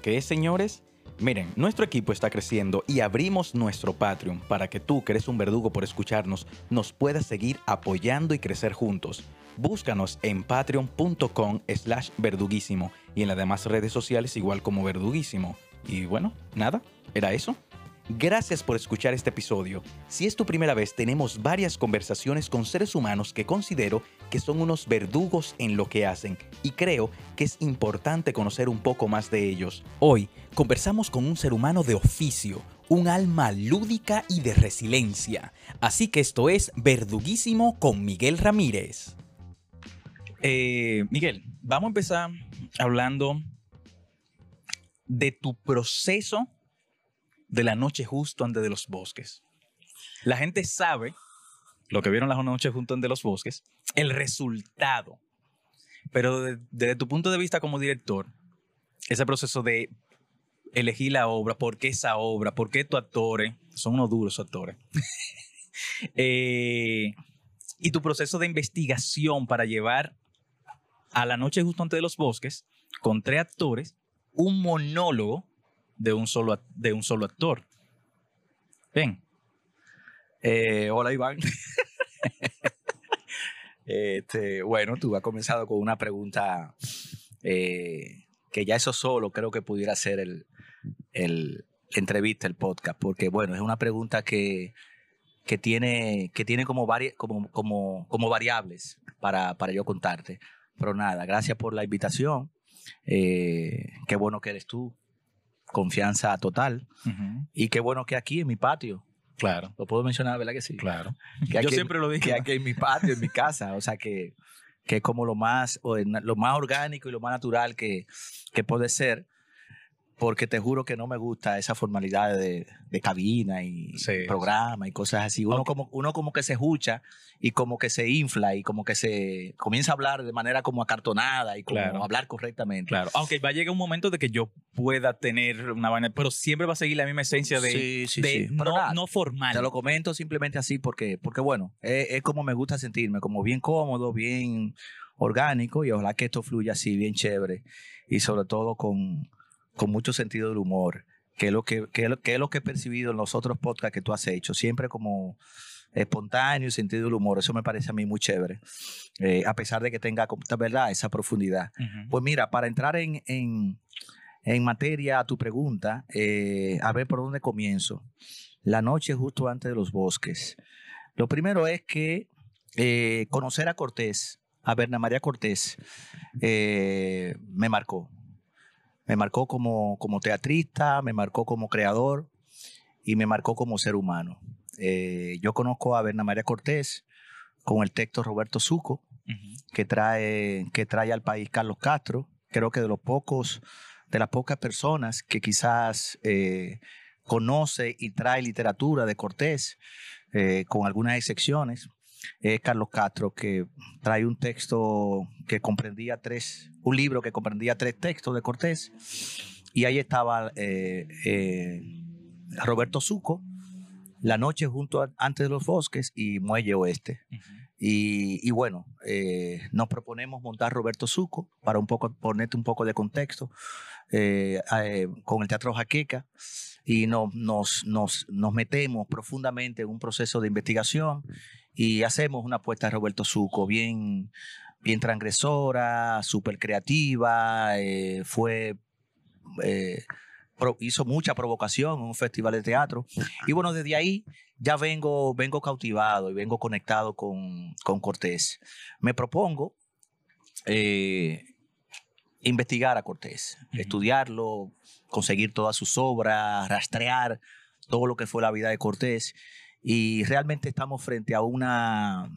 que es, señores? Miren, nuestro equipo está creciendo y abrimos nuestro Patreon para que tú, que eres un verdugo por escucharnos, nos puedas seguir apoyando y crecer juntos. Búscanos en patreon.com slash verduguísimo y en las demás redes sociales igual como verduguísimo. Y bueno, nada, era eso. Gracias por escuchar este episodio. Si es tu primera vez, tenemos varias conversaciones con seres humanos que considero que son unos verdugos en lo que hacen y creo que es importante conocer un poco más de ellos. Hoy conversamos con un ser humano de oficio, un alma lúdica y de resiliencia. Así que esto es Verduguísimo con Miguel Ramírez. Eh, Miguel, vamos a empezar hablando de tu proceso de la noche justo antes de los bosques. La gente sabe, lo que vieron la noche justo antes de los bosques, el resultado. Pero desde, tu punto de vista como director, ese proceso de elegir la obra, por qué esa obra, por qué tus actores, son unos duros actores. Eh, y tu proceso de investigación para llevar a la noche justo antes de los bosques, con tres actores, un monólogo de un solo, de un solo actor. Bien. Eh, hola, Iván. este, bueno, tú has comenzado con una pregunta eh, que ya eso solo creo que pudiera ser el, el entrevista, el podcast, porque bueno, es una pregunta que, que tiene, que tiene como, como, como, como variables para, para yo contarte. Pero nada, gracias por la invitación. Eh, qué bueno que eres tú confianza total. Y qué bueno que aquí en mi patio. Claro. Lo puedo mencionar, ¿verdad que sí? Claro. Que Yo siempre lo dije. Que aquí en mi patio, en mi casa. O sea, que, que es como lo más, lo más orgánico y lo más natural que, que puede ser porque te juro que no me gusta esa formalidad de, cabina y programa y cosas así. Uno, como, uno como que se escucha y como que se infla y como que se comienza a hablar de manera como acartonada y como hablar correctamente. Claro, aunque va a llegar un momento de que yo pueda tener una vaina, pero siempre va a seguir la misma esencia de, no, formal. Te lo comento simplemente así porque, porque bueno, es, es como me gusta sentirme, como bien cómodo, bien orgánico y ojalá que esto fluya así, bien chévere y sobre todo con con mucho sentido del humor, que es lo que, es lo, que, es lo que he percibido en los otros podcasts que tú has hecho, siempre como espontáneo y sentido del humor. Eso me parece a mí muy chévere, eh, a pesar de que tenga, ¿verdad?, esa profundidad. Pues mira, para entrar en, en, en materia a tu pregunta, eh, a ver por dónde comienzo. La noche justo antes de los bosques. Lo primero es que eh, conocer a Cortés, a Berna María Cortés, me marcó. Me marcó como, como teatrista, me marcó como creador y me marcó como ser humano. Eh, yo conozco a Berna María Cortés con el texto Roberto Suco, que, trae, que trae al país Carlos Castro. Creo que de los pocos, de las pocas personas que quizás eh, conoce y trae literatura de Cortés, eh, con algunas excepciones es Carlos Castro, que trae un texto que comprendía tres, un libro que comprendía tres textos de Cortés, y ahí estaba eh, eh, Roberto Suco, La noche junto antes de los bosques y Muelle Oeste. y, bueno, eh, nos proponemos montar Roberto Suco para un poco ponerte un poco de contexto con el Teatro Jaqueca y nos, nos, nos, nos metemos profundamente en un proceso de investigación y hacemos una apuesta de Roberto Suco bien, bien transgresora, súper creativa, eh, fue... Eh, hizo mucha provocación en un festival de teatro. Y bueno, desde ahí ya vengo, vengo cautivado y vengo conectado con, con Cortés. Me propongo eh, investigar a Cortés, estudiarlo, conseguir todas sus obras, rastrear todo lo que fue la vida de Cortés y realmente estamos frente a una,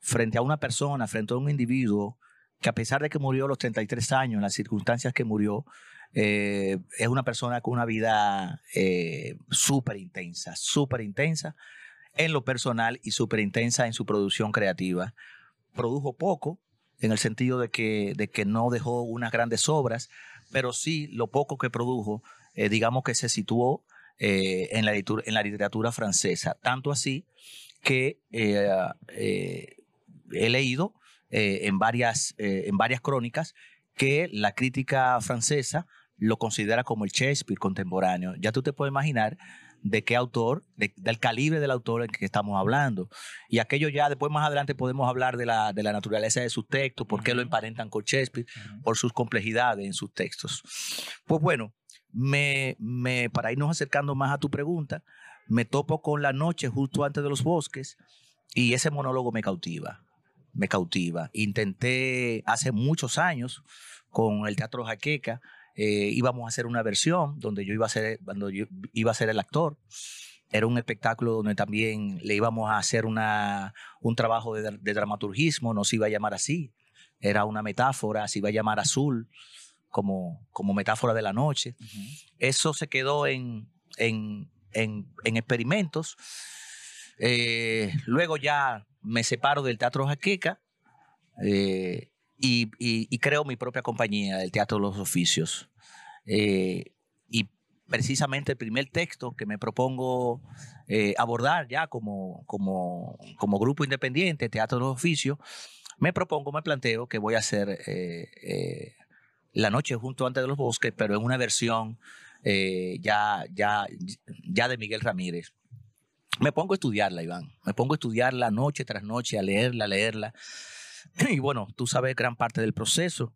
frente a una persona, frente a un individuo que a pesar de que murió a los 33 años, en las circunstancias que murió, eh, es una persona con una vida eh, súper intensa, súper intensa en lo personal y súper intensa en su producción creativa. Produjo poco, en el sentido de que, de que no dejó unas grandes obras, pero sí lo poco que produjo, eh, digamos que se situó eh, en, la literatura francesa. Tanto así que eh, he leído en, varias, en varias crónicas que la crítica francesa lo considera como el Shakespeare contemporáneo. Ya tú te puedes imaginar de qué autor, del calibre del autor en que estamos hablando. Y aquello ya, después más adelante podemos hablar de la, de la naturaleza de sus textos, por qué lo emparentan con Shakespeare, por sus complejidades en sus textos. Pues bueno, me, me, para irnos acercando más a tu pregunta, me topo con la noche justo antes de los bosques y ese monólogo me cautiva, me cautiva. Intenté hace muchos años con el Teatro Jaqueca, eh, íbamos a hacer una versión donde yo iba a ser, cuando yo iba a ser el actor. Era un espectáculo donde también le íbamos a hacer una, un trabajo de, dramaturgismo, no se iba a llamar así. Era una metáfora, se iba a llamar azul, como, como metáfora de la noche. Eso se quedó en, en, en, experimentos. Eh, luego ya me separo del Teatro Jaqueca eh, y, creo mi propia compañía, el Teatro de los Oficios. Eh, y precisamente el primer texto que me propongo eh, abordar ya como, como, como, grupo independiente, Teatro de los Oficios, me propongo, me planteo que voy a hacer eh, La Noche junto antes de los bosques, pero en una versión ya, ya, ya de Miguel Ramírez. Me pongo a estudiarla, Iván. Me pongo a estudiarla noche tras noche, a leerla, a leerla. Y bueno, tú sabes gran parte del proceso,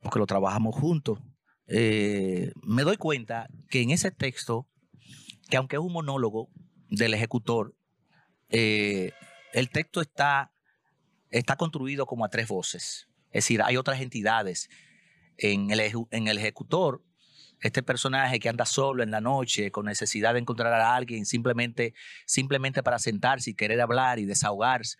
porque lo trabajamos juntos. Eh, me doy cuenta que en ese texto, que aunque es un monólogo del ejecutor, eh, el texto está, está construido como a tres voces. Es decir, hay otras entidades. En el, en el ejecutor, este personaje que anda solo en la noche con necesidad de encontrar a alguien simplemente, simplemente para sentarse y querer hablar y desahogarse,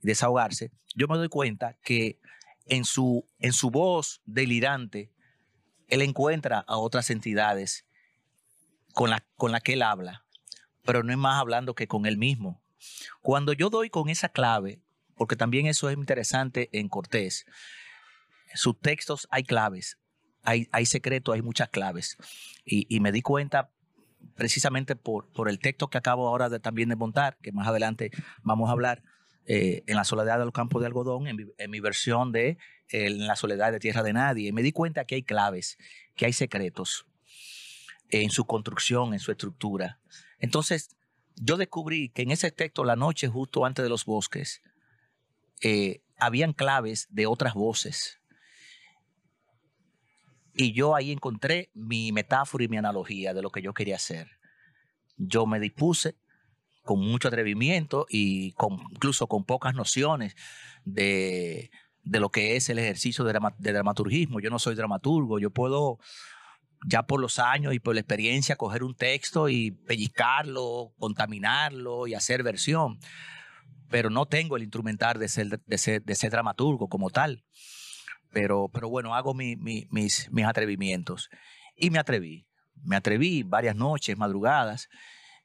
desahogarse, yo me doy cuenta que en su, en su voz delirante, él encuentra a otras entidades con la, con la que él habla, pero no es más hablando que con él mismo. Cuando yo doy con esa clave, porque también eso es interesante en Cortés, sus textos hay claves, hay, hay secretos, hay muchas claves. Y, me di cuenta precisamente por, por el texto que acabo ahora de, también de montar, que más adelante vamos a hablar, eh, en la soledad de los campos de algodón, en mi, versión de En la soledad de tierra de nadie. Me di cuenta que hay claves, que hay secretos en su construcción, en su estructura. Entonces, yo descubrí que en ese texto, La noche justo antes de los bosques, eh, habían claves de otras voces. Y yo ahí encontré mi metáfora y mi analogía de lo que yo quería hacer. Yo me dispuse con mucho atrevimiento y con, incluso con pocas nociones de, lo que es el ejercicio de, dramaturgismo. Yo no soy dramaturgo, yo puedo ya por los años y por la experiencia coger un texto y pellizcarlo, contaminarlo y hacer versión, pero no tengo el instrumental de ser, de ser, de ser dramaturgo como tal. Pero, pero bueno, hago mis, mis atrevimientos. Y me atreví, me atreví varias noches, madrugadas,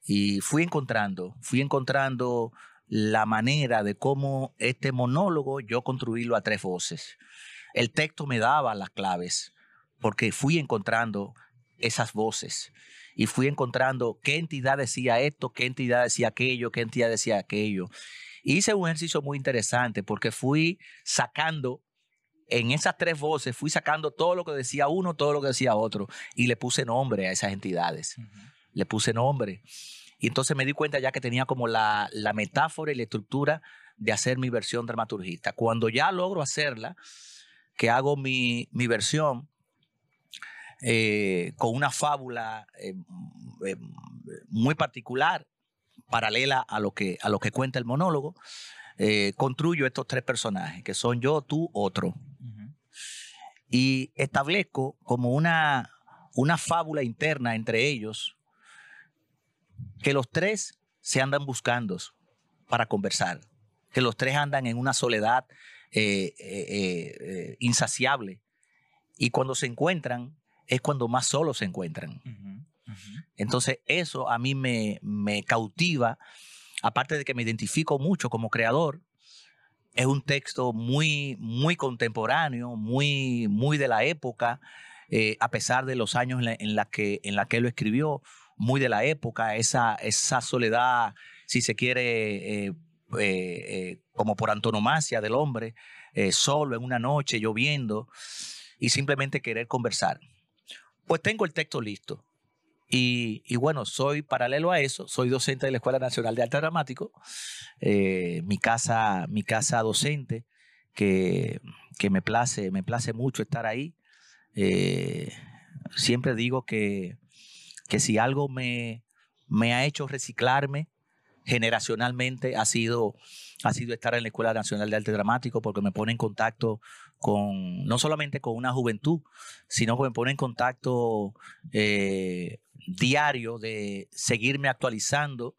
y fui encontrando, fui encontrando la manera de cómo este monólogo yo construirlo a tres voces. El texto me daba las claves, porque fui encontrando esas voces y fui encontrando qué entidad decía esto, qué entidad decía aquello, qué entidad decía aquello. hice un ejercicio muy interesante porque fui sacando en esas tres voces, fui sacando todo lo que decía uno, todo lo que decía otro y le puse nombre a esas entidades le puse nombre. Y entonces me di cuenta ya que tenía como la, metáfora y la estructura de hacer mi versión dramaturgista. Cuando ya logro hacerla, que hago mi, versión eh, con una fábula eh, eh, muy particular, paralela a lo que, a lo que cuenta el monólogo, construyo estos tres personajes, que son yo, tú, otro. Y establezco como una, una fábula interna entre ellos, que los tres se andan buscando para conversar, que los tres andan en una soledad eh, eh, eh, insaciable. Y cuando se encuentran es cuando más solos se encuentran. Entonces eso a mí me, me cautiva, aparte de que me identifico mucho como creador, es un texto muy, muy contemporáneo, muy, muy de la época, a pesar de los años en la, que, en la que lo escribió, muy de la época, esa, esa soledad, si se quiere, eh, eh, eh, como por antonomasia del hombre, solo en una noche, lloviendo, y simplemente querer conversar. Pues tengo el texto listo. Y, bueno, soy paralelo a eso, soy docente de la Escuela Nacional de Arte Dramático, mi, casa, mi casa docente, que, que, me, place, me place mucho estar ahí. Siempre digo que, que si algo me, me ha hecho reciclarme generacionalmente ha sido, ha sido estar en la Escuela Nacional de Arte Dramático porque me pone en contacto con, no solamente con una juventud, sino que me pone en contacto eh, diario de seguirme actualizando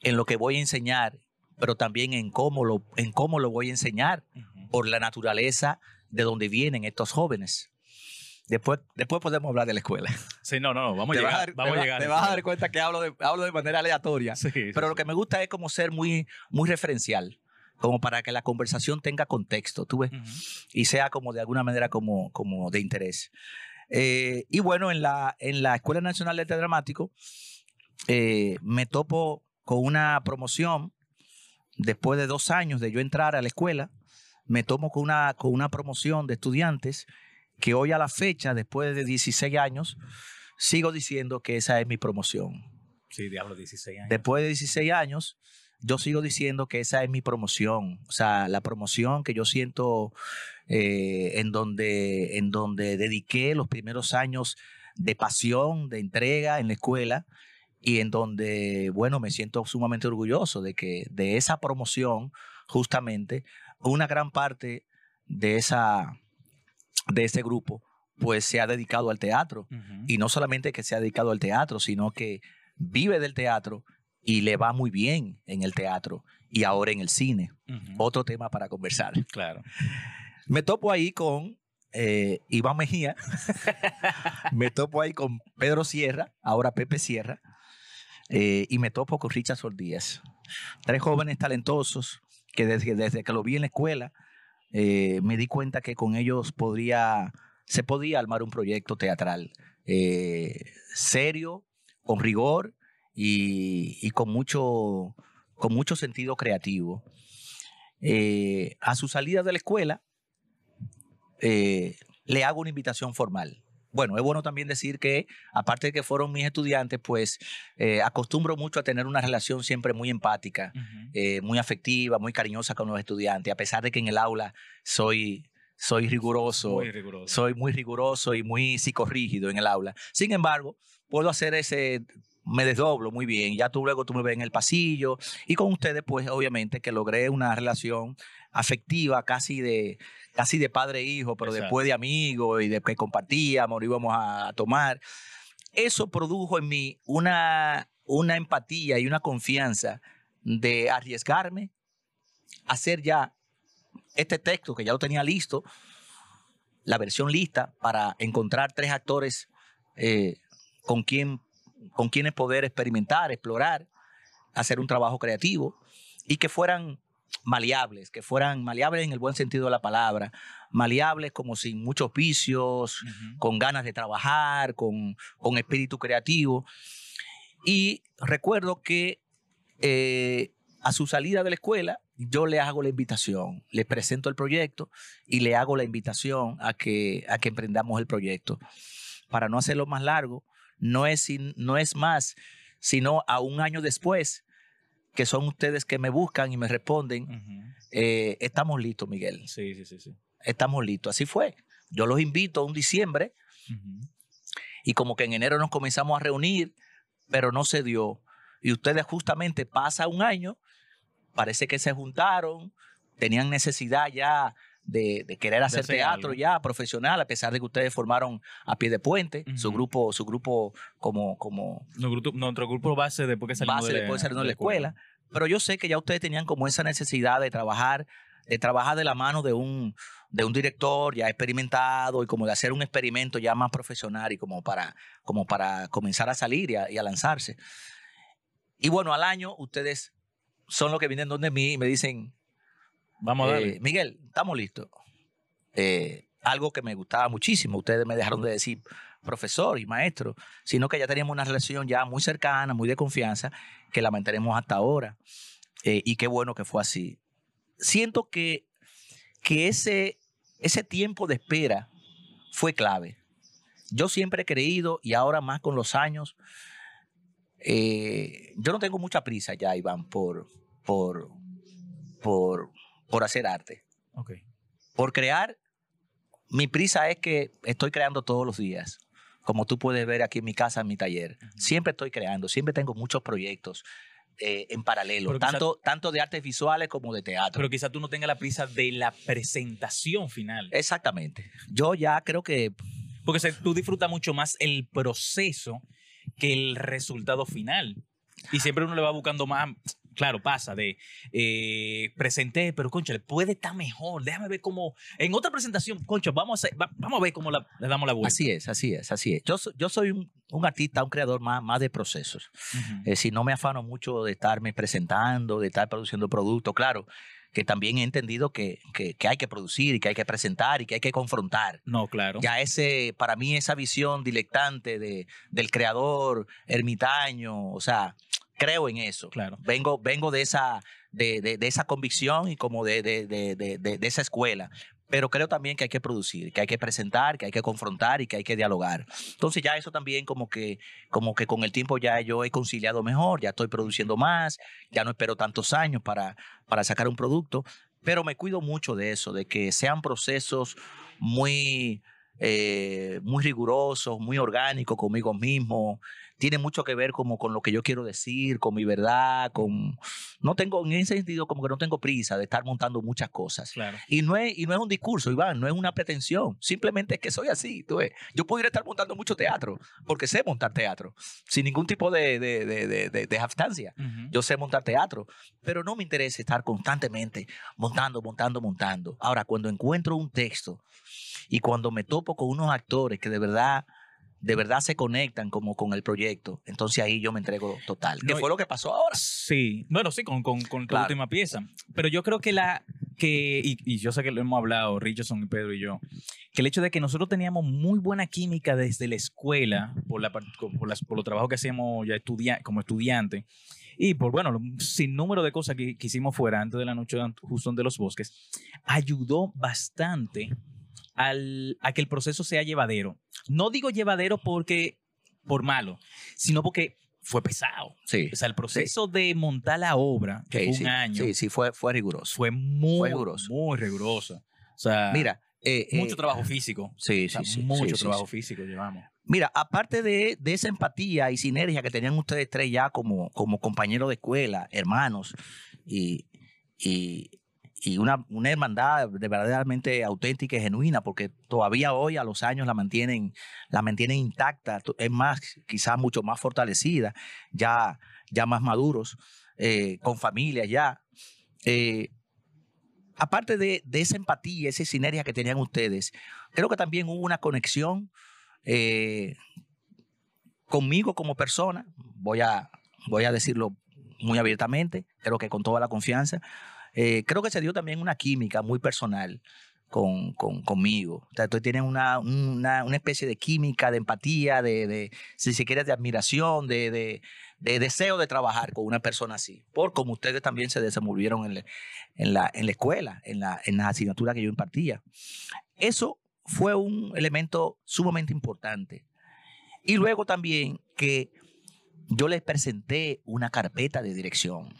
en lo que voy a enseñar, pero también en cómo lo, en cómo lo voy a enseñar, por la naturaleza de donde vienen estos jóvenes. Después, después podemos hablar de la escuela. Sí, no, no, vamos a llegar. te, vamos a llegar te vas a dar cuenta que hablo de, hablo de manera aleatoria. Sí, sí, pero lo que me gusta es como ser muy, muy referencial, como para que la conversación tenga contexto, ¿tú ves? Y sea como de alguna manera como, como de interés. Eh, y bueno, en la, en la Escuela Nacional de Arte Dramático eh, me topo con una promoción después de dos años de yo entrar a la escuela, me tomo con una, con una promoción de estudiantes que hoy a la fecha, después de 16 años, sigo diciendo que esa es mi promoción. Sí, diablo, 16 años. Después de 16 años, yo sigo diciendo que esa es mi promoción. O sea, la promoción que yo siento eh, en, donde, en donde dediqué los primeros años de pasión, de entrega en la escuela y en donde, bueno, me siento sumamente orgulloso de que de esa promoción, justamente, una gran parte de, esa, de ese grupo, pues se ha dedicado al teatro. Y no solamente que se ha dedicado al teatro, sino que vive del teatro y le va muy bien en el teatro y ahora en el cine. Otro tema para conversar. Claro. Me topo ahí con eh, Iván Mejía, me topo ahí con Pedro Sierra, ahora Pepe Sierra, eh, y me topo con Richard Sol Díaz. Tres jóvenes talentosos que desde, desde que lo vi en la escuela eh, me di cuenta que con ellos podría, se podía armar un proyecto teatral eh, serio, con rigor y, con, mucho, con mucho sentido creativo. Eh, a su salida de la escuela, le hago una invitación formal. Bueno, es bueno también decir que, aparte de que fueron mis estudiantes, pues eh, acostumbro mucho a tener una relación siempre muy empática, eh, muy afectiva, muy cariñosa con los estudiantes, a pesar de que en el aula soy, soy riguroso, Muy riguroso. soy muy riguroso y muy psicorrígido en el aula. Sin embargo, puedo hacer ese, me desdoblo muy bien. Ya tú luego tú me ves en el pasillo y con ustedes, pues obviamente que logré una relación afectiva casi de casi de padre e hijo, pero Exacto. después de amigos y de que compartíamos, íbamos a tomar. Eso produjo en mí una, una empatía y una confianza de arriesgarme a hacer ya este texto que ya lo tenía listo, la versión lista para encontrar tres actores eh, con, quien, con quienes poder experimentar, explorar, hacer un trabajo creativo y que fueran maleables, que fueran maleables en el buen sentido de la palabra, maleables como sin muchos vicios, con ganas de trabajar, con, con espíritu creativo. Y recuerdo que eh, a su salida de la escuela, yo le hago la invitación, le presento el proyecto y le hago la invitación a que, a que emprendamos el proyecto. Para no hacerlo más largo, no es, no es más, sino a un año después, que son ustedes que me buscan y me responden, eh, estamos listos, Miguel, Sí, sí, sí, sí. estamos listos. Así fue. Yo los invito a un diciembre y como que en enero nos comenzamos a reunir, pero no se dio. Y ustedes justamente pasa un año, parece que se juntaron, tenían necesidad ya de, de querer hacer teatro algo. ya profesional, a pesar de que ustedes formaron a pie de puente, su grupo, su grupo como, como Nuestro grupo, nuestro grupo base después que salimos base de, después de salir de la escuela. Pero yo sé que ya ustedes tenían como esa necesidad de trabajar, de trabajar de la mano de un, de un director ya experimentado y como de hacer un experimento ya más profesional y como para, como para comenzar a salir y a, y a lanzarse. Y bueno, al año ustedes son los que vienen donde mí y me dicen, Vamos a eh. Miguel, estamos listos. Eh, algo que me gustaba muchísimo. Ustedes me dejaron de decir profesor y maestro, sino que ya teníamos una relación ya muy cercana, muy de confianza, que la mantenemos hasta ahora. Eh, y qué bueno que fue así. Siento que, que ese, ese tiempo de espera fue clave. yo siempre he creído y ahora más con los años, eh, yo no tengo mucha prisa ya, Iván, por, por, por, por hacer arte. Ok. Por crear, mi prisa es que estoy creando todos los días. Como tú puedes ver aquí en mi casa, en mi taller. Siempre estoy creando, siempre tengo muchos proyectos eh, en paralelo, Pero quizá- tanto, de artes visuales como de teatro. Pero quizás tú no tengas la prisa de la presentación final. Exactamente. Yo ya creo que Porque tú disfrutas mucho más el proceso que el resultado final. Y siempre uno le va buscando más. Claro, pasa de eh, presenté, pero concha, puede estar mejor. Déjame ver cómo. En otra presentación, concha, vamos a, hacer- va- vamos a ver cómo la- le damos la vuelta. así es, así es, así es. Yo, yo soy un, un artista, un creador más, más de procesos. Ujú. Es decir, no me afano mucho de estarme presentando, de estar produciendo productos. Claro, que también he entendido que, que, que hay que producir y que hay que presentar y que hay que confrontar. No, claro. Ya ese, para mí, esa visión dilectante de, del creador, ermitaño, o sea, creo en eso. Claro. Vengo, vengo de, esa, de, de- de esa convicción y como de, de- de- de- de- de esa escuela. Pero creo también que hay que producir, que hay que presentar, que hay que confrontar y que hay que dialogar. Entonces ya eso también como que, como que con el tiempo ya yo he conciliado mejor, ya estoy produciendo más, ya no espero tantos años para, para sacar un producto, pero me cuido mucho de eso, de que sean procesos muy, eh, muy rigurosos, muy orgánicos conmigo mismo. Tiene mucho que ver como con lo que yo quiero decir, con mi verdad, con... No tengo, en ese sentido, como que no tengo prisa de estar montando muchas cosas. Claro. Y no, es, y no es un discurso, Iván, no es una pretensión. Simplemente es que soy así. Tú ves. Yo pudiera estar montando mucho teatro, porque sé montar teatro, sin ningún tipo de, de, de, de, de-. Yo sé montar teatro, pero no me interesa estar constantemente montando, montando, montando. Ahora, cuando encuentro un texto y cuando me topo con unos actores que de verdad, de verdad se conectan como con el proyecto, entonces ahí yo me entrego total. ¿Qué No, fue lo que pasó ahora? Sí, bueno, sí, con, con, con tu Claro. última pieza. Pero yo creo que la que, y, y yo sé que lo hemos hablado, Richardson y Pedro y yo, que el hecho de que nosotros teníamos muy buena química desde la escuela, por, la, por, las, por los trabajos que hacíamos ya estudia, como estudiante, y por, bueno, sin número de cosas que, que hicimos fuera antes de la noche justo de los bosques, ayudó bastante al, a que el proceso sea llevadero. No digo llevadero porque por malo, sino porque fue pesado. Sí. O sea, el proceso de montar la obra, que Sí, fue un año, sí, sí, fue, fue riguroso. fue muy, Fue riguroso. muy riguroso. O sea, Mira, eh, mucho eh, trabajo físico. Sí, O sea, sí, sí. mucho trabajo físico llevamos. Mira, aparte de, de esa empatía y sinergia que tenían ustedes tres ya como, como compañeros de escuela, hermanos, y, y, y una, hermandad de verdaderamente auténtica y genuina, porque todavía hoy a los años la mantienen, la mantienen intacta, es más, quizás mucho más fortalecida, ya, ya más maduros, eh, con familias ya. Eh, aparte de, de esa empatía, esa sinergia que tenían ustedes, creo que también hubo una conexión eh, conmigo como persona, voy a, voy a decirlo muy abiertamente, creo que con toda la confianza. Eh, creo que se dio también una química muy personal con, con- conmigo. O sea, ustedes tienen una, una, una especie de química, de empatía, de, de si se quiere, de admiración, de, de, de deseo de trabajar con una persona así, por como ustedes también se desenvolvieron en la, en la, en la escuela, en la, en las asignaturas que yo impartía. Eso fue un elemento sumamente importante. Y luego también que yo les presenté una carpeta de dirección,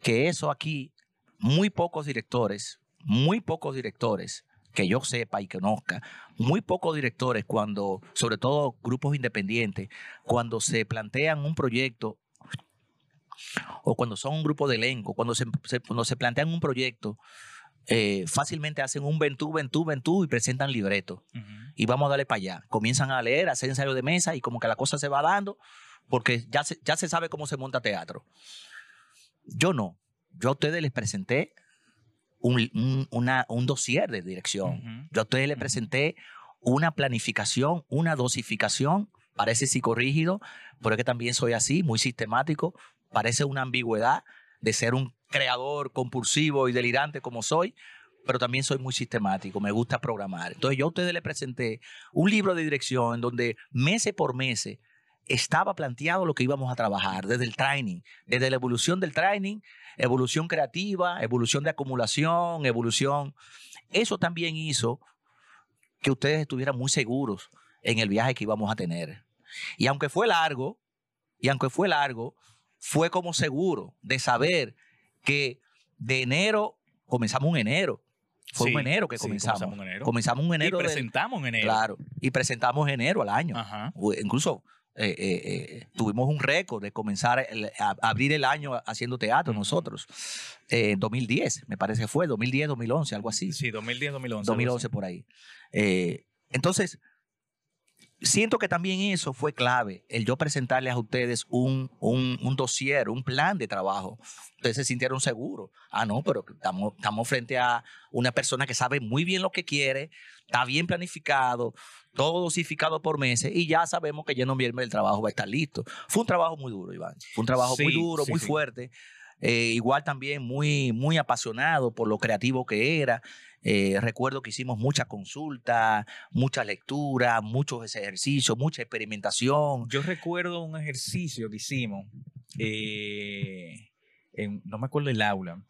que eso aquí, muy pocos directores, muy pocos directores que yo sepa y conozca, muy pocos directores cuando, sobre todo grupos independientes, cuando se plantean un proyecto o cuando son un grupo de elenco, cuando se, se- cuando se plantean un proyecto, eh, fácilmente hacen un ventú, ventú, ventú y presentan libreto y vamos a darle para allá. Comienzan a leer, a hacer ensayo de mesa y como que la cosa se va dando porque ya se, ya se sabe cómo se monta teatro. Yo no. Yo a ustedes les presenté un, un, una- un dossier de dirección. Yo a ustedes les presenté una planificación, una dosificación. Parece psicorrígido, pero es que también soy así, muy sistemático. Parece una ambigüedad de ser un creador compulsivo y delirante como soy, pero también soy muy sistemático, me gusta programar. Entonces yo a ustedes les presenté un libro de dirección en donde mes por mes estaba planteado lo que íbamos a trabajar, desde el training, desde la evolución del training, evolución creativa, evolución de acumulación, evolución. Eso también hizo que ustedes estuvieran muy seguros en el viaje que íbamos a tener. Y aunque fue largo, y aunque fue largo, fue como seguro de saber que de enero, comenzamos un enero. Fue Sí, un enero que sí, comenzamos. comenzamos en enero. Comenzamos un enero. y del- presentamos en enero. Claro. Y presentamos enero al año. Ajá. Incluso eh, eh, eh, tuvimos un récord de comenzar el- a, abrir el año haciendo teatro nosotros. En 2010, me parece que fue, 2010, 2011, algo así. Sí, 2010, 2011. 2011 por ahí. Entonces, siento que también eso fue clave, el yo presentarles a ustedes un, un, un dossier, un plan de trabajo. Ustedes se sintieron seguros. Ah, no, pero estamos, estamos frente a una persona que sabe muy bien lo que quiere, está bien planificado, todo dosificado por meses y ya sabemos que ya en noviembre el trabajo va a estar listo. Fue un trabajo muy duro, Iván. Fue un trabajo muy Sí, duro, sí, muy sí. fuerte. Eh, igual también muy, muy apasionado por lo creativo que era. Eh, recuerdo que hicimos mucha consulta, mucha lectura, muchos ejercicios, mucha experimentación. Yo recuerdo un ejercicio que hicimos, eh, en- no me acuerdo el aula,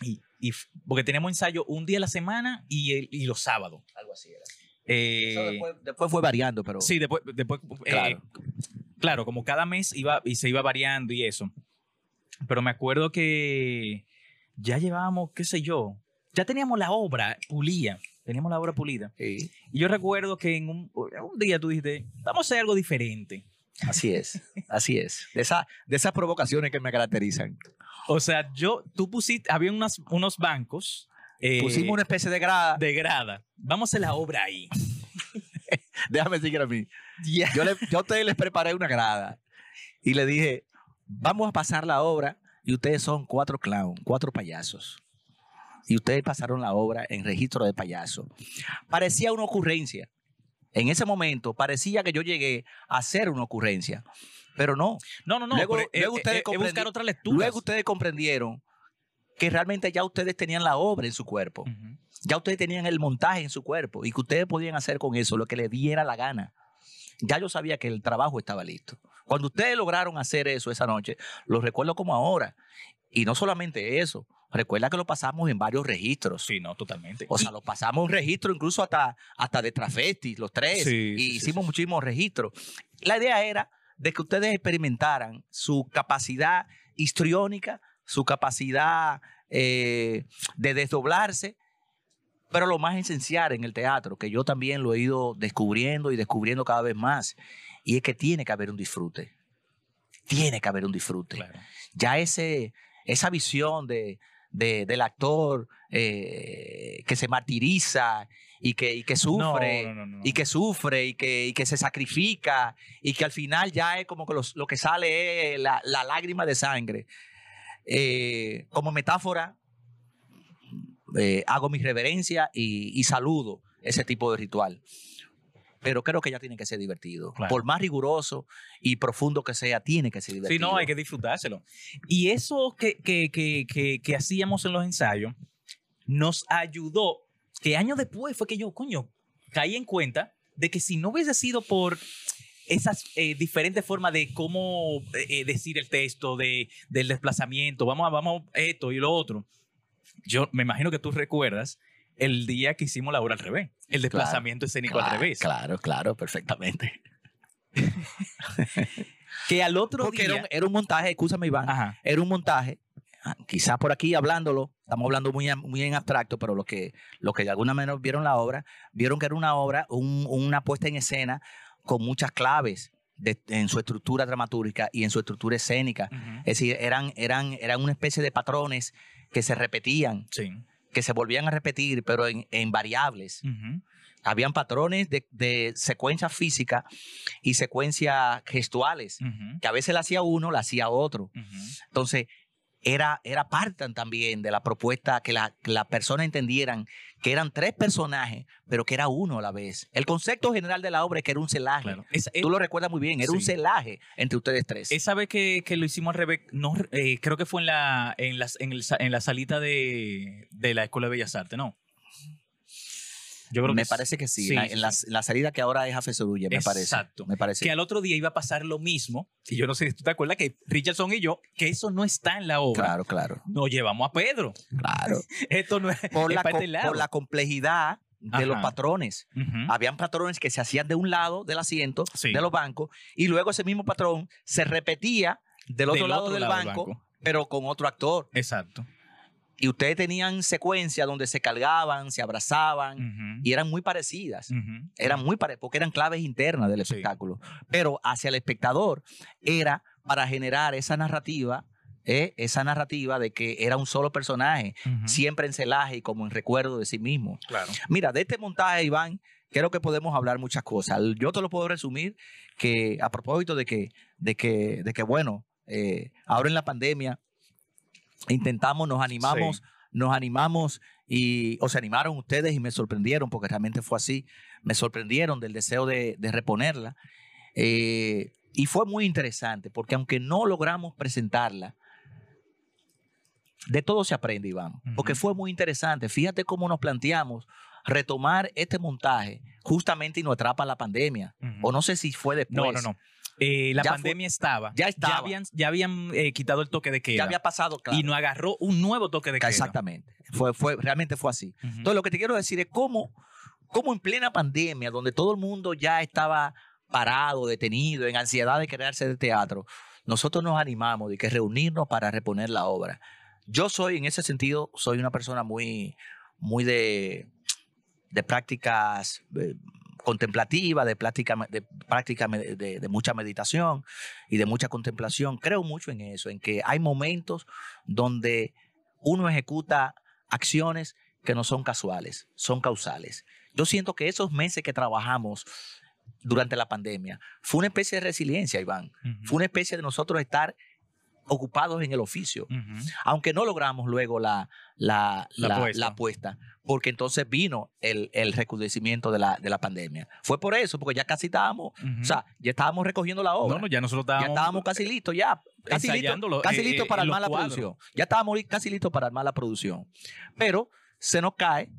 y, y porque teníamos ensayo un día a la semana y, el- y los sábados. Algo así era. Eh, Eso después, después fue variando, pero Sí, después, después Claro. claro, como cada mes iba y se iba variando y eso. Pero me acuerdo que ya llevábamos, qué sé yo, ya teníamos la obra pulida, teníamos la obra pulida. Sí, Y yo recuerdo que en un, un día tú dijiste, vamos a hacer algo diferente. así es, así es. De, esa, de esas provocaciones que me caracterizan. O sea, yo, tú pusiste, había unas, unos bancos eh, Pusimos una especie de grada. de grada. Vamos a hacer la obra ahí. Déjame seguir a mí. Yo, le- yo a ustedes les preparé una grada y le dije, vamos a pasar la obra y ustedes son cuatro clowns, cuatro payasos. Y ustedes pasaron la obra en registro de payaso. Parecía una ocurrencia. En ese momento parecía que yo llegué a hacer una ocurrencia, pero no. No, no, no. Luego- pero, eh, luego eh, ustedes eh, buscar otra lectura. Luego ustedes comprendieron que realmente ya ustedes tenían la obra en su cuerpo. Ya ustedes tenían el montaje en su cuerpo y que ustedes podían hacer con eso lo que les diera la gana. Ya yo sabía que el trabajo estaba listo. Cuando ustedes lograron hacer eso esa noche, lo recuerdo como ahora. Y no solamente eso, recuerda que lo pasamos en varios registros. Sí, no, totalmente. O sea, lo pasamos en registro incluso hasta, hasta de Trafesti, los tres. Sí, y sí, hicimos sí. muchísimos registros. La idea era de que ustedes experimentaran su capacidad histriónica, su capacidad eh, de desdoblarse, pero lo más esencial en el teatro, que yo también lo he ido descubriendo y descubriendo cada vez más, y es que tiene que haber un disfrute. Tiene que haber un disfrute Claro. ya ese, esa visión de, de- del actor eh, que se martiriza y que, y que sufre. No, no, no, no. Y que sufre y que, y que se sacrifica y que al final ya es como que los- lo que sale es la, la lágrima de sangre. Eh, como metáfora, eh, hago mi reverencia y, y saludo ese tipo de ritual. Pero creo que ya tiene que ser divertido. Claro. Por más riguroso y profundo que sea, tiene que ser divertido. Sí, no, hay que disfrutárselo. Y eso que, que, que, que, que hacíamos en los ensayos nos ayudó, que años después fue que yo, coño, caí en cuenta de que si no hubiese sido por esas eh, diferentes formas de cómo eh, eh, decir el texto, de, del desplazamiento, vamos a, vamos a esto y lo otro, yo me imagino que tú recuerdas el día que hicimos la obra al revés, el desplazamiento escénico al revés. Claro, claro, perfectamente. Que al otro Porque día... era un, era un montaje, escúchame Iván, Ajá. era un montaje, ah, quizás por aquí hablándolo, estamos hablando muy, en- muy en abstracto, pero los que, los que de alguna manera vieron la obra, vieron que era una obra, un- una puesta en escena con muchas claves de- en su estructura dramatúrgica y en su estructura escénica. Es decir, eran, eran, eran una especie de patrones que se repetían, Sí. Que se volvían a repetir, pero en, en variables. Habían patrones de, de secuencia física y secuencias gestuales, que a veces la hacía uno, la hacía otro. Entonces, era, era parte también de la propuesta que la, que la persona entendieran que eran tres personajes, pero que era uno a la vez. El concepto general de la obra es que era un celaje. Claro. Tú lo recuerdas muy bien, era un celaje entre ustedes tres. esa vez que, que lo hicimos al revés, no, eh, creo que fue en la, en las, en el sa- en la salita de, de la Escuela de Bellas Artes, ¿no? Yo creo me que parece que sí, Sí, la- sí, en, la, en la salida que ahora es a Fesorulle, me parece. Exacto. Me parece. Que al otro día iba a pasar lo mismo. Y yo no sé si tú te acuerdas que Richardson y yo, que eso no está en la obra. Claro, claro, Nos llevamos a Pedro. claro. Esto no es, Por es la, parte co- por la complejidad de los patrones. Habían patrones que se hacían de un lado del asiento Sí. de los bancos y luego ese mismo patrón se repetía del otro lado del banco, pero con otro actor. Exacto. Y ustedes tenían secuencias donde se cargaban, se abrazaban y eran muy parecidas. Eran muy parecidas porque eran claves internas del Sí. espectáculo. Pero hacia el espectador era para generar esa narrativa, ¿eh? esa narrativa de que era un solo personaje, siempre en celaje y como en recuerdo de sí mismo. Claro. Mira, de este montaje, Iván, creo que podemos hablar muchas cosas. Yo te lo puedo resumir que a propósito de que, de que, de que bueno, eh, ahora en la pandemia intentamos, nos animamos, Sí. nos animamos y o se animaron ustedes y me sorprendieron porque realmente fue así. Me sorprendieron del deseo de, de reponerla. Eh, y fue muy interesante porque aunque no logramos presentarla, de todo se aprende, Iván. Porque fue muy interesante. Fíjate cómo nos planteamos retomar este montaje justamente y nos atrapa la pandemia. O no sé si fue después. No, no, no. Eh, la Ya fue- pandemia estaba. ya estaba. habían, ya habían eh, quitado el toque de queda. Ya había pasado, claro. Y nos agarró un nuevo toque de queda. Exactamente. Fue, fue, realmente fue así. Ujú. Entonces, lo que te quiero decir es cómo, cómo en plena pandemia, donde todo el mundo ya estaba parado, detenido, en ansiedad de quererse de teatro, nosotros nos animamos de que reunirnos para reponer la obra. Yo soy, en ese sentido, soy una persona muy, muy de, de prácticas contemplativas, de práctica, de, práctica de, de mucha meditación y de mucha contemplación. Creo mucho en eso, en que hay momentos donde uno ejecuta acciones que no son casuales, son causales. Yo siento que esos meses que trabajamos durante la pandemia fue una especie de resiliencia, Iván. Fue una especie de nosotros estar ocupados en el oficio, aunque no logramos luego la, la, La porque entonces vino el, el recrudecimiento de la, de la pandemia. Fue por eso, porque ya casi estábamos, o sea, ya estábamos recogiendo la obra. no, no, ya nosotros Ya estábamos. estábamos casi listos, ya. Casi listos ensayándolo, casi eh, listos eh, para armar la cuadros. producción. Ya estábamos casi listos para armar la producción. Pero se nos cae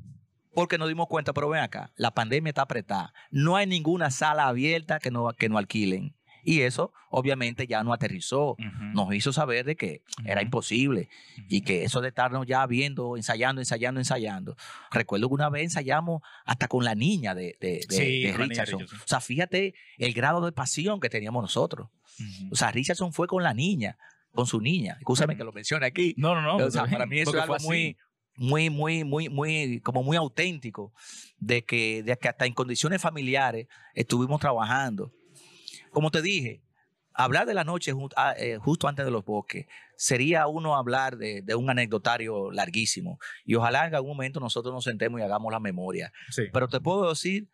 porque nos dimos cuenta, pero ven acá, la pandemia está apretada. No hay ninguna sala abierta que no, que no alquilen. Y eso, obviamente, ya no aterrizó. Nos hizo saber de que era imposible y que eso de estarnos ya viendo, ensayando, ensayando, ensayando. Recuerdo que una vez ensayamos hasta con la niña de, de, de- Sí, de con la niña Richardson. O sea, fíjate el grado de pasión que teníamos nosotros. O sea, Richardson fue con la niña, con su niña. Escúchame que lo mencione aquí. No, no, no. o sea, para mí eso es algo muy, muy, muy, muy, muy, como muy auténtico de que, de que hasta en condiciones familiares estuvimos trabajando. Como te dije, hablar de la noche ah, eh, justo antes de los bosques sería uno hablar de, de un anecdotario larguísimo. Y ojalá en algún momento nosotros nos sentemos y hagamos la memoria. Sí. Pero te puedo decir,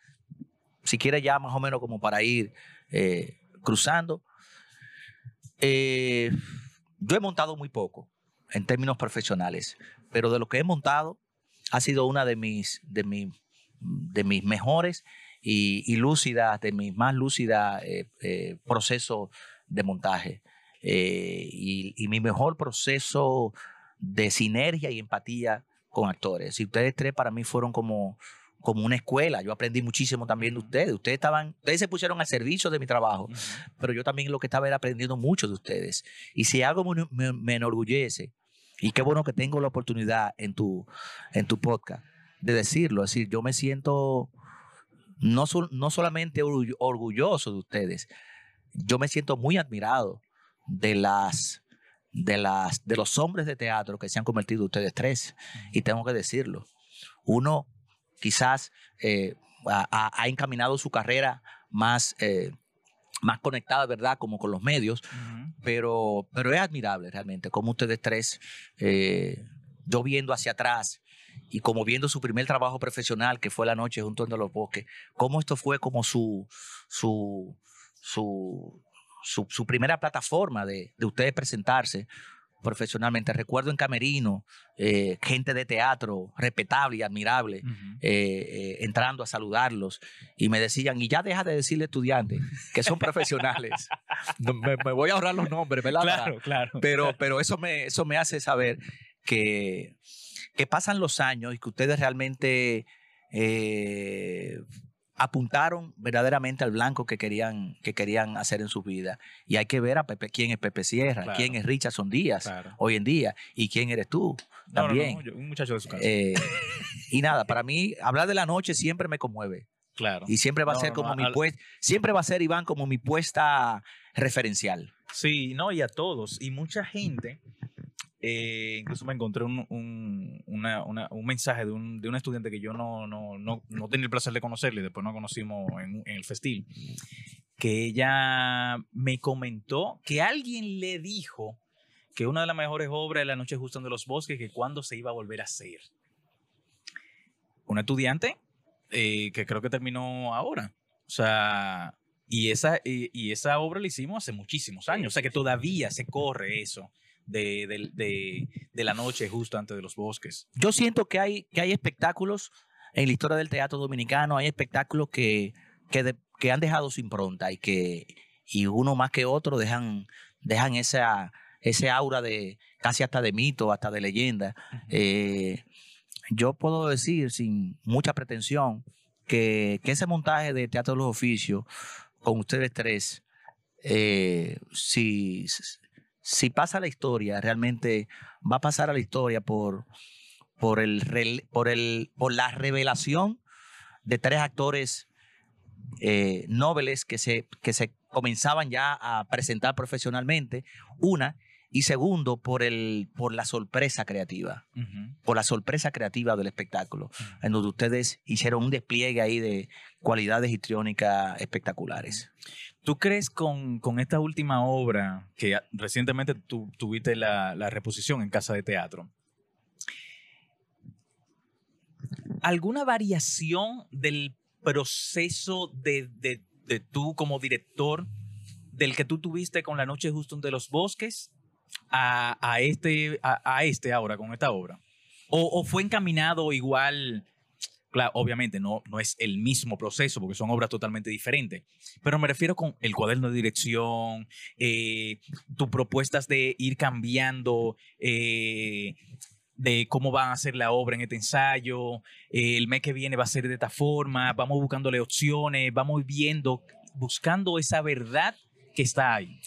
si quieres ya más o menos como para ir eh, cruzando, eh, yo he montado muy poco en términos profesionales, pero de lo que he montado ha sido una de mis, de mis, de mis mejores y, y lúcidas, de mis más lúcidas eh, eh, procesos de montaje. Eh, y, y mi mejor proceso de sinergia y empatía con actores. Y ustedes tres para mí fueron como, como una escuela. Yo aprendí muchísimo también de ustedes. Ustedes estaban, ustedes se pusieron al servicio de mi trabajo, pero yo también lo que estaba era aprendiendo mucho de ustedes. Y si algo me, me- me enorgullece, y qué bueno que tengo la oportunidad en tu, en tu podcast de decirlo, es decir, yo me siento no, no solamente orgullo- orgulloso de ustedes, yo me siento muy admirado de las de las de los hombres de teatro que se han convertido ustedes tres y tengo que decirlo uno quizás eh, ha, encaminado su carrera más eh, más conectada verdad como con los medios pero, pero es admirable realmente como ustedes tres, eh, yo viendo hacia atrás y como viendo su primer trabajo profesional, que fue la noche junto a los bosques, cómo esto fue como su, su, su, su, su primera plataforma de, de ustedes presentarse profesionalmente. Recuerdo en Camerino, eh, gente de teatro respetable y admirable, eh, eh, entrando a saludarlos y me decían, y ya deja de decirle estudiantes que son profesionales. No, me, me voy a ahorrar los nombres, ¿verdad? Claro, claro. Pero, pero eso, me, eso me hace saber que, que pasan los años y que ustedes realmente eh, apuntaron verdaderamente al blanco que querían, que querían hacer en su vida. Y hay que ver a Pepe, quién es Pepe Sierra, Claro. quién es Richardson Díaz Claro. hoy en día y quién eres tú No, no, también. no, un muchacho de su casa. Eh, Y nada, para mí, hablar de la noche siempre me conmueve. Claro. Y siempre va a ser como mi al- puesta, siempre va a ser, Iván, como mi puesta referencial. Sí, no, y a todos. Y mucha gente, eh, incluso me encontré un, un, una- una- un mensaje de un, de un estudiante que yo no, no, no, no tenía el placer de conocerle, después nos conocimos en, en el festil, que ella me comentó que alguien le dijo que una de las mejores obras de La Noche Justa de los Bosques, que cuándo se iba a volver a hacer. Una estudiante eh, que creo que terminó ahora. O sea, y esa, y, y esa obra la hicimos hace muchísimos años. O sea que todavía se corre eso de, de- de- de la noche justo antes de los bosques. Yo siento que hay, que hay espectáculos en la historia del teatro dominicano, hay espectáculos que, que han dejado su impronta y que y uno más que otro dejan, dejan esa, ese aura de casi hasta de mito, hasta de leyenda. Eh, yo puedo decir sin mucha pretensión que, que ese montaje de Teatro de los Oficios con ustedes tres, eh, si, si pasa la historia, realmente va a pasar a la historia por, por, el, por, el, por la revelación de tres actores eh, nobles que se, que se comenzaban ya a presentar profesionalmente, una, y segundo, por, el, por la sorpresa creativa, por la sorpresa creativa del espectáculo, en donde ustedes hicieron un despliegue ahí de cualidades histriónicas espectaculares. ¿Tú crees con, con esta última obra, que recientemente tu- tuviste la, la reposición en Casa de Teatro, alguna variación del proceso de, de, de tú como director del que tú tuviste con La Noche Justo de los Bosques a, a este, a, a este ahora, con esta obra? ¿O, fue encaminado igual? Claro, obviamente no, no es el mismo proceso porque son obras totalmente diferentes, pero me refiero con el cuaderno de dirección, eh, tus propuestas de ir cambiando, eh, de cómo van a hacer la obra en este ensayo, eh, el mes que viene va a ser de esta forma, vamos buscándole opciones, vamos viendo, buscando esa verdad que está ahí.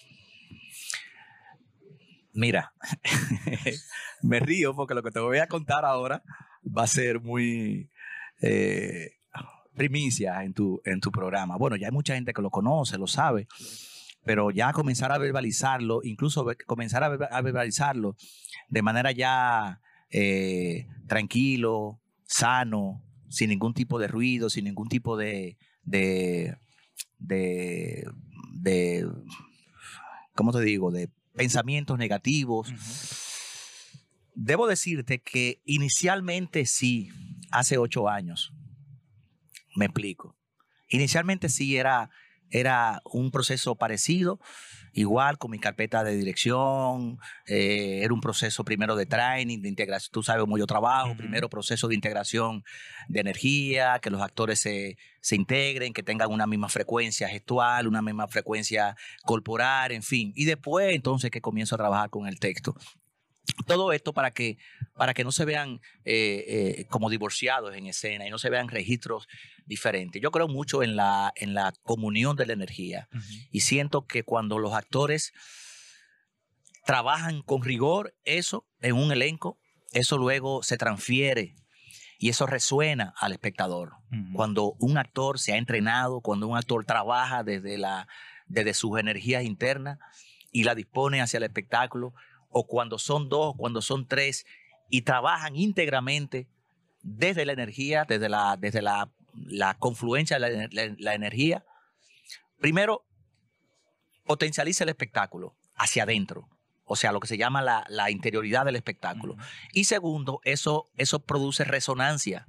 Mira, me río porque lo que te voy a contar ahora va a ser muy eh, primicia en tu, en tu programa. Bueno, ya hay mucha gente que lo conoce, lo sabe, pero ya comenzar a verbalizarlo, incluso comenzar a verbalizarlo de manera ya eh, tranquilo, sano, sin ningún tipo de ruido, sin ningún tipo de, de, de, de ¿cómo te digo? De pensamientos negativos. Debo decirte que inicialmente sí, hace ocho años. Me explico. Inicialmente sí era, era un proceso parecido, igual con mi carpeta de dirección, eh, era un proceso primero de training, de integración, tú sabes cómo yo trabajo, primero proceso de integración de energía, que los actores se, se integren, que tengan una misma frecuencia gestual, una misma frecuencia corporal, en fin. Y después entonces que comienzo a trabajar con el texto. Todo esto para que, para que no se vean eh, eh, como divorciados en escena y no se vean registros diferentes. Yo creo mucho en la, en la comunión de la energía y siento que cuando los actores trabajan con rigor eso en un elenco, eso luego se transfiere y eso resuena al espectador. Cuando un actor se ha entrenado, cuando un actor trabaja desde, la, desde sus energías internas y la dispone hacia el espectáculo, o cuando son dos, cuando son tres, y trabajan íntegramente desde la energía, desde la, desde la, la confluencia de la, energía, primero potencializa el espectáculo hacia adentro, o sea, lo que se llama la, la interioridad del espectáculo. Y segundo, eso, eso produce resonancia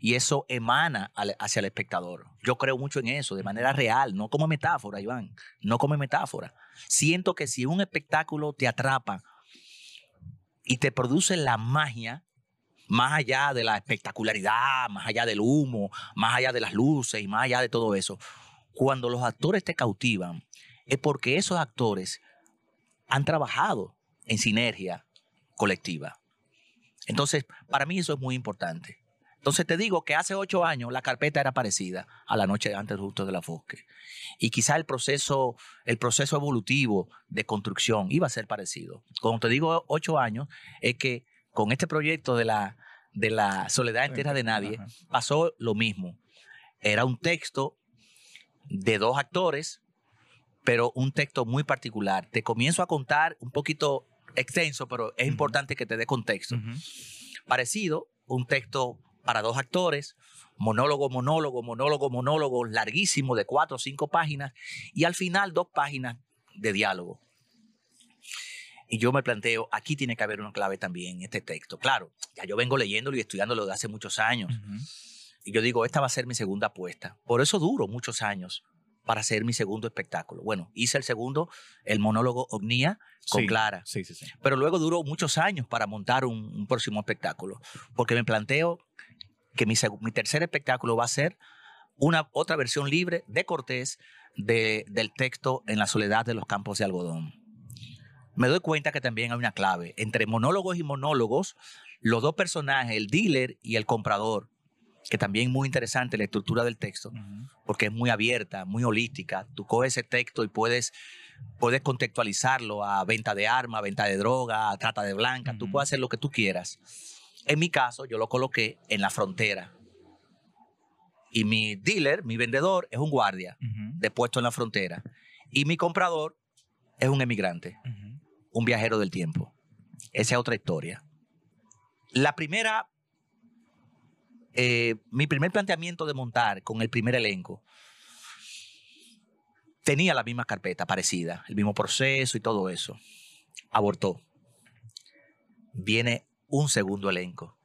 y eso emana al- hacia el espectador. Yo creo mucho en eso, de manera real, no como metáfora, Iván, no como metáfora. Siento que si un espectáculo te atrapa y te produce la magia, más allá de la espectacularidad, más allá del humo, más allá de las luces y más allá de todo eso, cuando los actores te cautivan, es porque esos actores han trabajado en sinergia colectiva. Entonces, para mí eso es muy importante. Entonces te digo que hace ocho años la carpeta era parecida a la noche antes justo de la Fosque. Y quizá el proceso, el proceso evolutivo de construcción iba a ser parecido. Cuando te digo ocho años, es que con este proyecto de la, de la Soledad en Tierra de Nadie, pasó lo mismo. Era un texto de dos actores, pero un texto muy particular. Te comienzo a contar un poquito extenso, pero es importante que te dé contexto. Parecido, un texto para dos actores, monólogo, monólogo, monólogo, monólogo, larguísimo, de cuatro o cinco páginas, y al final dos páginas de diálogo. Y yo me planteo, aquí tiene que haber una clave también en este texto. Claro, ya yo vengo leyéndolo y estudiándolo desde hace muchos años. Y yo digo, esta va a ser mi segunda apuesta. Por eso duro muchos años para hacer mi segundo espectáculo. Bueno, hice el segundo, el monólogo Omnia con Sí, Clara. Sí, sí, sí. Pero luego duró muchos años para montar un, un próximo espectáculo. Porque me planteo que mi, mi tercer espectáculo va a ser una otra versión libre de Cortés de- del texto En la soledad de los campos de algodón. Me doy cuenta que también hay una clave. Entre monólogos y monólogos, los dos personajes, el dealer y el comprador, que también es muy interesante la estructura del texto, porque es muy abierta, muy holística. Tú coges ese texto y puedes, puedes contextualizarlo a venta de armas, venta de droga, a trata de blanca. Tú puedes hacer lo que tú quieras. En mi caso, yo lo coloqué en la frontera. Y mi dealer, mi vendedor, es un guardia de puesto en la frontera. Y mi comprador es un emigrante, un viajero del tiempo. Esa es otra historia. La primera, eh, mi primer planteamiento de montar con el primer elenco tenía la misma carpeta parecida, el mismo proceso y todo eso. Abortó. Viene un segundo elenco.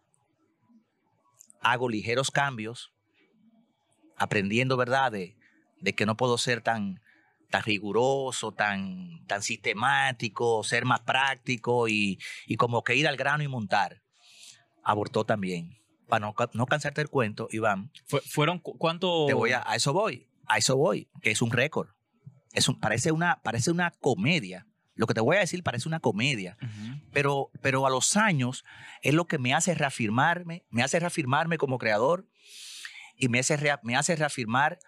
Hago ligeros cambios, aprendiendo, ¿verdad?, de, que no puedo ser tan, tan riguroso, tan, tan sistemático, ser más práctico y, y como que ir al grano y montar. Abortó también. Para no, no cansarte el cuento, Iván, Fue- ¿Fueron cu- cuánto? te voy a, a eso voy, a eso voy, que es un récord. Es un, parece, una, parece una comedia. Lo que te voy a decir parece una comedia, pero, pero a los años es lo que me hace reafirmarme, me hace reafirmarme como creador y me hace, me hace reafirmar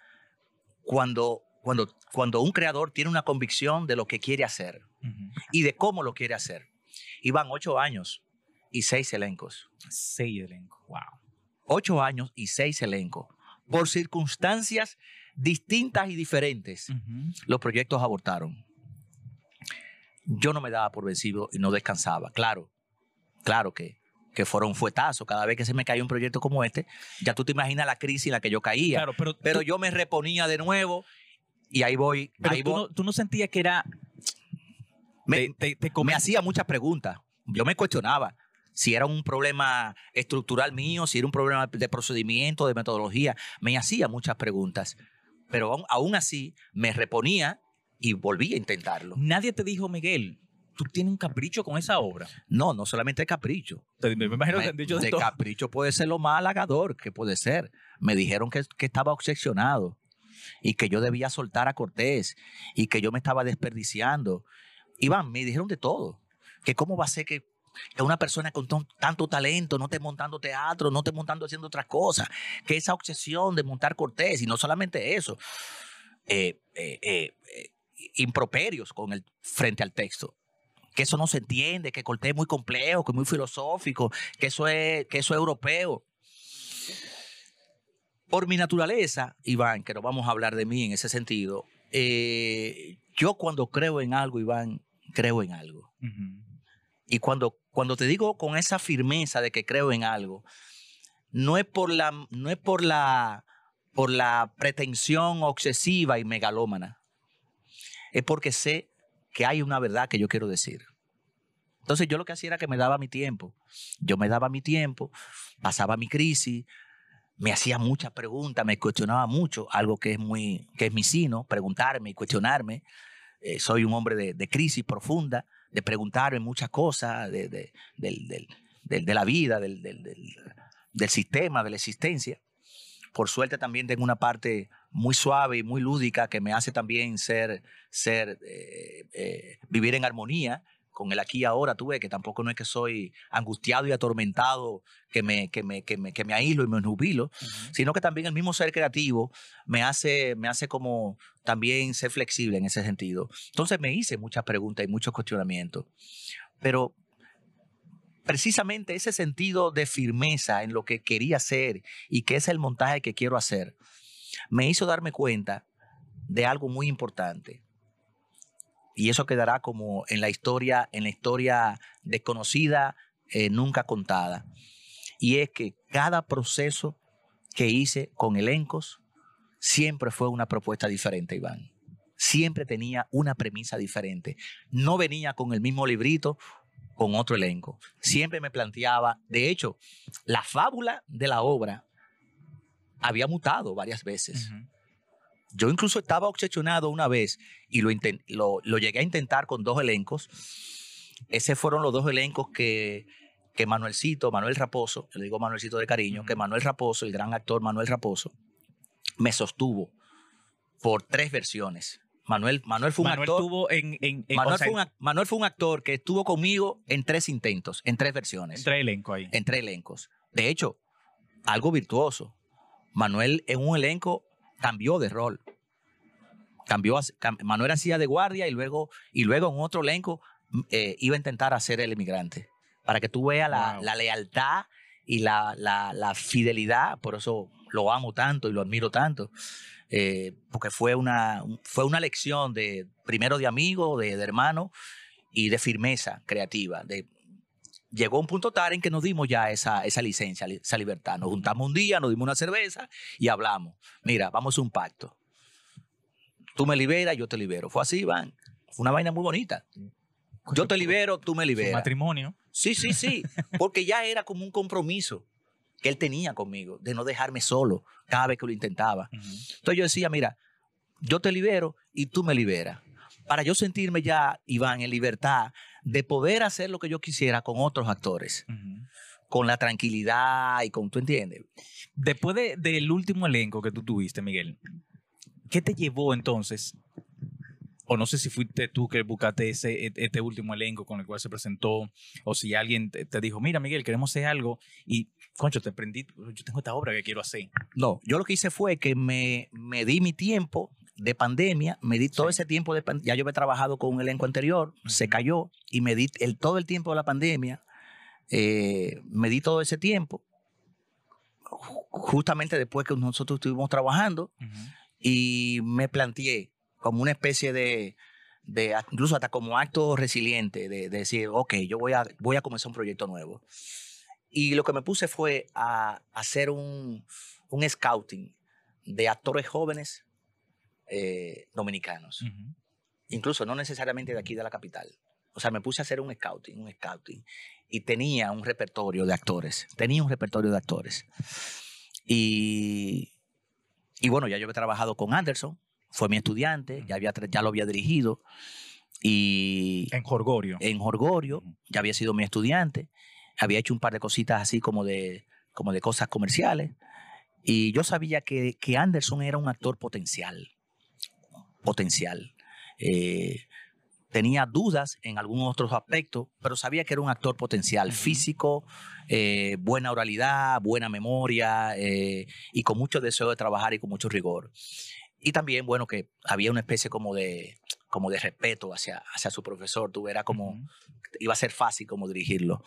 cuando, cuando, cuando un creador tiene una convicción de lo que quiere hacer y de cómo lo quiere hacer. Iban ocho años y seis elencos. Seis elencos. Wow. Ocho años y seis elencos. Por circunstancias distintas y diferentes, los proyectos abortaron. Yo no me daba por vencido y no descansaba. Claro, claro que, que fueron fuetazos. Cada vez que se me caía un proyecto como este, ya tú te imaginas la crisis en la que yo caía. Claro, pero, Pero tú, yo me reponía de nuevo y ahí voy. pero ahí tú, voy. no, tú no sentías que era. Me- te, te, te me hacía muchas preguntas. Yo me cuestionaba si era un problema estructural mío, si era un problema de procedimiento, de metodología. Me hacía muchas preguntas. Pero aún, aún así me reponía y volví a intentarlo. Nadie te dijo, Miguel, tú tienes un capricho con esa obra. No, no solamente capricho. Me imagino que han dicho de, de todo. capricho puede ser lo más halagador que puede ser. Me dijeron que, que estaba obsesionado y que yo debía soltar a Cortés y que yo me estaba desperdiciando. Iván, me dijeron de todo. Que cómo va a ser que, que una persona con tanto talento no esté montando teatro, no esté montando haciendo otras cosas. Que esa obsesión de montar Cortés y no solamente eso. eh, eh, eh, improperios con el, frente al texto. Que eso no se entiende, que Cortés es muy complejo, que es muy filosófico, que eso es, que eso es europeo. Por mi naturaleza, Iván, que no vamos a hablar de mí en ese sentido, yo cuando creo en algo, Iván, creo en algo. Ujú. Y cuando, cuando te digo con esa firmeza de que creo en algo, no es por la, no es por la, por la pretensión obsesiva y megalómana. Es porque sé que hay una verdad que yo quiero decir. Entonces yo lo que hacía era que me daba mi tiempo. Yo me daba mi tiempo, pasaba mi crisis, me hacía muchas preguntas, me cuestionaba mucho, algo que es muy, que es mi sino, preguntarme y cuestionarme. Eh, soy un hombre de, de crisis profunda, de preguntarme muchas cosas de, de- de la vida, del, del- del- del sistema, de la existencia. Por suerte también tengo una parte muy suave y muy lúdica que me hace también ser, ser eh, eh, vivir en armonía con el aquí y ahora. Tú ves que tampoco no es que soy angustiado y atormentado, que me, que me, que me, que me aíslo y me nubilo, Ujú. sino que también el mismo ser creativo me hace, me hace como también ser flexible en ese sentido. Entonces me hice muchas preguntas y muchos cuestionamientos. Pero precisamente ese sentido de firmeza en lo que quería hacer y que es el montaje que quiero hacer, me hizo darme cuenta de algo muy importante. Y eso quedará como en la historia, en la historia desconocida, eh, nunca contada. Y es que cada proceso que hice con elencos siempre fue una propuesta diferente, Iván. Siempre tenía una premisa diferente. No venía con el mismo librito, con otro elenco. Siempre me planteaba, de hecho, la fábula de la obra había mutado varias veces. Yo incluso estaba obsesionado una vez y lo, lo, llegué a intentar con dos elencos. Esos fueron los dos elencos que, que Manuelcito, Manuel Raposo, le digo Manuelcito de cariño, que Manuel Raposo, el gran actor Manuel Raposo, me sostuvo por tres versiones. Manuel, Manuel fue un actor. Manuel, fue un, actor que estuvo conmigo en tres intentos, en tres versiones. En tres elencos ahí. En tres elencos. De hecho, algo virtuoso. Manuel en un elenco cambió de rol. Cambió, Manuel hacía de guardia y luego, y luego en otro elenco eh, iba a intentar hacer el emigrante. Para que tú veas la, lealtad y la, la, fidelidad. Por eso lo amo tanto y lo admiro tanto. Eh, porque fue una, fue una lección de, primero de amigo, de, hermano y de firmeza creativa. De, llegó un punto tal en que nos dimos ya esa, esa licencia, esa libertad. Nos juntamos un día, nos dimos una cerveza y hablamos. Mira, vamos a un pacto. Tú me liberas, yo te libero. Fue así, Iván. Fue una vaina muy bonita. Yo te libero, tú me liberas. matrimonio. Sí, sí, sí. Porque ya era como un compromiso que él tenía conmigo, de no dejarme solo cada vez que lo intentaba. Entonces yo decía, mira, yo te libero y tú me liberas. Para yo sentirme ya, Iván, en libertad de poder hacer lo que yo quisiera con otros actores. Con la tranquilidad y con, ¿tú entiendes? Después del último elenco que tú tuviste, Miguel, ¿qué te llevó entonces o no sé si fuiste tú que buscaste ese, e, este último elenco con el cual se presentó, o si alguien te, dijo, mira Miguel, queremos hacer algo, y concho, te prendí, yo tengo esta obra que quiero hacer. No, yo lo que hice fue que me, me di mi tiempo de pandemia, me di todo ese tiempo de ya yo había trabajado con un elenco anterior, se cayó, y me di el, todo el tiempo de la pandemia, eh, me di todo ese tiempo, justamente después que nosotros estuvimos trabajando, y me planteé, como una especie de, de, incluso hasta como acto resiliente, de, decir, ok, yo voy a, voy a comenzar un proyecto nuevo. Y lo que me puse fue a, hacer un, un, scouting de actores jóvenes eh, dominicanos, incluso no necesariamente de aquí de la capital. O sea, me puse a hacer un scouting, un scouting, y tenía un repertorio de actores, tenía un repertorio de actores. Y, y bueno, ya yo he trabajado con Anderson, fue mi estudiante, ya, había, ya lo había dirigido. Y en Jorgorio. En Jorgorio, ya había sido mi estudiante. Había hecho un par de cositas así como de, como de cosas comerciales. Y yo sabía que, que Anderson era un actor potencial. Potencial. Eh, tenía dudas en algunos otros aspectos, pero sabía que era un actor potencial, físico, eh, buena oralidad, buena memoria eh, y con mucho deseo de trabajar y con mucho rigor. Y también, bueno, que había una especie como de, como de respeto hacia, hacia su profesor. Tú como, iba a ser fácil como dirigirlo.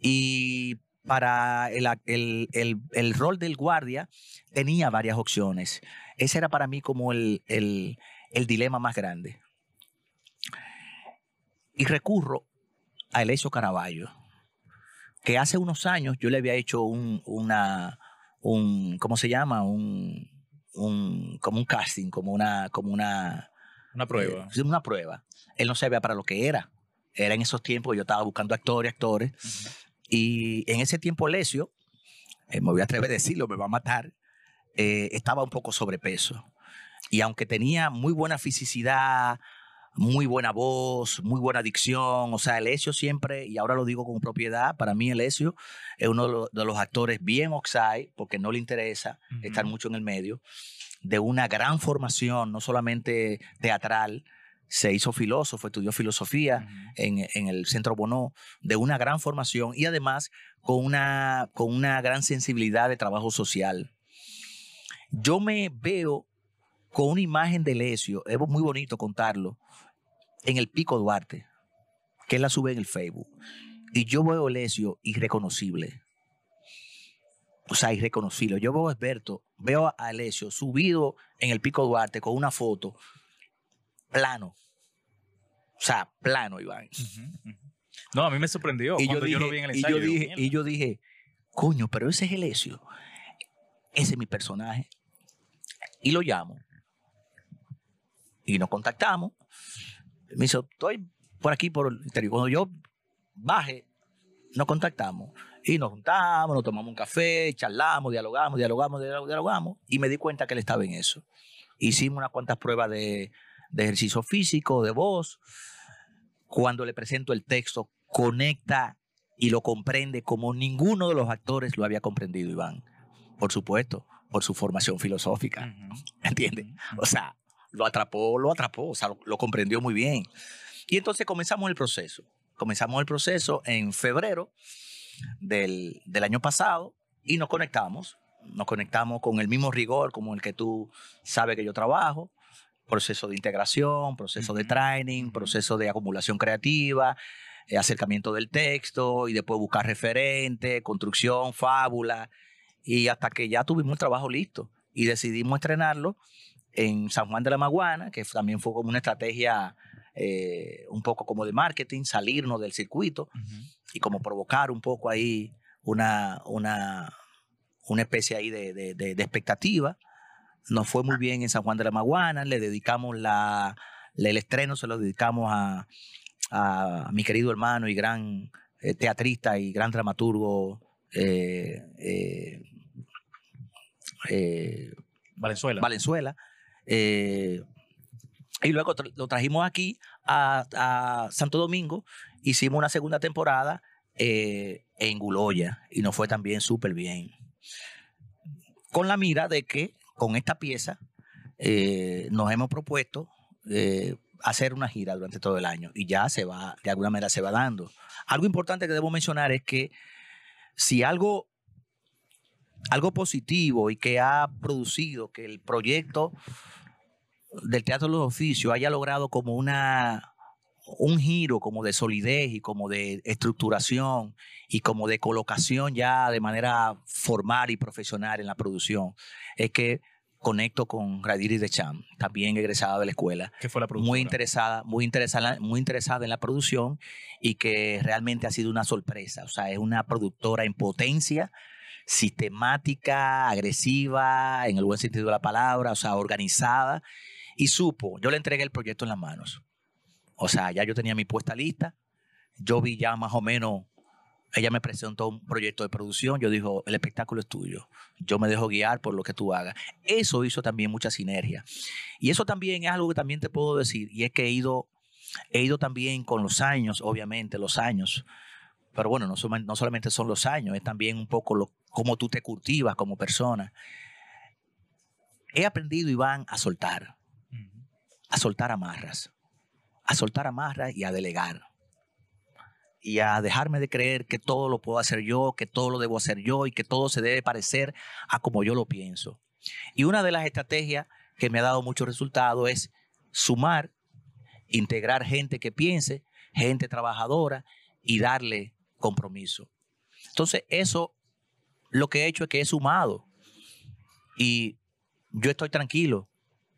Y para el, el, el, el, rol del guardia tenía varias opciones. Ese era para mí como el, dilema más grande. Y recurro a Elesio Caraballo, que hace unos años yo le había hecho un, una, un, ¿cómo se llama? Un, un, como un casting, como una, como una, una prueba. Eh, una prueba. Él no sabía para lo que era. Era en esos tiempos, yo estaba buscando actores, actores. Y en ese tiempo, Lesio, eh, me voy a atrever a decirlo, me va a matar, eh, estaba un poco sobrepeso. Y aunque tenía muy buena fisicidad, muy buena voz, muy buena dicción. O sea, Elesio siempre, y ahora lo digo con propiedad, para mí Elesio es uno de los, actores bien oxide, porque no le interesa estar mucho en el medio, de una gran formación, no solamente teatral, se hizo filósofo, estudió filosofía en, el Centro Bonó, de una gran formación y además con una, con una gran sensibilidad de trabajo social. Yo me veo con una imagen de Elesio, es muy bonito contarlo, en el Pico Duarte, que él la sube en el Facebook. y yo veo a Elesio irreconocible. O sea, irreconocible. Yo veo a Esberto, veo a Elesio subido en el Pico Duarte con una foto plano. O sea, plano, Iván. No, a mí me sorprendió y cuando yo, yo, dije, lo vi en el y ensayo. yo digo, dije, y yo dije, coño, pero ese es Elesio. Ese es mi personaje. Y lo llamo. Y nos contactamos. Me dice, estoy por aquí, por el interior. Cuando yo baje, nos contactamos. Y nos juntamos, nos tomamos un café, charlamos, dialogamos, dialogamos, dialogamos. Y me di cuenta que él estaba en eso. Hicimos unas cuantas pruebas de ejercicio físico, de voz. Cuando le presento el texto, conecta y lo comprende como ninguno de los actores lo había comprendido, Iván. Por supuesto, por su formación filosófica. Ujú, ¿Entiendes? ujú, O sea, lo atrapó, lo atrapó, o sea, lo, lo comprendió muy bien. Y entonces comenzamos el proceso. Comenzamos el proceso en febrero del, del año pasado y nos conectamos. Nos conectamos con el mismo rigor como el que tú sabes que yo trabajo. Proceso de integración, proceso de training, proceso de acumulación creativa, eh, acercamiento del texto y después buscar referente, construcción, fábula. Y hasta que ya tuvimos el trabajo listo y decidimos estrenarlo en San Juan de la Maguana, que también fue como una estrategia eh, un poco como de marketing, salirnos del circuito y como provocar un poco ahí una, una, una especie ahí de, de- de- de expectativa. Nos fue muy bien en San Juan de la Maguana, le dedicamos la, el estreno, se lo dedicamos a, a mi querido hermano y gran eh, teatrista y gran dramaturgo eh, eh, eh, Valenzuela. Valenzuela. y luego tra- lo trajimos aquí a, a Santo Domingo. Hicimos una segunda temporada en Guloya y nos fue también súper bien. Con la mira de que con esta pieza nos hemos propuesto hacer una gira durante todo el año y ya se va, de alguna manera se va dando. Algo importante que debo mencionar es que si algo algo positivo y que ha producido que el proyecto del Teatro de los Oficios haya logrado como una un giro como de solidez y como de estructuración y como de colocación ya de manera formal y profesional en la producción es que conecto con Radiri de Cham, también egresada de la escuela, que fue la productora. muy interesada, muy interesada, muy interesada en la producción y que realmente ha sido una sorpresa. O sea, es una productora en potencia, sistemática, agresiva, en el buen sentido de la palabra, o sea, organizada. Y supo, yo le entregué el proyecto en las manos. O sea, ya yo tenía mi puesta lista, yo vi ya más o menos, ella me presentó un proyecto de producción, yo dijo, el espectáculo es tuyo, yo me dejo guiar por lo que tú hagas. Eso hizo también mucha sinergia. Y eso también es algo que también te puedo decir, y es que he ido, he ido también con los años, obviamente, los años, pero bueno, no, solamente son los años, es también un poco lo, cómo tú te cultivas como persona. He aprendido, Iván, a soltar, a soltar amarras, a soltar amarras y a delegar. Y a dejarme de creer que todo lo puedo hacer yo, que todo lo debo hacer yo y que todo se debe parecer a como yo lo pienso. Y una de las estrategias que me ha dado mucho resultado es sumar, integrar gente que piense, gente trabajadora y darle compromiso. Entonces, eso lo que he hecho es que he sumado y yo estoy tranquilo.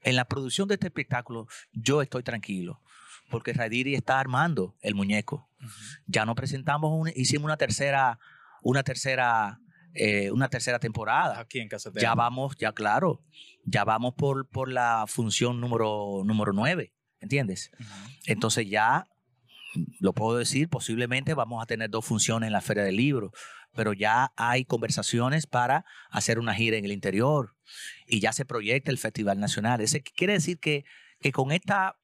En la producción de este espectáculo, yo estoy tranquilo porque Radiri está armando el muñeco. Ya no presentamos, un- hicimos una tercera, una tercera, eh, una tercera temporada Aquí en Casa ya vamos, ya claro, ya vamos por, por la función número, número 9, ¿entiendes? Entonces ya, lo puedo decir, posiblemente vamos a tener dos funciones en la Feria del Libro, pero ya hay conversaciones para hacer una gira en el interior y ya se proyecta el Festival Nacional. Ese quiere decir que, que con esta...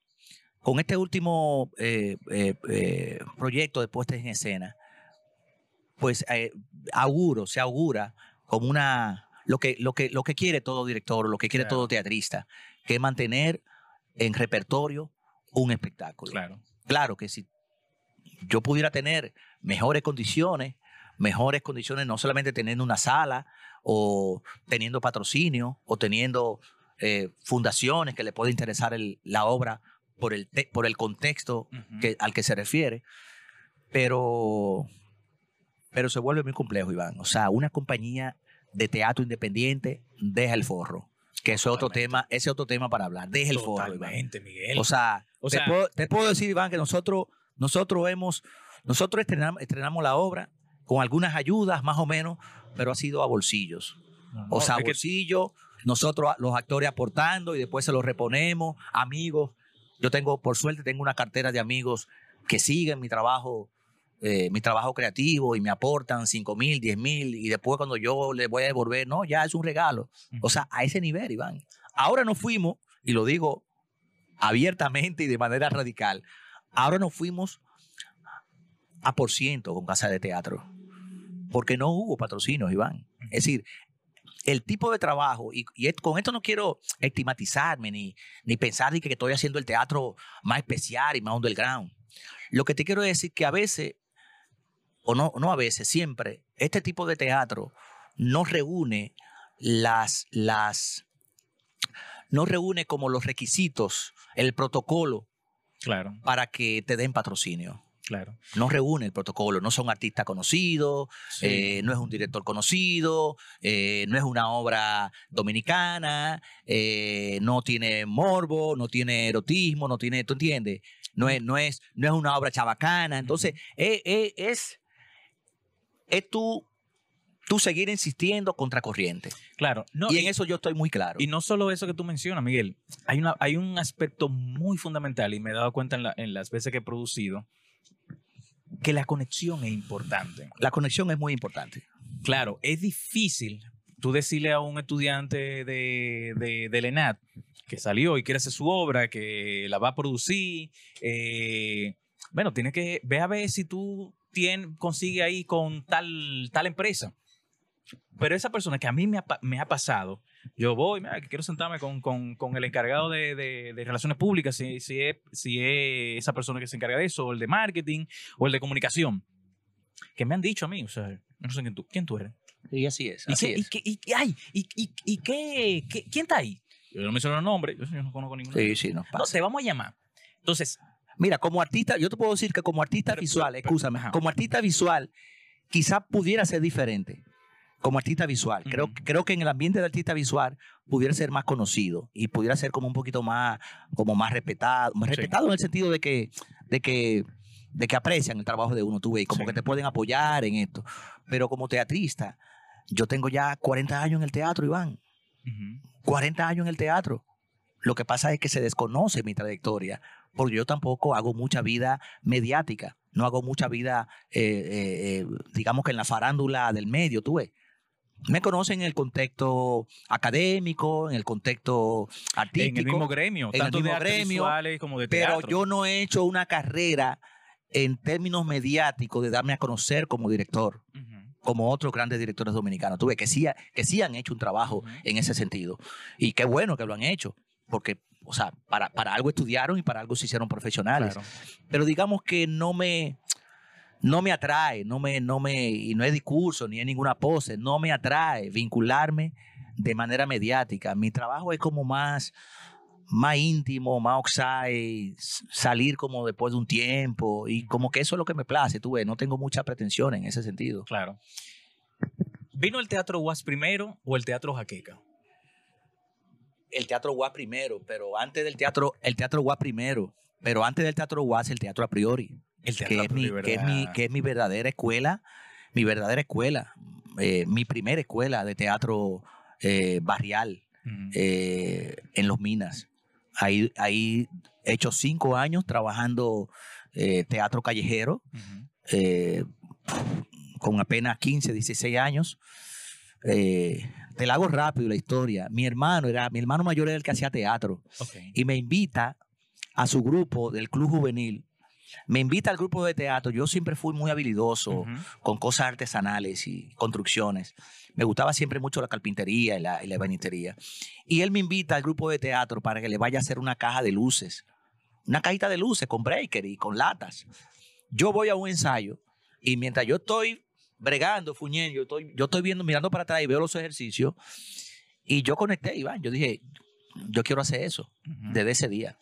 Con este último eh, eh, eh, proyecto de puesta en escena, pues auguro, se augura como una lo que, lo que, lo que quiere todo director, lo que quiere Claro. todo teatrista, que es mantener en repertorio un espectáculo. Claro. Claro que si yo pudiera tener mejores condiciones, mejores condiciones, no solamente teniendo una sala o teniendo patrocinio o teniendo eh, fundaciones que le pueda interesar el- la obra por el, te- por el contexto que, al que se refiere, Pero, pero se vuelve muy complejo, Iván. O sea, una compañía de teatro independiente deja el forro. Que eso es otro tema, ese es otro tema para hablar. Deja el forro, Iván. Miguel. O sea, O te, sea- puedo, te puedo decir, Iván, que nosotros, nosotros hemos, nosotros estrenamos, estrenamos la obra con algunas ayudas, más o menos, pero ha sido a bolsillos. No, O sea, a que- bolsillo, nosotros los actores aportando y después se los reponemos, amigos. Yo tengo, por suerte, tengo una cartera de amigos que siguen mi trabajo, eh, mi trabajo creativo y me aportan 5 mil, 10 mil y después cuando yo les voy a devolver, no, ya es un regalo. O sea, a ese nivel, Iván. Ahora nos fuimos, y lo digo abiertamente y de manera radical, ahora nos fuimos a por ciento con Casa de Teatro, porque no hubo patrocinios, Iván. Es decir, el tipo de trabajo, y, y con esto no quiero estigmatizarme ni, ni pensar de que estoy haciendo el teatro más especial y más underground. Lo que te quiero decir que a veces, o no, no a veces, siempre, este tipo de teatro no reúne las, las, no reúne como los requisitos, el protocolo Claro, para que te den patrocinio. Claro. No reúne el protocolo, no son artistas conocidos, Sí. eh, no es un director conocido, eh, no es una obra dominicana, eh, no tiene morbo, no tiene erotismo, no tiene, ¿tú entiendes? No es, no es, no es una obra chabacana. Entonces, eh, eh, es, es tú, tú seguir insistiendo contra corriente. claro. No, y en eso yo estoy muy claro. Y no solo eso que tú mencionas, Miguel. Hay, una, hay un aspecto muy fundamental y me he dado cuenta en, la- en las veces que he producido que la conexión es importante. La conexión es muy importante. Claro, es difícil tú decirle a un estudiante de, de, del ENAD que salió y quiere hacer su obra, que la va a producir. eh, bueno, tienes que ve a ver si tú tien- consigues ahí con tal, tal empresa. Pero esa persona que a mí me ha, pa- me ha pasado, yo voy, mira, que quiero sentarme con, con- con el encargado de, de- de relaciones públicas, si, si, es, si es esa persona que se encarga de eso, o el de marketing, o el de comunicación, que me han dicho a mí, o sea, no sé quién tú, quién tú eres. Y así es. ¿Y, Así qué, es. y, qué- y- ay, y, y- y qué, qué- quién está ahí? Yo no menciono el nombre, yo, yo no conozco ninguno. Sí, sí, No, pasa. te vamos a llamar. Entonces, Mira, como artista, yo te puedo decir que como artista Pero- visual, pero- pero- escúchame, ajá. como artista visual, quizá pudiera ser diferente. Como artista visual. creo, Ujú. creo que en el ambiente de artista visual pudiera ser más conocido y pudiera ser como un poquito más, como más respetado. Más Sí. respetado en el sentido de que, de que, de que aprecian el trabajo de uno, tú ves, y como Sí. que te pueden apoyar en esto. Pero como teatrista, yo tengo ya 40 años en el teatro, Iván. 40 años en el teatro. Lo que pasa es que se desconoce mi trayectoria, porque yo tampoco hago mucha vida mediática, no hago mucha vida, eh, eh, eh, digamos que en la farándula del medio, tú ves. Me conocen en el contexto académico, en el contexto artístico, en el mismo gremio, en el tanto de mismo gremio, visuales como de pero yo no he hecho una carrera en términos mediáticos de darme a conocer como director como otros grandes directores dominicanos. Tú ves que sí, que sí han hecho un trabajo en ese sentido. Y qué bueno que lo han hecho, porque, o sea, para, para algo estudiaron y para algo se hicieron profesionales. Claro. Pero digamos que no me, no me atrae, no me, no me, y no es discurso ni es ninguna pose, no me atrae vincularme de manera mediática. Mi trabajo es como más, más íntimo, más oxide, s- salir como después de un tiempo y como que eso es lo que me place, tú ves, no tengo mucha pretensión en ese sentido. Claro. ¿Vino el teatro Was primero o el teatro Jaqueca? el teatro UAS primero, pero antes del teatro, el teatro UAS primero, pero antes del teatro UAS, el teatro a priori, El que es, mi, que, es mi, ¿verdad? que es mi verdadera escuela, mi verdadera escuela, eh, mi primera escuela de teatro eh, barrial Ujú. eh, en Los Minas. Ahí, ahí he hecho cinco años trabajando teatro callejero, con apenas 15, 16 años. Eh, te la hago rápido la historia. Mi hermano era, mi hermano mayor era el que hacía teatro y me invita a su grupo del club juvenil. Me invita al grupo de teatro. Yo siempre fui muy habilidoso Ujú. con cosas artesanales y construcciones. Me gustaba siempre mucho la carpintería y la, y la ebanistería. Y él me invita al grupo de teatro para que le vaya a hacer una caja de luces. Una cajita de luces con breaker y con latas. Yo voy a un ensayo y mientras yo estoy bregando, fuñendo, yo estoy, yo estoy viendo, mirando para atrás y veo los ejercicios. Y yo conecté, Iván. Yo dije, yo quiero hacer eso desde ese día.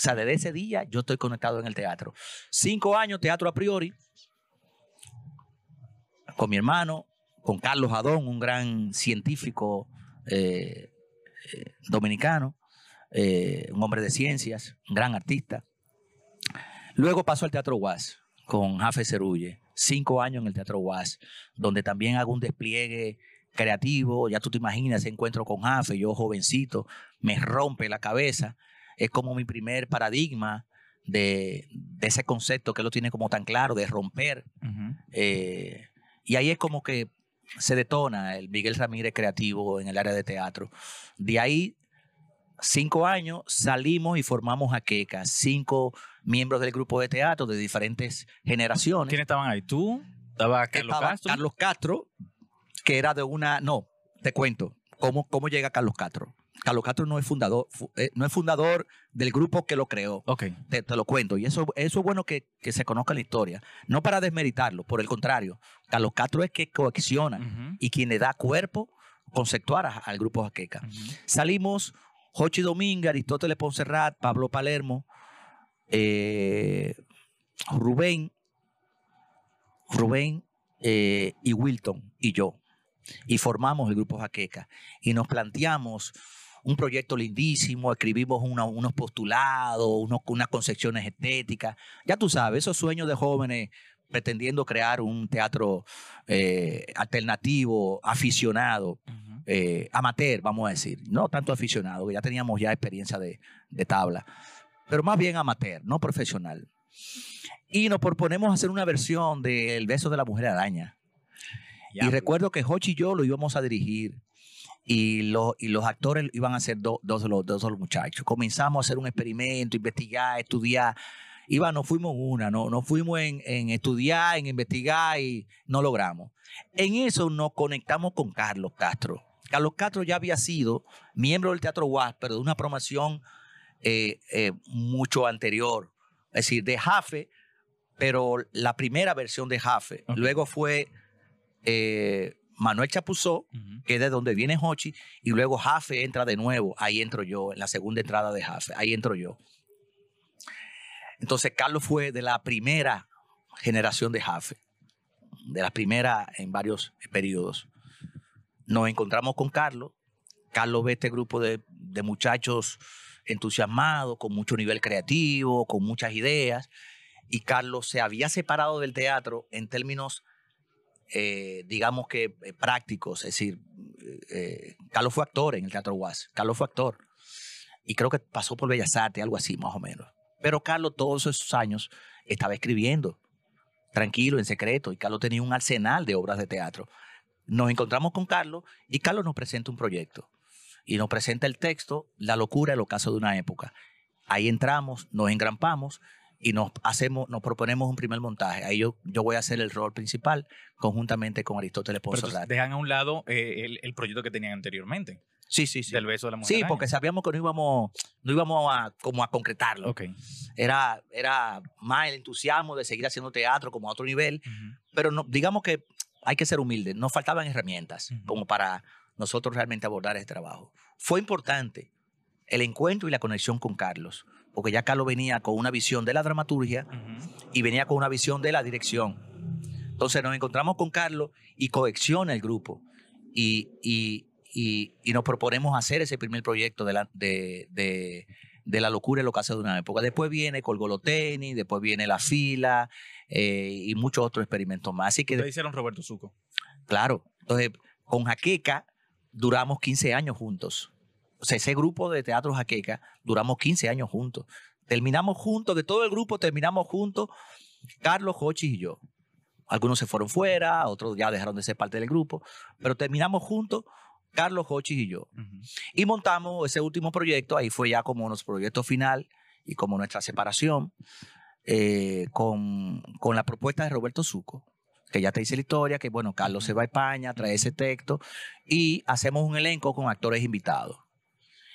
Sea, desde ese día yo estoy conectado en el teatro. Cinco años, teatro a priori, con mi hermano, con Carlos Adón, un gran científico eh, eh, dominicano, eh, un hombre de ciencias, un gran artista. Luego pasó al Teatro UAS con Jafe Cerulle, cinco años en el Teatro UAS, donde también hago un despliegue creativo, ya tú te imaginas, encuentro con Jafe, yo jovencito, me rompe la cabeza, es como mi primer paradigma de, ese concepto que él lo tiene como tan claro, de romper. Eh, y ahí es como que se detona el Miguel Ramírez creativo en el área de teatro. De ahí, cinco años, salimos y formamos a Queca, cinco miembros del grupo de teatro de diferentes generaciones. ¿Quiénes estaban ahí? ¿Tú? ¿Estaba Carlos Castro? Carlos Castro, que era de una, no, te cuento, ¿cómo, cómo llega Carlos Castro? Carlos Castro no es fundador, eh, no es fundador del grupo que lo creó. Te, lo cuento. Y eso, eso es bueno que, se conozca la historia. No para desmeritarlo, por el contrario. Carlos Castro es que coacciona y quien le da cuerpo conceptual al grupo Jaqueca. Salimos Jochi Domínguez, Aristóteles Poncerrat, Pablo Palermo, eh, Rubén, Rubén eh, y Wilton y yo y formamos el grupo Jaqueca y nos planteamos un proyecto lindísimo, escribimos unos postulados, unas concepciones estéticas. Ya tú sabes, esos sueños de jóvenes pretendiendo crear un teatro eh, alternativo, aficionado, eh, amateur, vamos a decir. No tanto aficionado, que ya teníamos ya experiencia de, de tabla, pero más bien amateur, no profesional. Y nos proponemos hacer una versión del beso de la mujer araña y recuerdo que Hochi y yo lo íbamos a dirigir. Y, los y los actores iban a ser dos, de los, dos los muchachos. Comenzamos a hacer un experimento, investigar, estudiar. Iba, no fuimos una, no, no fuimos en, en, estudiar, en investigar y no logramos. En eso nos conectamos con Carlos Castro. Carlos Castro ya había sido miembro del Teatro UAS, pero de una promoción eh, eh, mucho anterior. Es decir, de Jafe, pero la primera versión de Jafe. Luego fue eh, Manuel Chapuzó, que es de donde viene Hochi, y luego Jafe entra de nuevo, ahí entro yo, en la segunda entrada de Jafe, ahí entro yo. Entonces Carlos fue de la primera generación de Jafe, de la primera en varios periodos. Nos encontramos con Carlos, Carlos ve este grupo de, de muchachos entusiasmados, con mucho nivel creativo, con muchas ideas, y Carlos se había separado del teatro en términos eh, digamos que eh, prácticos. Es decir, eh, Carlos fue actor en el Teatro UAS. Carlos fue actor. Y creo que pasó por Bellas Artes, algo así, más o menos. Pero Carlos todos esos años estaba escribiendo, tranquilo, en secreto. Y Carlos tenía un arsenal de obras de teatro. Nos encontramos con Carlos y Carlos nos presenta un proyecto. Y nos presenta el texto, La locura, el ocaso de una época. Ahí entramos, nos engrampamos y nos hacemos, nos proponemos un primer montaje. Ahí yo, yo voy a hacer el rol principal conjuntamente con Aristóteles Pero dejan a un lado eh, el, proyecto que tenían anteriormente. Sí, sí, sí. Del beso de la mujer. Sí, porque sabíamos que no íbamos, no íbamos a, como a concretarlo. Okay. Era, era más el entusiasmo de seguir haciendo teatro como a otro nivel. Pero no, digamos que hay que ser humilde. Nos faltaban herramientas como para nosotros realmente abordar este trabajo. Fue importante el encuentro y la conexión con Carlos porque ya Carlos venía con una visión de la dramaturgia y venía con una visión de la dirección. Entonces nos encontramos con Carlos y cohesiona el grupo y, y, y, nos proponemos hacer ese primer proyecto de la, de, de, de la locura en lo que hace de una época. Después viene Colgoloteni, después viene La Fila eh, y muchos otros experimentos más. Así que, ¿Qué hicieron Roberto Suco? Claro. Entonces, con Jaqueca duramos 15 años juntos o sea, ese grupo de teatro jaqueca, duramos 15 años juntos. Terminamos juntos, de todo el grupo terminamos juntos, Carlos, Jochi y yo. Algunos se fueron fuera, otros ya dejaron de ser parte del grupo, pero terminamos juntos, Carlos, Jochi y yo. Y montamos ese último proyecto, ahí fue ya como nuestro proyecto final y como nuestra separación, eh, con, con la propuesta de Roberto Suco, que ya te dice la historia, que bueno, Carlos se va a España, trae ese texto y hacemos un elenco con actores invitados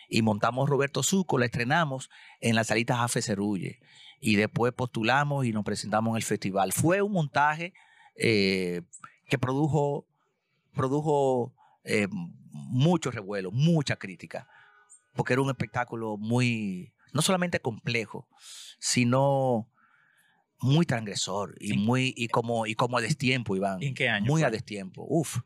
y montamos Roberto Zuco, la estrenamos en la salita Jafe Cerulle y después postulamos y nos presentamos en el festival. Fue un montaje eh, que produjo, produjo eh, mucho revuelo, mucha crítica, porque era un espectáculo muy no solamente complejo, sino muy transgresor y muy y como y como a destiempo, Iván. ¿En qué año Muy fue? a destiempo. Uf.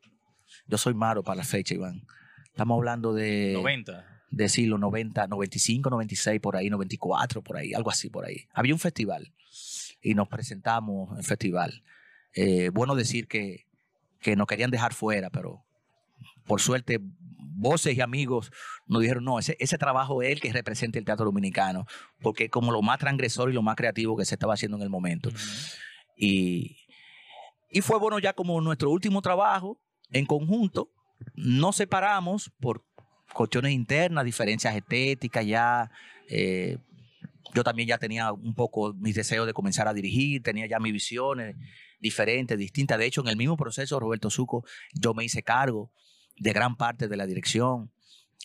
Yo soy malo para la fecha, Iván. Estamos hablando de 90. De siglo 90, 95, 96 por ahí, 94 por ahí, algo así por ahí. Había un festival y nos presentamos en festival. Eh, bueno decir que, que nos querían dejar fuera, pero por suerte voces y amigos nos dijeron, no, ese, ese trabajo es el que representa el teatro dominicano, porque es como lo más transgresor y lo más creativo que se estaba haciendo en el momento. Y, y fue bueno ya como nuestro último trabajo en conjunto. Nos separamos por cuestiones internas, diferencias estéticas ya. eh, yo también ya tenía un poco mis deseos de comenzar a dirigir, tenía ya mis visiones diferentes, distintas. De hecho, en el mismo proceso, Roberto Suco, yo me hice cargo de gran parte de la dirección.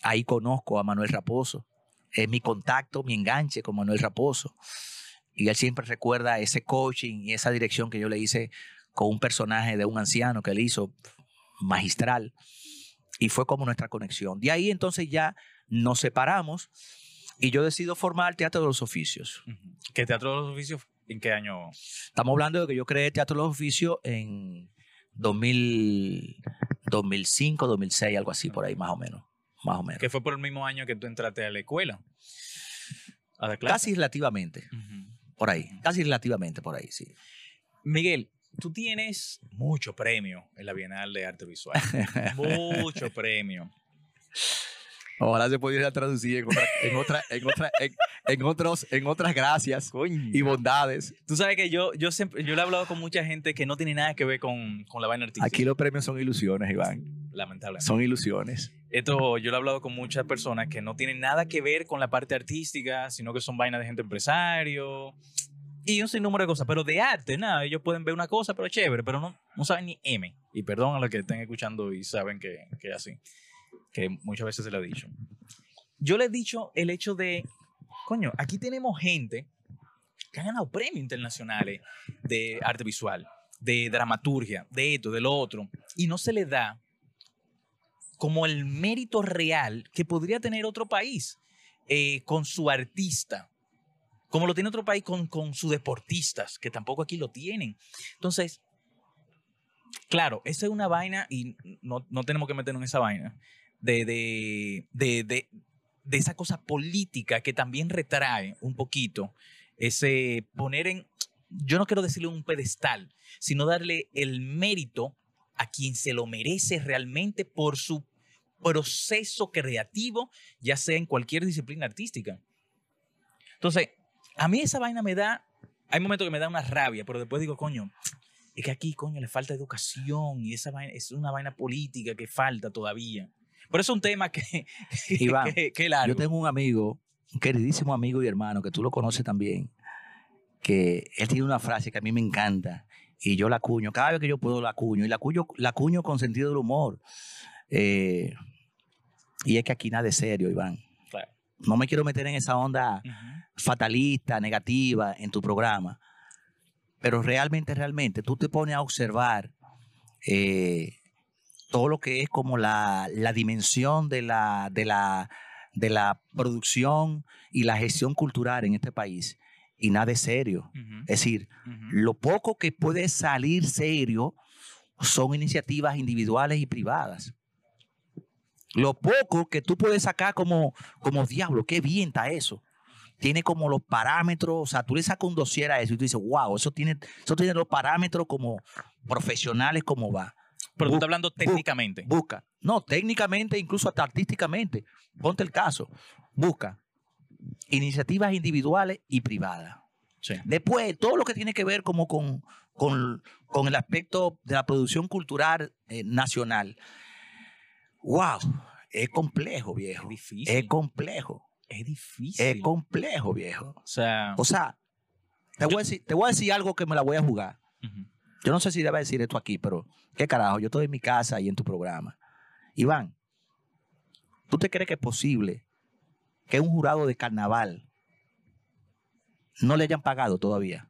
Ahí conozco a Manuel Raposo. Es mi contacto, mi enganche con Manuel Raposo. Y él siempre recuerda ese coaching y esa dirección que yo le hice con un personaje de un anciano que él hizo magistral. Y fue como nuestra conexión. De ahí entonces ya nos separamos y yo decido formar Teatro de los Oficios. ¿Qué Teatro de los Oficios? ¿En qué año? Estamos hablando de que yo creé Teatro de los Oficios en 2000, 2005, 2006, algo así por ahí, más o menos. Más o menos. Que fue por el mismo año que tú entraste a la escuela. A clase. Casi relativamente, por ahí. Casi relativamente por ahí, sí. Miguel, tú tienes mucho premio en la Bienal de Arte Visual. mucho premio. Ojalá se pudiera traducir en, otra- en, otra- en, otra- en- en otros, en otras gracias y bondades. Tú sabes que yo, yo siempre, yo le he hablado con mucha gente que no tiene nada que ver con, con la vaina artística. Aquí los premios son ilusiones, Iván. lamentablemente. Son ilusiones. Esto yo lo he hablado con muchas personas que no tienen nada que ver con la parte artística, sino que son vainas de gente empresario y un sinnúmero de cosas. Pero de arte, nada, ellos pueden ver una cosa, pero chévere, pero no, no saben ni M. Y perdón a los que estén escuchando y saben que, es así, que muchas veces se lo he dicho. Yo les he dicho el hecho de, coño, aquí tenemos gente que ha ganado premios internacionales de arte visual, de dramaturgia, de esto, de lo otro, y no se le da como el mérito real que podría tener otro país eh, con su artista, como lo tiene otro país con, con sus deportistas, que tampoco aquí lo tienen. Entonces, claro, esa es una vaina y no, no tenemos que meternos en esa vaina de, de, de, de, de esa cosa política que también retrae un poquito ese poner en, yo no quiero decirle un pedestal, sino darle el mérito a quien se lo merece realmente por su proceso creativo, ya sea en cualquier disciplina artística. Entonces, a mí esa vaina me da, hay momentos que me da una rabia, pero después digo, coño, es que aquí, coño, le falta educación y esa vaina es una vaina política que falta todavía. Por eso es un tema que, Iván, que, que largo. Yo tengo un amigo, un queridísimo amigo y hermano, que tú lo conoces también, que él tiene una frase que a mí me encanta y yo la acuño. Cada vez que yo puedo la acuño y la acuño, la acuño con sentido del humor. Eh, y es que aquí nada es serio, Iván. No me quiero meter en esa onda fatalista, negativa en tu programa. Pero realmente, realmente, tú te pones a observar eh, todo lo que es como la, la dimensión de la, de, la, de la producción y la gestión cultural en este país. Y nada es serio. Es decir, lo poco que puede salir serio son iniciativas individuales y privadas. Lo poco que tú puedes sacar como, como diablo, qué bien está eso. Tiene como los parámetros, o sea, tú le sacas un dossier a eso y tú dices, wow, eso tiene, eso tiene los parámetros como profesionales, como va. Pero tú estás hablando técnicamente. Busca. No, técnicamente, incluso hasta artísticamente. Ponte el caso. Busca iniciativas individuales y privadas. Sí. Después, todo lo que tiene que ver como con, con, con el aspecto de la producción cultural eh, nacional. ¡Wow! Es complejo, Es viejo. difícil. Es complejo. Es difícil. Es complejo, viejo. o sea, O sea, te voy, a decir, te voy a decir algo que me la voy a jugar. Yo no sé si debe decir esto aquí, pero qué carajo, yo estoy en mi casa y en tu programa. Iván, ¿tú te crees que es posible que un jurado de carnaval no le hayan pagado todavía?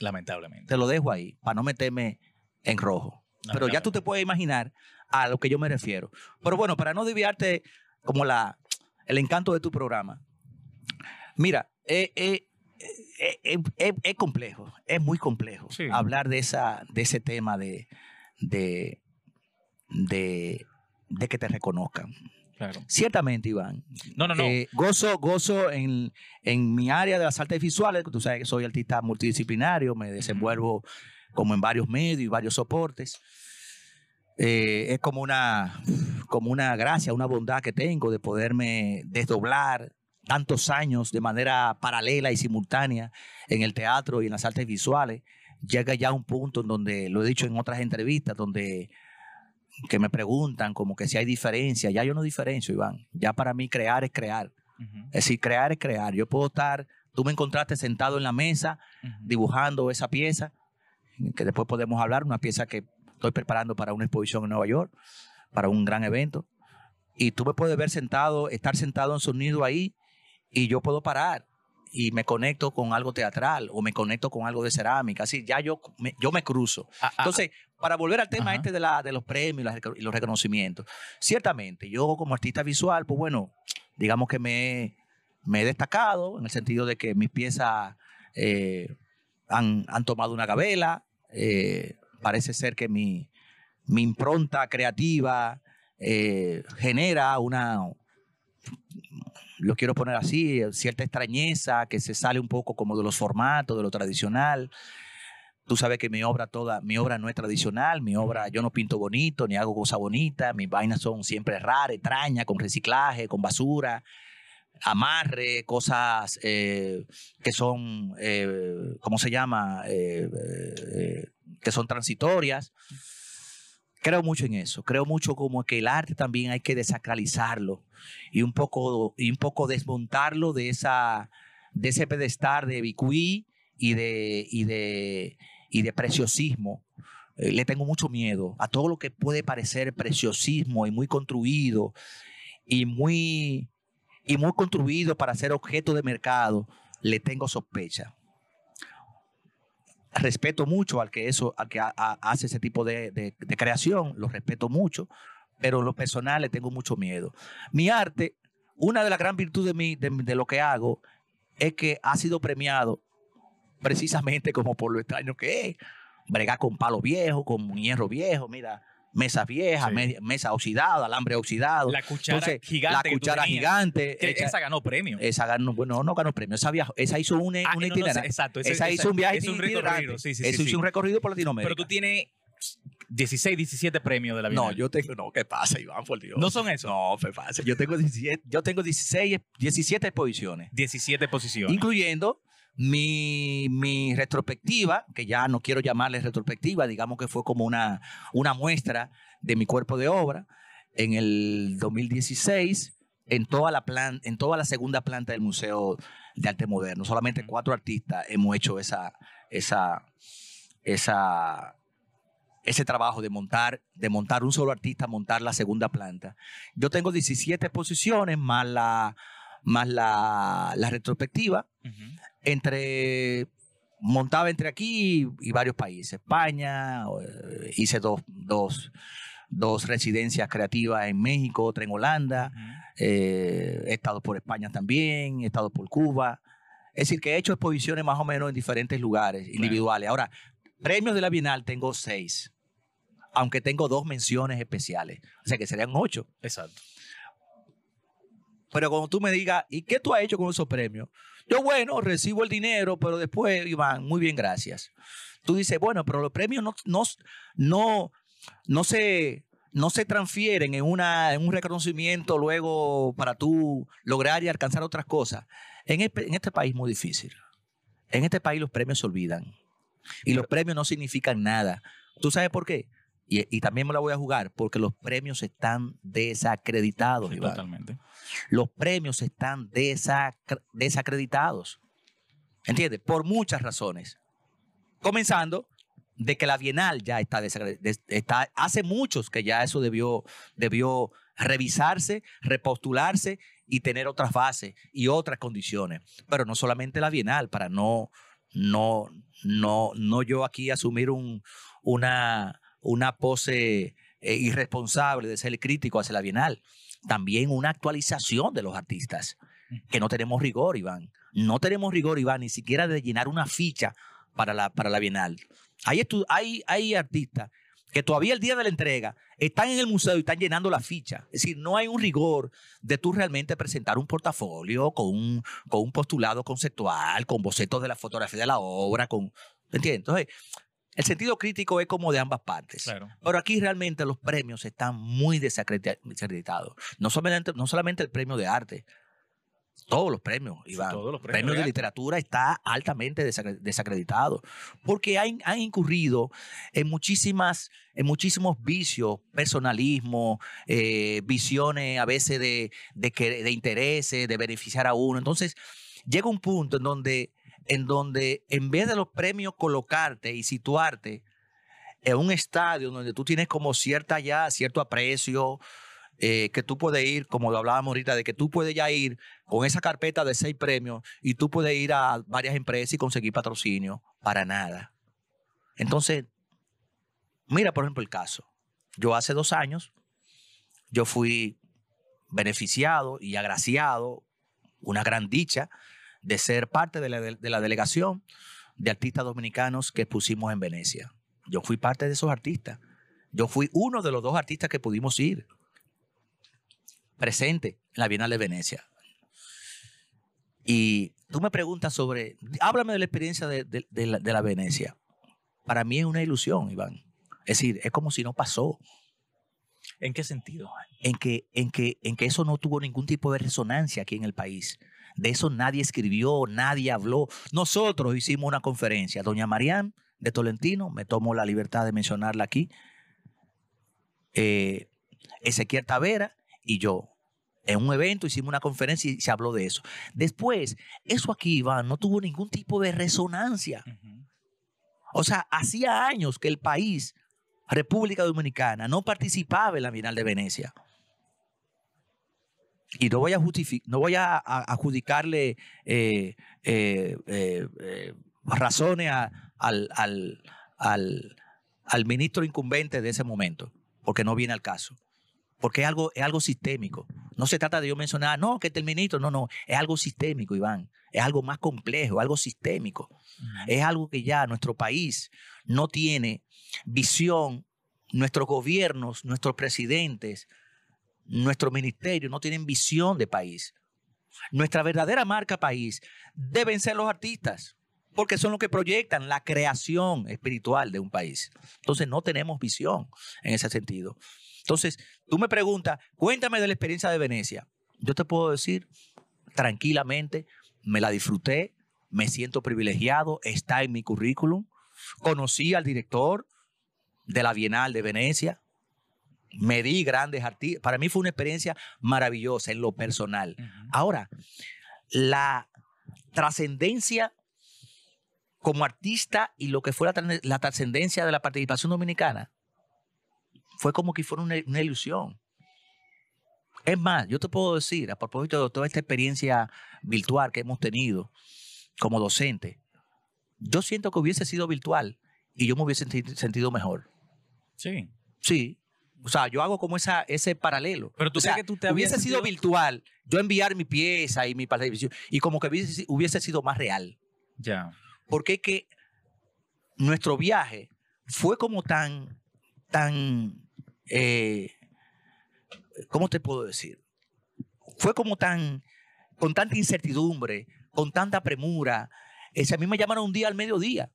lamentablemente. Te lo dejo ahí, para no meterme en rojo. Pero ya tú te puedes imaginar a lo que yo me refiero. Pero bueno, para no desviarte como la, el encanto de tu programa, Mira, eh, eh, eh, eh, eh, es complejo, es muy complejo Sí. hablar de, esa, de ese tema de, de, de, de que te reconozcan. Claro. Ciertamente, Iván, No, no, no. eh, gozo, gozo en, en mi área de las artes visuales, que tú sabes que soy artista multidisciplinario, me desenvuelvo como en varios medios y varios soportes. Eh, es como una, como una gracia, una bondad que tengo de poderme desdoblar tantos años de manera paralela y simultánea en el teatro y en las artes visuales. Llega ya un punto en donde, lo he dicho en otras entrevistas, donde que me preguntan como que si hay diferencia. Ya yo no diferencio, Iván. Ya para mí crear es crear. Ujú, Es decir, crear es crear. Yo puedo estar, tú me encontraste sentado en la mesa ujú. dibujando esa pieza, que después podemos hablar, una pieza que estoy preparando para una exposición en Nueva York, para un gran evento. Y tú me puedes ver sentado, estar sentado en sonido ahí, y yo puedo parar y me conecto con algo teatral o me conecto con algo de cerámica. Así, ya yo me, yo me cruzo. Ah, ah, Entonces, para volver al tema Ajá. este de, la, de los premios y los reconocimientos, ciertamente, yo como artista visual, pues bueno, digamos que me, he- me he destacado en el sentido de que mis piezas eh, han, tomado una gabela, eh, parece ser que mi, impronta creativa eh, genera una, lo quiero poner así, cierta extrañeza que se sale un poco como de los formatos, de lo tradicional. Tú sabes que mi obra toda, mi obra no es tradicional, mi obra, yo no pinto bonito, ni hago cosas bonitas, mis vainas son siempre raras, extrañas, con reciclaje, con basura, amarre, cosas eh, que son, eh, ¿cómo se llama? Eh, que son transitorias. Creo mucho en eso, creo mucho como que el arte también hay que desacralizarlo y un poco, y un poco desmontarlo de, esa, de ese pedestal de bicuí y de, y de, y de preciosismo. Le tengo mucho miedo a todo lo que puede parecer preciosismo y muy construido y muy, y muy construido para ser objeto de mercado. Le tengo sospecha. Respeto mucho al que, eso, al que ha- ha- hace ese tipo de, de- creación, lo respeto mucho, pero en lo personal le tengo mucho miedo. Mi arte, una de las gran virtudes de, mi- de, de lo que hago es que ha sido premiado precisamente como por lo extraño que es. Bregar con palo viejo, con hierro viejo, mira, mesas viejas, Sí. me- mesa oxidada, alambre oxidado. La cuchara Entonces, gigante. la que cuchara tenías, gigante. que hecha- esa ganó premio. esa ganó, bueno, no ganó premio, esa, viajó, esa hizo un, Ah, un no, no, exacto. esa ese- hizo un viaje es un recorrido. Sí, sí, Eso hizo un recorrido por Latinoamérica. Pero tú tienes 16, 17 premios de la no, Bienal. yo tengo, no, ¿qué pasa, Iván? Por Dios. ¿No son esos? No, ¿qué pasa? Yo tengo 17, yo tengo 16, 17 exposiciones. 17 posiciones. incluyendo mi, mi retrospectiva, que ya no quiero llamarle retrospectiva, digamos que fue como una, una muestra de mi cuerpo de obra en el 2016 en toda la plan, en toda la segunda planta del Museo de Arte Moderno. Solamente cuatro artistas hemos hecho esa, esa, esa, ese trabajo de montar, de montar un solo artista, montar la segunda planta. Yo tengo 17 exposiciones más la, más la, la retrospectiva. Entre montaba entre aquí y, varios países. España, eh, hice dos, dos, dos residencias creativas en México, otra en Holanda, eh, he estado por España también, he estado por Cuba. Es decir, que he hecho exposiciones más o menos en diferentes lugares individuales. Ahora, premios de la Bienal tengo seis, aunque tengo dos menciones especiales, o sea que serían ocho. Exacto. Pero cuando tú me digas, ¿y qué tú has hecho con esos premios? Yo, bueno, recibo el dinero, pero después, Iván, muy bien, gracias. Tú dices, bueno, pero los premios no, no, no, no, se, no se transfieren en, una, en un reconocimiento luego para tú lograr y alcanzar otras cosas. En, este- en este país muy difícil. En este país los premios se olvidan. Y los premios no significan nada. ¿Tú sabes por qué? Y, y también me la voy a jugar, porque los premios están desacreditados, Sí, totalmente. los premios están desacre- desacreditados. ¿Entiendes? Por muchas razones. Comenzando de que la Bienal ya está, está hace muchos que ya eso debió, debió revisarse, repostularse y tener otras bases y otras condiciones. Pero no solamente la Bienal, para no, no, no, no yo aquí asumir un, una, una pose eh, irresponsable de ser crítico hacia la Bienal también una actualización de los artistas, que no tenemos rigor, Iván. no tenemos rigor, Iván, ni siquiera de llenar una ficha para la, para la Bienal. Hay, hay, hay artistas que todavía el día de la entrega están en el museo y están llenando la ficha. Es decir, no hay un rigor de tú realmente presentar un portafolio con un, con un postulado conceptual, con bocetos de la fotografía de la obra, con... ¿me ¿Entiendes? Entonces, el sentido crítico es como de ambas partes. Claro. Pero aquí realmente los premios están muy desacredita- desacreditados. No solamente, no solamente el premio de arte, todos los premios, Iván. todos los El premios premio de literatura está altamente desacre- desacreditado porque han, han incurrido en muchísimas en muchísimos vicios, personalismo, eh, visiones a veces de, de intereses, de beneficiar a uno. Entonces, llega un punto en donde, en donde en vez de los premios colocarte y situarte en un estadio donde tú tienes como cierta ya, cierto aprecio, eh, que tú puedes ir, como lo hablábamos ahorita, de que tú puedes ya ir con esa carpeta de seis premios y tú puedes ir a varias empresas y conseguir patrocinio para nada. Entonces, mira por ejemplo el caso. Yo hace dos años, yo fui beneficiado y agraciado, una gran dicha, de ser parte de la, de la delegación de artistas dominicanos que pusimos en Venecia. Yo fui parte de esos artistas. Yo fui uno de los dos artistas que pudimos ir presente en la Bienal de Venecia. Y tú me preguntas sobre, háblame de la experiencia de, de- de la, de la Venecia. Para mí es una ilusión, Iván. Es decir, es como si no pasó. ¿En qué sentido? En que, en, que, en que eso no tuvo ningún tipo de resonancia aquí en el país. De eso nadie escribió, nadie habló. Nosotros hicimos una conferencia. Doña Marián de Tolentino, me tomo la libertad de mencionarla aquí. Eh, Ezequiel Tavera y yo. En un evento hicimos una conferencia y se habló de eso. Después, eso aquí, Iván, no tuvo ningún tipo de resonancia. O sea, hacía años que el país, República Dominicana, no participaba en la Bienal de Venecia. Y no voy a, no voy a, a- adjudicarle eh, eh, eh, razones a- al, al- al- al ministro incumbente de ese momento, porque no viene al caso. Porque es algo, es algo sistémico. No se trata de yo mencionar, no, que este es el ministro. No, no. Es algo sistémico, Iván. Es algo más complejo, algo sistémico. Es algo que ya nuestro país no tiene visión, nuestros gobiernos, nuestros presidentes, nuestros ministerios no tienen visión de país. Nuestra verdadera marca país deben ser los artistas, porque son los que proyectan la creación espiritual de un país. Entonces no tenemos visión en ese sentido. Entonces, tú me preguntas, cuéntame de la experiencia de Venecia. Yo te puedo decir tranquilamente, me la disfruté, me siento privilegiado, está en mi currículum. Conocí al director de la Bienal de Venecia, me di grandes artistas. Para mí fue una experiencia maravillosa en lo personal. Ahora, la trascendencia como artista y lo que fue la, la trascendencia de la participación dominicana fue como que fuera una, una ilusión. Es más, yo te puedo decir, a propósito de toda esta experiencia virtual que hemos tenido como docente, yo siento que hubiese sido virtual y yo me hubiese senti- sentido mejor. Sí. Sí. O sea, yo hago como esa, ese paralelo. Pero tú o sea, que tú te hubiese sido virtual, yo enviar mi pieza y mi y como que hubiese, hubiese sido más real. Ya. Porque es que nuestro viaje fue como tan, tan, eh, ¿cómo te puedo decir? Fue como tan, con tanta incertidumbre, con tanta premura. Es, a mí me llamaron un día al mediodía.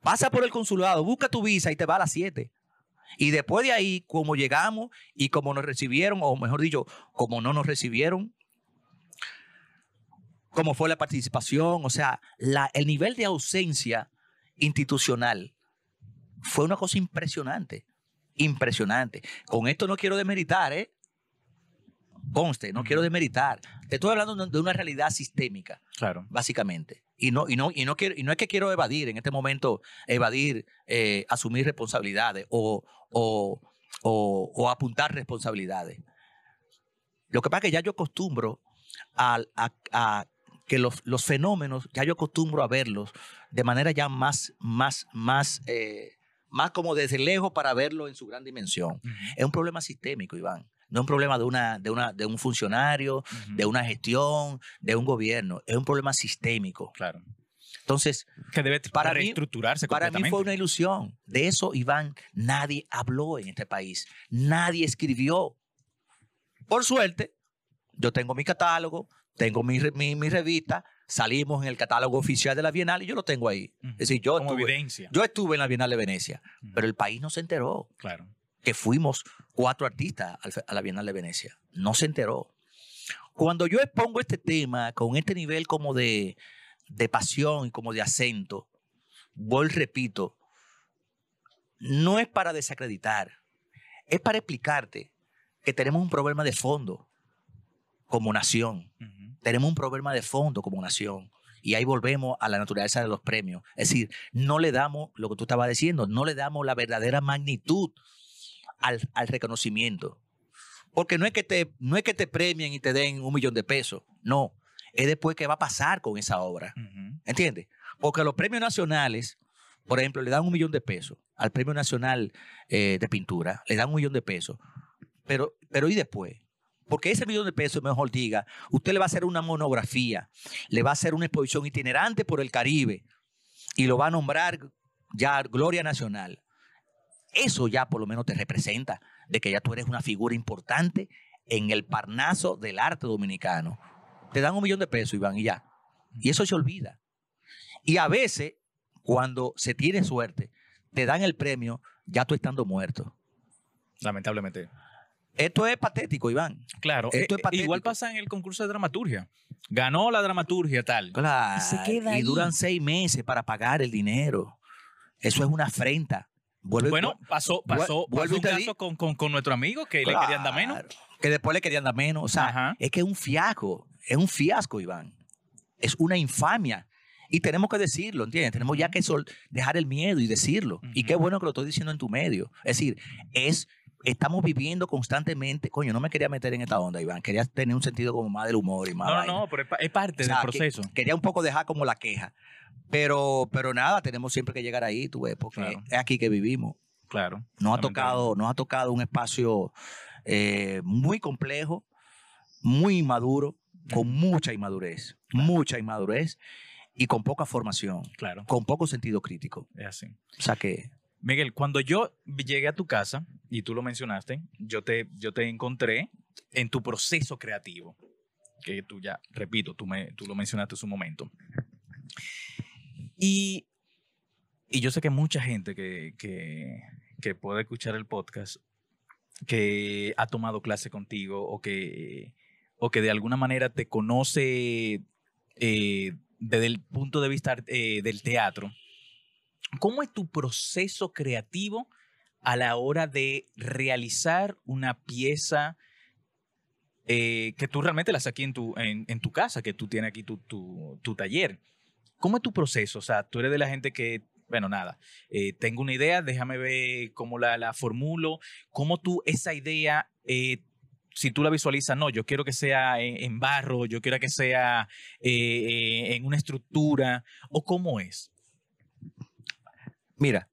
Pasa por el consulado, busca tu visa y te va a las 7. Y después de ahí, como llegamos y como nos recibieron, o mejor dicho, como no nos recibieron, cómo fue la participación, o sea, la, el nivel de ausencia institucional fue una cosa impresionante, impresionante. Con esto no quiero demeritar, ¿eh? Conste, no quiero demeritar. Te estoy hablando de- de una realidad sistémica Claro. básicamente. Y no, y no, y no, quiero, y no es que quiero evadir en este momento, evadir, eh, asumir responsabilidades o, o, o- o apuntar responsabilidades. Lo que pasa es que ya yo acostumbro a, a que los, los fenómenos, ya yo acostumbro a verlos de manera ya más, más, más, eh, más como desde lejos para verlo en su gran dimensión. Es un problema sistémico, Iván. No es un problema de, una, de, una, de un funcionario, de una gestión, de un gobierno. Es un problema sistémico. Claro. Entonces, Que debe Para mí- reestructurarse para mí completamente. fue una ilusión. De eso, Iván, nadie habló en este país. Nadie escribió. Por suerte, yo tengo mi catálogo, tengo mi, re- mi, mi revista, salimos en el catálogo oficial de la Bienal y yo lo tengo ahí. Es decir, yo Como estuve, evidencia. yo estuve en la Bienal de Venecia, pero el país no se enteró Claro. Que fuimos cuatro artistas a la Bienal de Venecia. No se enteró. Cuando yo expongo este tema con este nivel como de, de pasión y como de acento, voy, repito, no es para desacreditar, es para explicarte que tenemos un problema de fondo como nación. Tenemos un problema de fondo como nación. Y ahí volvemos a la naturaleza de los premios. Es decir, no le damos, lo que tú estabas diciendo, no le damos la verdadera magnitud al, al reconocimiento. Porque no es, que te, no es que te premien y te den un millón de pesos. No. Es después qué va a pasar con esa obra. Ujú. ¿Entiendes? Porque los premios nacionales, por ejemplo, le dan un millón de pesos al Premio Nacional eh, de Pintura, le dan un millón de pesos. Pero, pero ¿y después? Porque ese millón de pesos, mejor diga, usted le va a hacer una monografía, le va a hacer una exposición itinerante por el Caribe y lo va a nombrar ya Gloria Nacional. Eso ya por lo menos te representa de que ya tú eres una figura importante en el parnaso del arte dominicano. Te dan un millón de pesos, Iván, y ya. Y eso se olvida. Y a veces, cuando se tiene suerte, te dan el premio ya tú estando muerto. Lamentablemente. Esto es patético, Iván. Claro. Esto eh, es patético. igual pasa en el concurso de dramaturgia. Ganó la dramaturgia tal. Claro. se queda y duran seis meses para pagar el dinero. Eso es una afrenta. Vuelve- Bueno, pasó, pasó, pasó un caso con, con- con nuestro amigo que le querían dar menos. Que después le querían dar menos. O sea, Ajá. es que es un fiasco. Es un fiasco, Iván. Es una infamia. Y tenemos que decirlo, ¿entiendes? Tenemos ya que sol- dejar el miedo y decirlo. Y qué bueno que lo estoy diciendo en tu medio. Es decir, es, estamos viviendo constantemente. Coño, no me quería meter en esta onda, Iván. Quería tener un sentido como más del humor y más. No, no, vaina. no, pero es, pa- es parte O sea, del que- proceso. quería un poco dejar como la queja. Pero, pero nada, tenemos siempre que llegar ahí, tú ves, porque Claro. es aquí que vivimos. Claro. Nos ha tocado, nos ha tocado un espacio eh, muy complejo, muy inmaduro, con mucha inmadurez, mucha inmadurez y con poca formación, Claro. con poco sentido crítico. Es así. O sea que, Miguel, cuando yo llegué a tu casa, y tú lo mencionaste, yo te, yo te encontré en tu proceso creativo, que tú ya, repito, tú, me, tú lo mencionaste en su momento. Y, y yo sé que mucha gente que, que, que puede escuchar el podcast, que ha tomado clase contigo o que, o que de alguna manera te conoce eh, desde el punto de vista eh, del teatro, ¿Cómo es tu proceso creativo a la hora de realizar una pieza eh, que tú realmente la aquí en tu, en, tu casa, que tú tienes aquí tu, tu- taller? ¿Cómo es tu proceso? O sea, tú eres de la gente que, bueno, nada, eh, tengo una idea, déjame ver cómo la, la formulo, cómo tú esa idea... eh, si tú la visualizas, no, yo quiero que sea en, barro, yo quiero que sea en una estructura, o cómo es. Mira,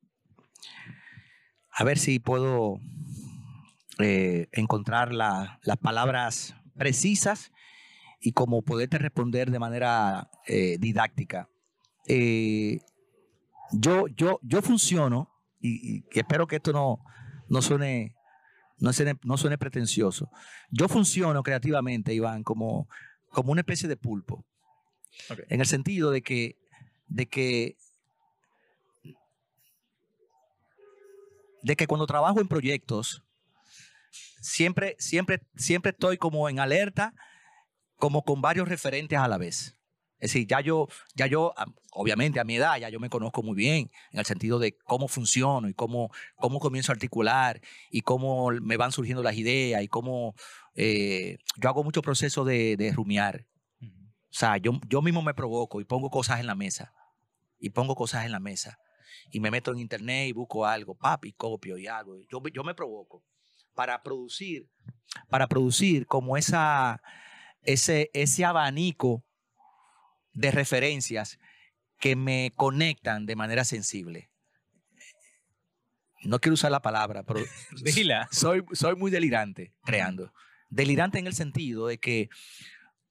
a ver si puedo eh, encontrar la- las palabras precisas y como poderte responder de manera eh, didáctica. Eh, yo, yo, yo funciono, y, espero que esto no, no suene, no suene, no suene pretencioso. Yo funciono creativamente, Iván, como, como una especie de pulpo. En el sentido de que, de que de que cuando trabajo en proyectos, siempre, siempre, siempre estoy como en alerta, como con varios referentes a la vez. Es decir, ya yo, ya yo, obviamente a mi edad, ya yo me conozco muy bien, en el sentido de cómo funciono y cómo, cómo comienzo a articular y cómo me van surgiendo las ideas y cómo eh, yo hago mucho proceso de, de rumiar. O sea, yo, yo mismo me provoco y pongo cosas en la mesa. Y pongo cosas en la mesa. Y me meto en internet y busco algo, papi, copio y algo. Yo, yo me provoco para producir, para producir como esa, ese, ese abanico de referencias que me conectan de manera sensible. no quiero usar la palabra, pero Dila. soy, soy muy delirante creando. Delirante en el sentido de que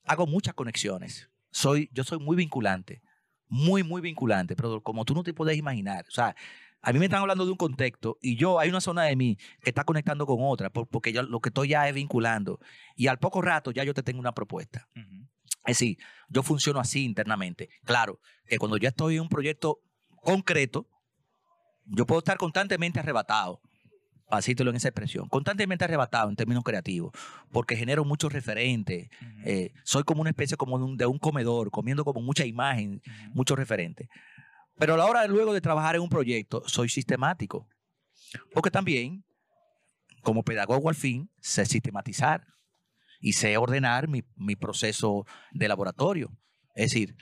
hago muchas conexiones. Soy, yo soy muy vinculante, muy, muy vinculante, pero como tú no te puedes imaginar. O sea, a mí me están hablando de un contexto y yo, hay una zona de mí que está conectando con otra, por- porque yo lo que estoy ya es vinculando. Y al poco rato ya yo te tengo una propuesta. Es decir, yo funciono así internamente. Claro, que cuando ya estoy en un proyecto concreto, yo puedo estar constantemente arrebatado, pasítelo en esa expresión, constantemente arrebatado en términos creativos, porque genero muchos referentes. Eh, soy como una especie como de un, de un comedor, comiendo como mucha imagen, muchos referentes. Pero a la hora de luego de trabajar en un proyecto, soy sistemático. Porque también, como pedagogo al fin, sé sistematizar y sé ordenar mi, mi proceso de laboratorio. Es decir,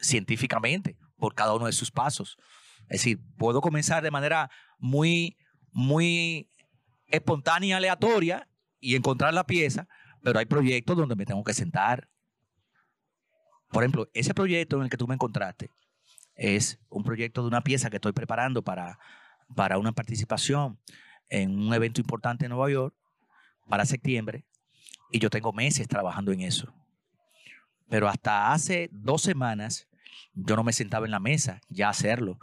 científicamente, por cada uno de sus pasos. Es decir, puedo comenzar de manera muy, muy espontánea, aleatoria y encontrar la pieza, pero hay proyectos donde me tengo que sentar. Por ejemplo, ese proyecto en el que tú me encontraste es un proyecto de una pieza que estoy preparando para, para una participación en un evento importante en Nueva York para septiembre y yo tengo meses trabajando en eso. Pero hasta hace dos semanas yo no me sentaba en la mesa ya a hacerlo.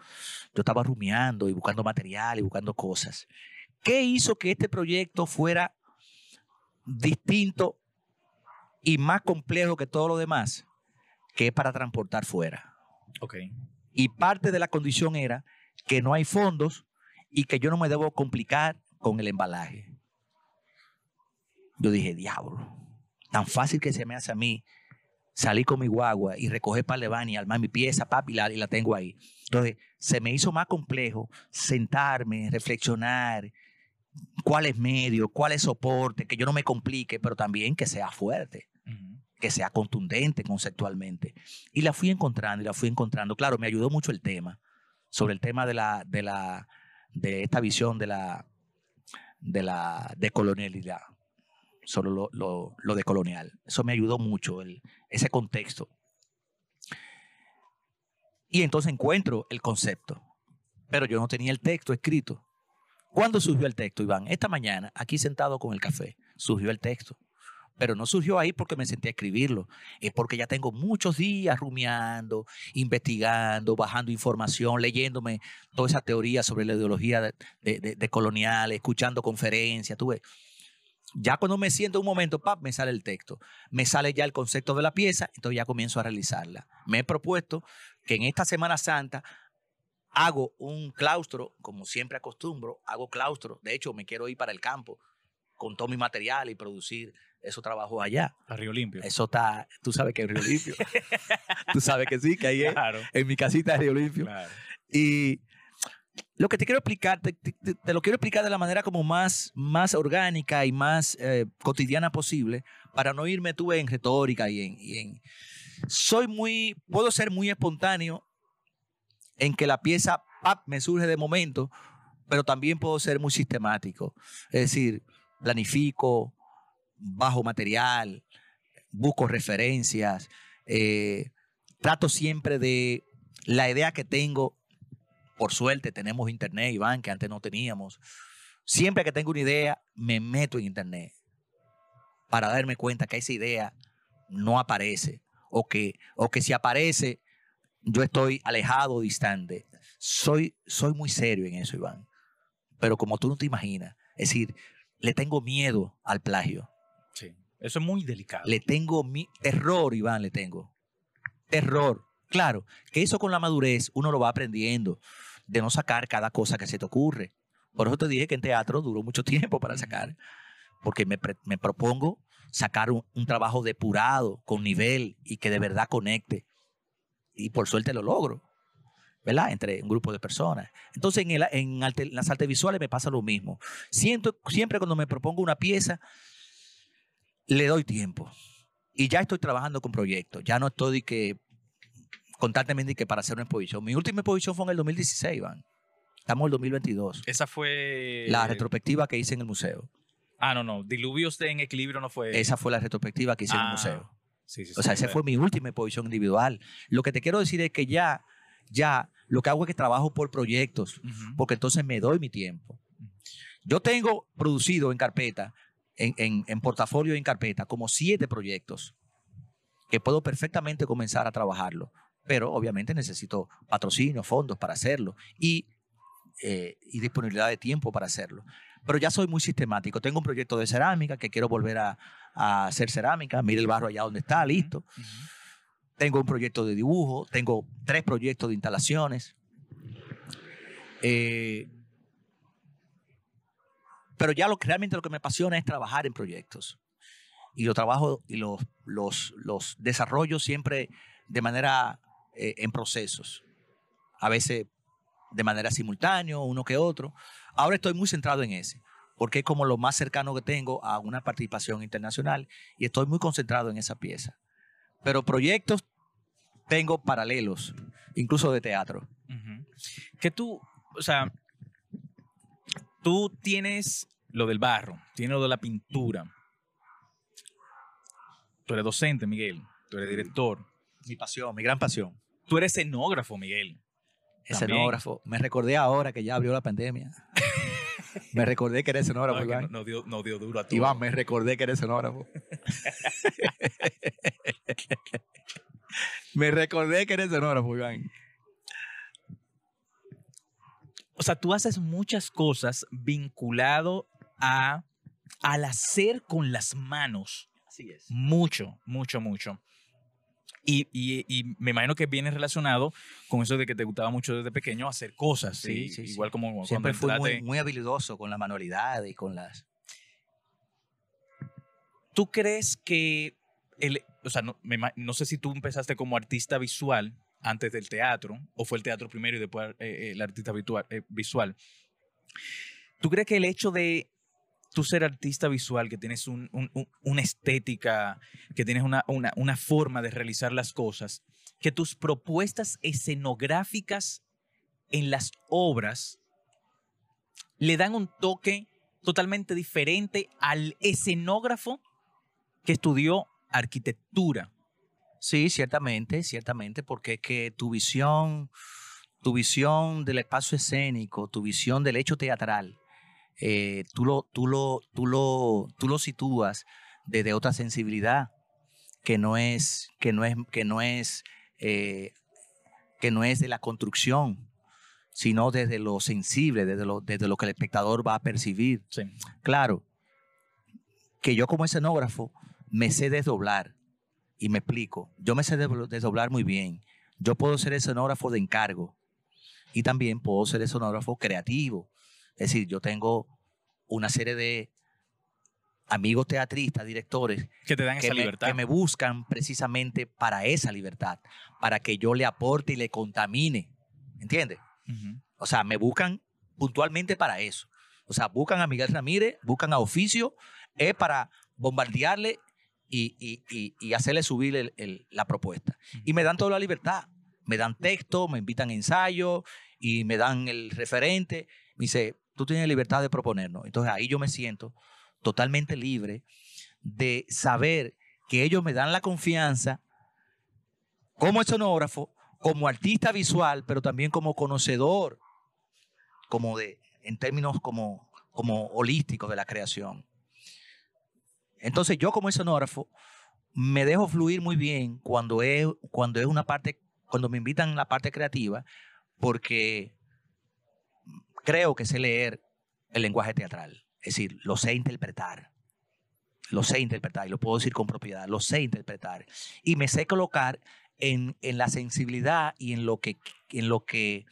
Yo estaba rumiando y buscando material y buscando cosas. ¿Qué hizo que este proyecto fuera distinto y más complejo que todo lo demás? Que es para transportar fuera. Ok. Y parte de la condición era que no hay fondos y que yo no me debo complicar con el embalaje. Yo dije, diablo, tan fácil que se me hace a mí salir con mi guagua y recoger van y armar mi pieza, papi, y la, y la tengo ahí. Entonces, se me hizo más complejo sentarme, reflexionar, cuál es medio, cuál es soporte, que yo no me complique, pero también que sea fuerte que sea contundente conceptualmente. Y la fui encontrando y la fui encontrando. Claro, me ayudó mucho el tema, sobre el tema de la, de la, de esta visión de la, de la decolonialidad, sobre lo, lo, lo decolonial. Eso me ayudó mucho, el, ese contexto. Y entonces encuentro el concepto, pero yo no tenía el texto escrito. ¿Cuándo surgió el texto, Iván? Esta mañana, aquí sentado con el café, surgió el texto pero no surgió ahí porque me senté a escribirlo, es porque ya tengo muchos días rumiando, investigando, bajando información, leyéndome toda esa teoría sobre la ideología de, de- de- de colonial, escuchando conferencias, tú ves. Ya cuando me siento un momento, pap, me sale el texto, me sale ya el concepto de la pieza, entonces ya comienzo a realizarla. Me he propuesto que en esta Semana Santa hago un claustro, como siempre acostumbro, hago claustro. De hecho, me quiero ir para el campo con todo mi material y producir esos trabajos allá. A Río Limpio. Eso está, tú sabes que es Río Limpio. tú sabes que sí, que ahí es, en mi casita de Río Limpio. Claro. Y lo que te quiero explicar, te, lo quiero explicar de la manera como más, más orgánica y más eh, cotidiana posible, para no irme tú en retórica y en, en- Soy muy, puedo ser muy espontáneo en que la pieza pap, me surge de momento, pero también puedo ser muy sistemático. Es decir, planifico, bajo material, busco referencias, eh, trato siempre de la idea que tengo. Por suerte tenemos internet, Iván, que antes no teníamos. Siempre que tengo una idea, me meto en internet para darme cuenta que esa idea no aparece o que, o que si aparece, yo estoy alejado, distante. Soy, soy muy serio en eso, Iván. Pero como tú no te imaginas, es decir, le tengo miedo al plagio. Sí. Eso es muy delicado. Le tengo mi terror, Iván, le tengo. Terror. Claro, que eso con la madurez uno lo va aprendiendo, de no sacar cada cosa que se te ocurre. Por eso te dije que en teatro duró mucho tiempo para sacar, porque me, me propongo sacar un, un trabajo depurado, con nivel y que de verdad conecte. Y por suerte lo logro, ¿verdad? Entre un grupo de personas. Entonces en, el- en las artes visuales me pasa lo mismo. Siento, siempre cuando me propongo una pieza, le doy tiempo. Y ya estoy trabajando con proyectos. Ya no estoy de constantemente de que para hacer una exposición. Mi última exposición fue en el 2016, Iván. Estamos en el 2022. Esa fue. La retrospectiva que hice en el museo. Ah, no, no. Diluvios en equilibrio no fue. Esa fue la retrospectiva que hice en el Ah, museo. Sí, sí, O sea, esa fue mi última exposición individual. Lo que te quiero decir es que ya ya lo que hago es que trabajo por proyectos, porque entonces me doy mi tiempo. Yo tengo producido en carpeta, en, en, en portafolio y en carpeta, como siete proyectos que puedo perfectamente comenzar a trabajarlo, pero obviamente necesito patrocinio, fondos para hacerlo y, eh, y disponibilidad de tiempo para hacerlo. Pero ya soy muy sistemático. Tengo un proyecto de cerámica que quiero volver a, a hacer cerámica. Mire el barro allá donde está, listo. Tengo un proyecto de dibujo, tengo tres proyectos de instalaciones. Eh, pero ya lo realmente lo que me apasiona es trabajar en proyectos. Y lo trabajo y los, los, los desarrollo siempre de manera eh, en procesos. A veces de manera simultánea, uno que otro. Ahora estoy muy centrado en ese, porque es como lo más cercano que tengo a una participación internacional y estoy muy concentrado en esa pieza. Pero proyectos tengo paralelos, incluso de teatro. Que tú, o sea, tú tienes lo del barro, tienes lo de la pintura. Tú eres docente, Miguel. Tú eres director. Mi pasión, mi gran pasión. Tú eres escenógrafo, Miguel. Escenógrafo. Me recordé ahora que ya abrió la pandemia. me recordé que era escenógrafo, No, Iván. no, no dio, no dio duro a todo. Iván, me recordé que era escenógrafo. me recordé que era escenógrafo, Iván. O sea, tú haces muchas cosas vinculado a al hacer con las manos. Así es. Mucho, mucho, mucho. Y, y- y me imagino que viene relacionado con eso de que te gustaba mucho desde pequeño hacer cosas, ¿sí? Sí, sí, sí. Igual como Siempre cuando fui muy, habilidoso con la manualidad y con las... ¿Tú crees que el, o sea, no, me no sé si tú empezaste como artista visual antes del teatro, o fue el teatro primero y después eh, eh, el artista virtual- eh, visual. ¿Tú crees que el hecho de tú ser artista visual, que tienes un- un- un- una estética, que tienes una, una- una forma de realizar las cosas, que tus propuestas escenográficas en las obras le dan un toque totalmente diferente al escenógrafo que estudió arquitectura? Sí, ciertamente, ciertamente, porque es que tu visión, tu visión del espacio escénico, tu visión del hecho teatral, eh, tú, lo, tú, lo, tú, lo, tú lo sitúas desde otra sensibilidad que no es, que no es, que no es, eh, que no es de la construcción, sino desde lo sensible, desde lo, desde lo que el espectador va a percibir. Sí. Claro, que yo como escenógrafo me sé desdoblar. Y me explico, yo me sé desdobl- desdoblar muy bien. Yo puedo ser escenógrafo de encargo y también puedo ser escenógrafo creativo. Es decir, yo tengo una serie de amigos teatristas, directores, Que te dan que esa me, libertad. que me buscan precisamente para esa libertad, para que yo le aporte y le contamine. ¿Entiendes? O sea, me buscan puntualmente para eso. O sea, buscan a Miguel Ramírez, buscan a Oficio, es para bombardearle y, y- y- y hacerle subir el- el- la propuesta. Y me dan toda la libertad. Me dan texto, me invitan a ensayo y me dan el referente. Me dice, tú tienes libertad de proponernos. Entonces ahí yo me siento totalmente libre de saber que ellos me dan la confianza como escenógrafo, como artista visual, pero también como conocedor, como de, en términos como, como holísticos de la creación. Entonces yo como escenógrafo me dejo fluir muy bien cuando es, cuando es una parte, cuando me invitan a la parte creativa, porque creo que sé leer el lenguaje teatral. Es decir, lo sé interpretar. Lo sé interpretar y lo puedo decir con propiedad. Lo sé interpretar. Y me sé colocar en, en la sensibilidad y en lo que, en lo que,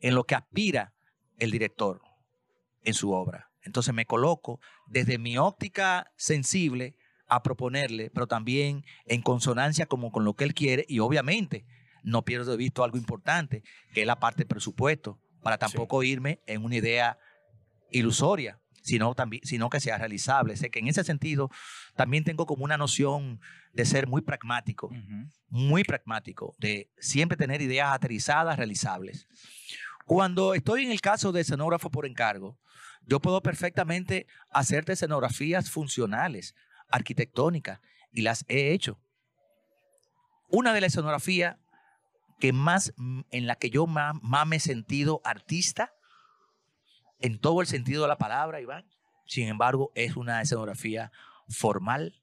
en lo que aspira el director en su obra. Entonces me coloco desde mi óptica sensible a proponerle, pero también en consonancia como con lo que él quiere y obviamente no pierdo de vista algo importante, que es la parte del presupuesto, para tampoco irme en una idea ilusoria, sino, también, sino que sea realizable. Sé que en ese sentido también tengo como una noción de ser muy pragmático muy pragmático, de siempre tener ideas aterrizadas, realizables. Cuando estoy en el caso de escenógrafo por encargo, yo puedo perfectamente hacerte escenografías funcionales, arquitectónicas, y las he hecho. Una de las escenografías que más, mm, en la que yo más, más me he sentido artista, en todo el sentido de la palabra, Iván. Sin embargo, es una escenografía formal,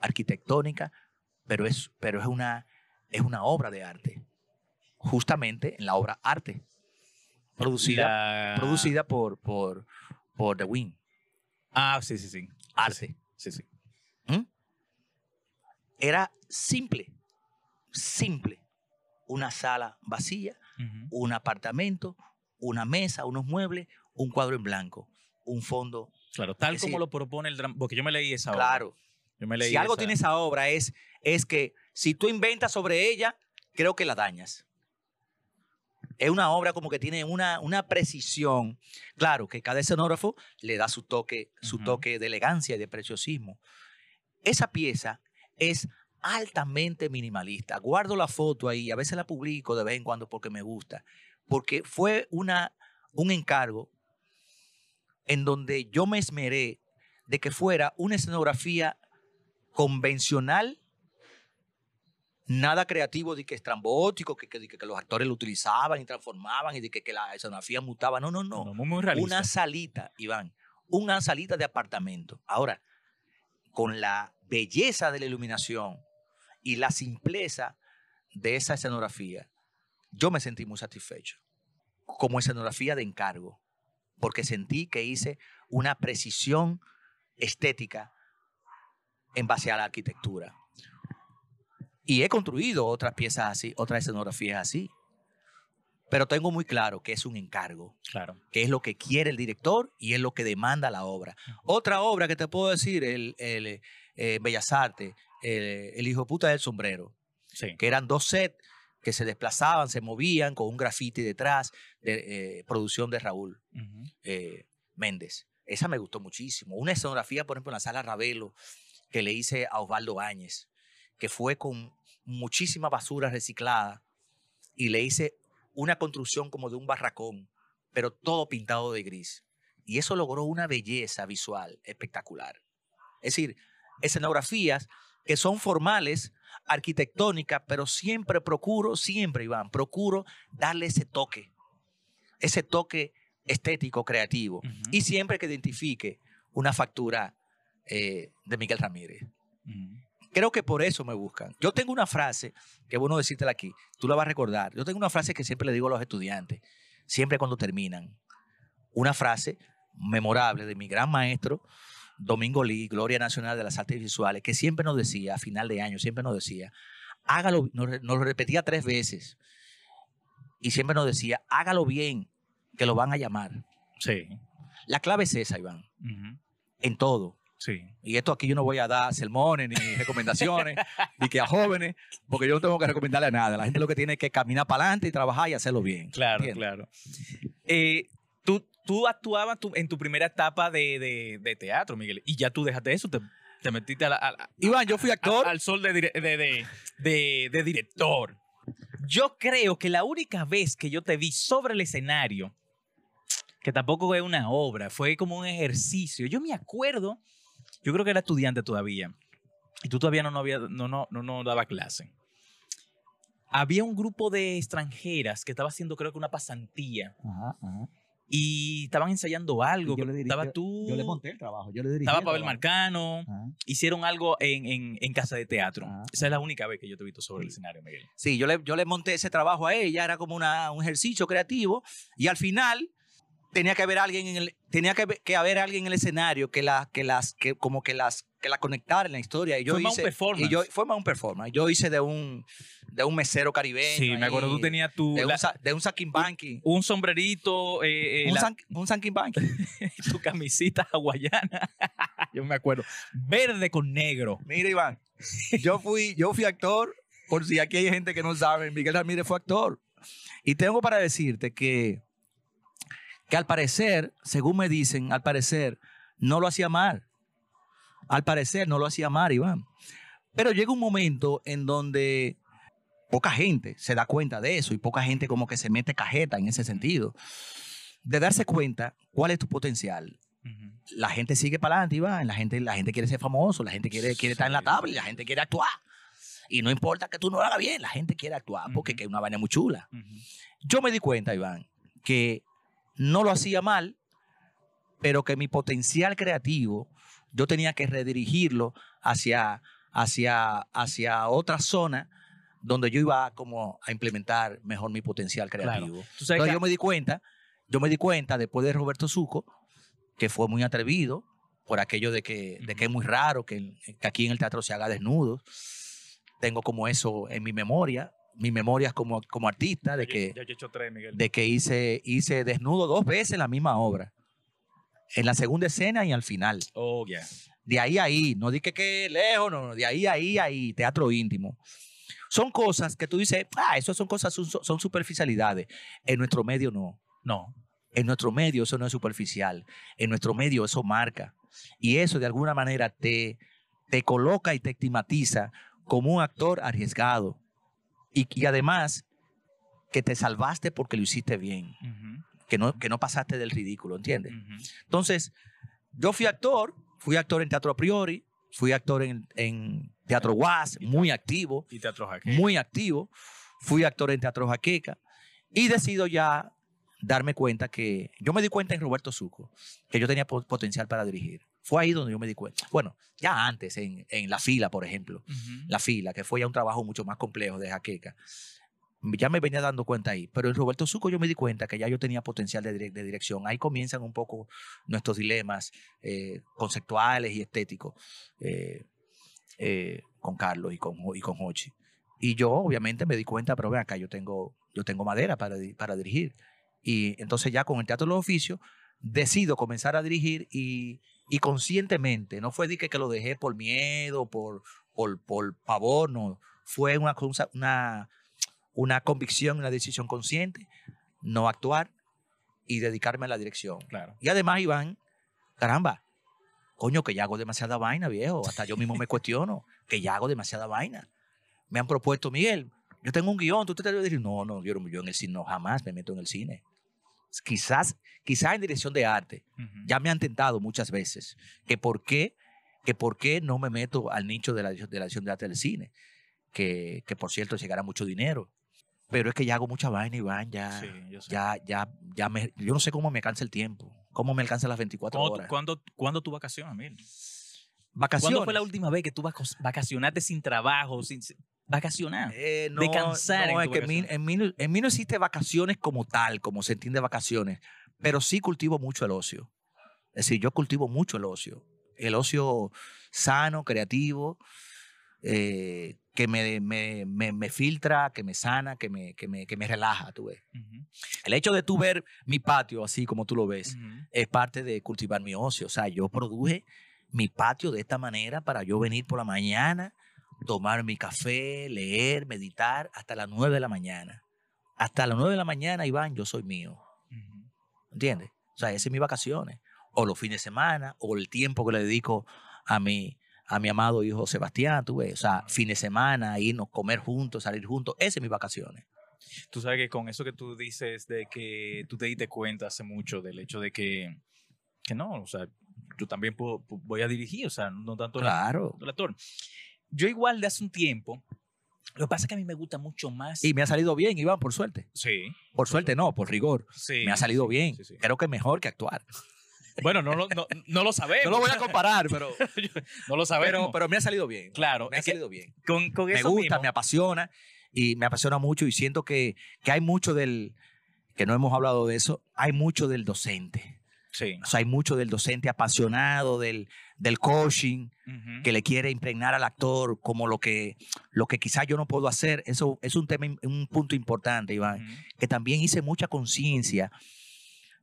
arquitectónica, pero es, pero es, una, es una obra de arte. Justamente en la obra arte. Producida, La- producida por, por, por The Wing. Ah, sí, sí, sí. Arte. Sí, sí. ¿Mm? Era simple, simple. Una sala vacía, un apartamento, una mesa, unos muebles, un cuadro en blanco, un fondo. Claro, tal como lo propone el drama. Porque yo me leí esa obra. Claro, Yo me leí si algo esa- tiene esa obra es, es que si tú inventas sobre ella, creo que la dañas. Es una obra como que tiene una, una precisión. Claro, que cada escenógrafo le da su toque, su toque de elegancia y de preciosismo. Esa pieza es altamente minimalista. Guardo la foto ahí, a veces la publico de vez en cuando porque me gusta, porque fue una, un encargo en donde yo me esmeré de que fuera una escenografía convencional, nada creativo de que estrambótico, que, que, que- los actores lo utilizaban y transformaban y de que, que la escenografía mutaba. No, no, no. No, muy, muy realista. Una salita, Iván, una salita de apartamento. Ahora, con la belleza de la iluminación y la simpleza de esa escenografía, yo me sentí muy satisfecho. Como escenografía de encargo, porque sentí que hice una precisión estética en base a la arquitectura. Y he construido otras piezas así, otras escenografías así. Pero tengo muy claro que es un encargo Claro. que es lo que quiere el director y es lo que demanda la obra. Otra obra que te puedo decir, el, el, eh, Bellas Artes, el, el hijo puta del sombrero, Sí. que eran dos sets que se desplazaban, se movían con un graffiti detrás, de eh, producción de Raúl Ujú. eh, Méndez. Esa me gustó muchísimo. Una escenografía, por ejemplo, en la sala Ravelo, que le hice a Osvaldo Báñez, que fue con muchísima basura reciclada y le hice una construcción como de un barracón, pero todo pintado de gris. Y eso logró una belleza visual espectacular. Es decir, escenografías que son formales, arquitectónicas, pero siempre procuro, siempre, Iván, procuro darle ese toque, ese toque estético, creativo. Y siempre que identifique una factura eh, de Miguel Ramírez. Creo que por eso me buscan. Yo tengo una frase, que es bueno decírtela aquí, tú la vas a recordar. Yo tengo una frase que siempre le digo a los estudiantes, siempre cuando terminan. Una frase memorable de mi gran maestro, Domingo Lee, Gloria Nacional de las Artes Visuales, que siempre nos decía, a final de año, siempre nos decía, hágalo, nos, nos lo repetía tres veces, y siempre nos decía, hágalo bien, que lo van a llamar. Sí. La clave es esa, Iván, en todo. Sí. Y esto aquí yo no voy a dar sermones ni recomendaciones, ni que a jóvenes, porque yo no tengo que recomendarle a nada. La gente lo que tiene es que caminar para adelante y trabajar y hacerlo bien. Claro, ¿Entiendes? claro. Eh, tú, actuabas tu- en tu primera etapa de, de- de teatro, Miguel, y ya tú dejaste eso, te, te metiste a la- a la- Iván, yo fui a- actor. al sol de, de- director. Yo creo que la única vez que yo te vi sobre el escenario, que tampoco fue una obra, fue como un ejercicio. Yo me acuerdo, yo creo que era estudiante todavía, y tú todavía no, no, había, no, no, no, no daba clase. Había un grupo de extranjeras que estaba haciendo, creo que una pasantía, Ajá, ajá. Y estaban ensayando algo. yo le dirigí- estaba tú, Yo le monté el trabajo, yo le dirigí. estaba el Pavel. Marcano, Ajá. hicieron algo en, en, en casa de teatro. Ah, Esa es la única vez que yo te he visto sobre el escenario, Miguel. Sí, yo le, yo le monté ese trabajo a ella, era como una- un ejercicio creativo. Y al final tenía que haber alguien en el, tenía que, que haber alguien en el escenario que, la, que las, que como que las, que la conectara en la historia. Y yo Fue más un hice, performance. Y yo, fue más un performance. Yo hice de un, de un mesero caribeño. Sí, me acuerdo, tú tenías tu, de, la- un, de un un sombrerito, eh, eh, un, la- san- un saltimbanqui. tu camisita hawaiana. yo me acuerdo. Verde con negro. Mira, Iván, yo fui, yo fui actor, por si aquí hay gente que no sabe, Miguel Ramírez fue actor. Y tengo para decirte que, que al parecer, según me dicen, al parecer, no lo hacía mal. Al parecer no lo hacía mal, Iván. Pero llega un momento en donde poca gente se da cuenta de eso y poca gente como que se mete cajeta en ese sentido. De darse cuenta cuál es tu potencial, la gente sigue para adelante, Iván. La gente, la gente quiere ser famoso, la gente quiere, quiere estar en la tabla, y la gente quiere actuar. Y no importa que tú no lo hagas bien, la gente quiere actuar porque es una vaina muy chula. Yo me di cuenta, Iván, que no lo hacía mal, pero que mi potencial creativo yo tenía que redirigirlo hacia, hacia, hacia otra zona donde yo iba como a implementar mejor mi potencial creativo. Sabes Entonces que- yo me di cuenta, yo me di cuenta después de Roberto Suco, que fue muy atrevido por aquello de que, de que es muy raro que, que aquí en el teatro se haga desnudos. Tengo como eso en mi memoria, mi memoria es como, como artista, de que, ya yo he hecho tres, Miguel. de que hice, hice desnudo dos veces la misma obra. En la segunda escena y al final. Oh, ya. De ahí a ahí, no di que, que lejos, no, no, de ahí a ahí, ahí, teatro íntimo. Son cosas que tú dices, ah, eso son cosas, son, son superficialidades. En nuestro medio no. No. En nuestro medio eso no es superficial. En nuestro medio eso marca. Y eso de alguna manera te, te coloca y te estigmatiza como un actor arriesgado. Y, y además que te salvaste porque lo hiciste bien. Que no, que no pasaste del ridículo, ¿entiendes? Entonces, yo fui actor, fui actor en Teatro a Priori, fui actor en, en Teatro Guas, muy activo, Y teatro jaque. muy activo. Fui actor en Teatro Jaqueca y decido ya darme cuenta que yo me di cuenta en Roberto Suco que yo tenía po- potencial para dirigir. Fue ahí donde yo me di cuenta. Bueno, ya antes, en, en La Fila, por ejemplo. Ujú. La Fila, que fue ya un trabajo mucho más complejo de Jaqueca. Ya me venía dando cuenta ahí. Pero en Roberto Suco yo me di cuenta que ya yo tenía potencial de, direc- de dirección. Ahí comienzan un poco nuestros dilemas eh, conceptuales y estéticos eh, eh, con Carlos y con, y con Hochi. Y yo obviamente me di cuenta, pero ven acá, yo tengo, yo tengo madera para, para dirigir. Y entonces ya con el Teatro de los Oficios decido comenzar a dirigir y, y conscientemente, no fue de que, que lo dejé por miedo, por, por, por pavor, no. Fue una, una, una convicción, una decisión consciente, no actuar y dedicarme a la dirección. Claro. Y además, Iván, caramba, coño, que ya hago demasiada vaina, viejo. Hasta yo mismo me cuestiono que ya hago demasiada vaina. Me han propuesto, Miguel, yo tengo un guion, tú te debes decir, no, no, yo, no- yo en el cine no, jamás me meto en el cine. Quizás, quizás en dirección de arte, ya me han tentado muchas veces que por qué, que por qué no me meto al nicho de la, de la dirección de arte del cine, que, que por cierto llegará mucho dinero. Pero es que ya hago mucha vaina, Iván, ya, Sí, yo sé. ya, ya, ya me, yo no sé cómo me cansa el tiempo, cómo me alcanza las 24 ¿Cuándo, horas. cuándo, cuándo vacacionas, Miguel? Vacaciones. ¿Cuándo fue la última vez que tú vac- vacacionaste sin trabajo, sin vacacionar? Eh, no, Descansar no, en es que en mí, vacaciones. en, mí, no- en mí no existe vacaciones como tal, como se entiende vacaciones, pero sí cultivo mucho el ocio. Es decir, yo cultivo mucho el ocio. El ocio sano, creativo, eh, que me, me, me, me filtra, que me sana, que me, que me, que me relaja, tú ves. El hecho de tú ver mi patio así como tú lo ves, es parte de cultivar mi ocio. O sea, yo produje mi patio de esta manera para yo venir por la mañana, tomar mi café, leer, meditar hasta las 9 de la mañana. Hasta las 9 de la mañana, Iván, yo soy mío. Ujú. ¿Entiendes? O sea, esas son mis vacaciones. O los fines de semana, o el tiempo que le dedico a mi, a mi amado hijo Sebastián, tú ves. O sea, fines de semana, irnos, comer juntos, salir juntos. Esas son mis vacaciones. Tú sabes que con eso que tú dices de que tú te diste cuenta hace mucho del hecho de que, que no, o sea, yo también puedo- pu- voy a dirigir, o sea, no tanto la- Claro. el actor. Yo igual de hace un tiempo, lo que pasa es que a mí me gusta mucho más. Y me ha salido bien, Iván, por suerte. sí, Por suerte no, por rigor. sí. Me ha salido sí, bien. sí, sí. Creo que mejor que actuar. Bueno, no lo, no, no lo sabemos. No lo voy a comparar, pero, no lo sabemos. pero, pero me ha salido bien. claro, Me ha salido bien. con, con Me eso gusta, mismo- me apasiona y me apasiona mucho y siento que, que hay mucho del, que no hemos hablado de eso, hay mucho del docente. Sí. O sea, hay mucho del docente apasionado, del, del coaching, Ujú. que le quiere impregnar al actor como lo que, lo que quizás yo no puedo hacer. Eso es un tema, un punto importante, Iván. Ujú. que también hice mucha conciencia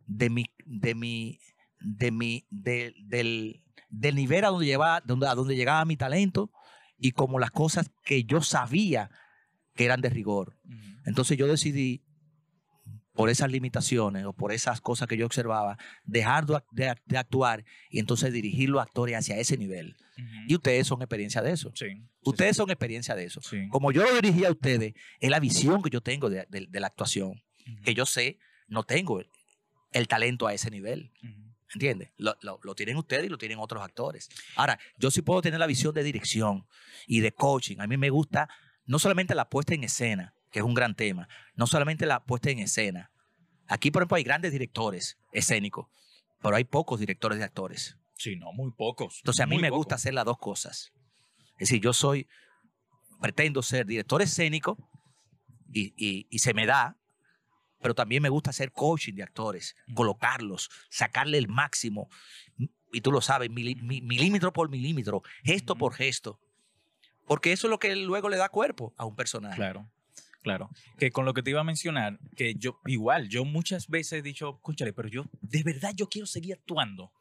de mi, de mi, de mi, de- del, del nivel a donde, llevaba, donde, a donde llegaba mi talento y como las cosas que yo sabía que eran de rigor. Ujú. Entonces yo decidí, por esas limitaciones o por esas cosas que yo observaba, dejar de, de ac- de actuar y entonces dirigir los actores hacia ese nivel. Y ustedes son experiencia de eso. Sí. sí, Ustedes son experiencia de eso. Como yo lo dirigí a ustedes, es la visión que yo tengo de- de- de la actuación que yo sé, no tengo el, el talento a ese nivel. Ujú. ¿Entiendes? Lo, lo- lo tienen ustedes y lo tienen otros actores. Ahora, yo sí puedo tener la visión de dirección y de coaching. A mí me gusta no solamente la puesta en escena, que es un gran tema, no solamente la puesta en escena. Aquí, por ejemplo, hay grandes directores escénicos, pero hay pocos directores de actores. Sí, no, muy pocos. Entonces, a mí me pocos. gusta hacer las dos cosas. Es decir, yo soy, pretendo ser director escénico y, y- y se me da, pero también me gusta hacer coaching de actores, colocarlos, sacarle el máximo. Y tú lo sabes, mili- milímetro por milímetro, gesto por gesto. Porque eso es lo que luego le da cuerpo a un personaje. Claro, claro. Que con lo que te iba a mencionar, que yo, igual, yo muchas veces he dicho, escúchale, pero yo, de verdad, yo quiero seguir actuando.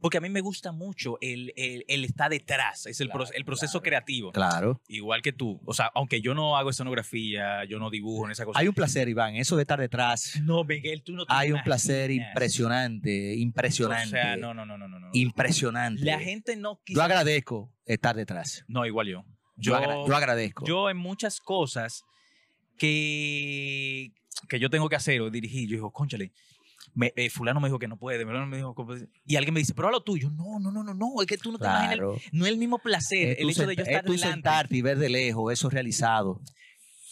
Porque a mí me gusta mucho el, el, el estar detrás, es el, Claro, pro- el proceso claro. creativo. Claro. Igual que tú. O sea, aunque yo no hago escenografía, yo no dibujo en esa cosa. Hay un placer, Iván, eso de estar detrás. no, Miguel, tú no te Hay un placer impresionante, impresionante. O sea, no, no, no, no, no. no. Impresionante. La gente no Yo quizá- agradezco estar detrás. No, igual yo. Yo, Yo, agra- yo agradezco. yo en muchas cosas que, que yo tengo que hacer o dirigir, yo digo, conchale, me, eh, fulano me dijo que no puede, me dijo que puede". y alguien me dice, pero lo tuyo, no, no, no, no, no, es que tú no te imaginas, el- claro. no es el mismo placer, Es el tú hecho de yo sent- estar es tú sentarte y ver de lejos eso realizado.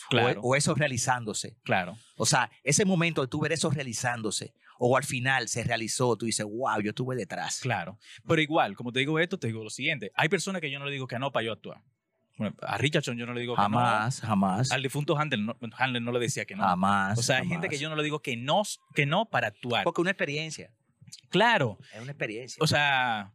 Claro, O, o eso realizándose. claro, O sea, ese momento de tú ver eso realizándose. O al final se realizó, tú dices, wow, yo estuve detrás. claro. Pero igual, como te digo esto, te digo lo siguiente, hay personas que yo no le digo que no para yo actuar. Bueno, a Richardson yo no le digo que Jamás, jamás. no, al difunto Handler no, Handler no le decía que no. Jamás. o sea, hay gente que yo no le digo que no, que no para actuar. Porque una experiencia. Claro, Es una experiencia. o sea,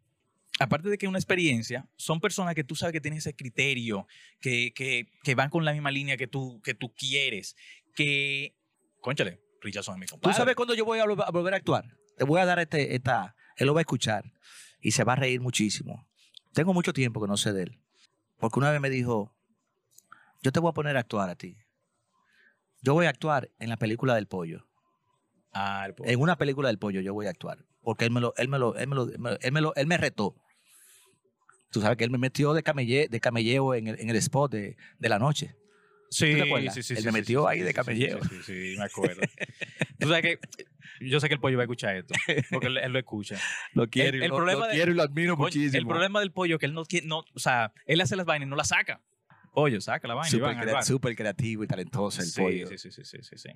aparte de que es una experiencia, son personas que tú sabes que tienen ese criterio, que, que, que van con la misma línea que tú, que tú quieres, que, conchale, Richardson es mi ¿Tú compadre. sabes cuándo yo voy a, vol- a volver a actuar? Te voy a dar este, esta, él lo va a escuchar y se va a reír muchísimo. Tengo mucho tiempo que no sé de él. Porque una vez me dijo, yo te voy a poner a actuar a ti. Yo voy a actuar en la película del pollo. Ah, el po- En una película del pollo yo voy a actuar. Porque él me lo, él me lo, él me lo, él me lo, él me retó. Tú sabes que él me metió de, camelle, de camelleo en el, en el spot de, de la noche. Sí, ¿tú te acuerdas? Él me metió ahí de camelleo. Sí, sí, sí, me acuerdo. tú sabes que yo sé que el pollo va a escuchar esto, porque él, él lo escucha. Lo quiero y lo- lo quiero y lo admiro Coño, el problema del pollo es que él no no, o sea, él hace las vainas y no las saca. Pollo, saca la vaina. Súper crea- creativo y talentoso el sí, pollo. Sí, sí, sí, sí, sí, sí.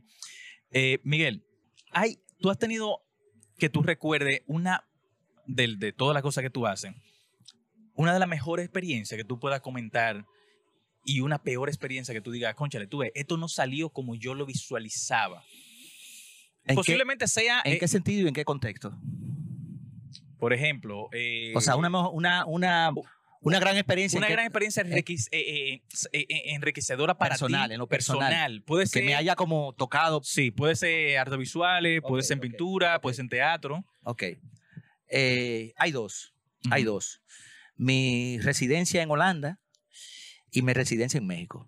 Eh, Miguel, hay, tú has tenido que tú recuerdes una del- de, todas las cosas que tú haces, una de las mejores experiencias que tú puedas comentar y una peor experiencia que tú digas, conchale, tú ves, esto no salió como yo lo visualizaba. ¿En, qué, Posiblemente sea, ¿En eh, qué sentido y en qué contexto? por ejemplo, eh, O sea, una, una, una, una gran experiencia. una en que- gran experiencia enriquec- eh, enriquecedora para Personal, ti, en lo personal. Puede que ser, me haya como tocado. sí, puede ser artes visuales, puede ser en pintura, puede ser en teatro. Ok. Hay dos. Hay dos. Mi residencia en Holanda y mi residencia en México.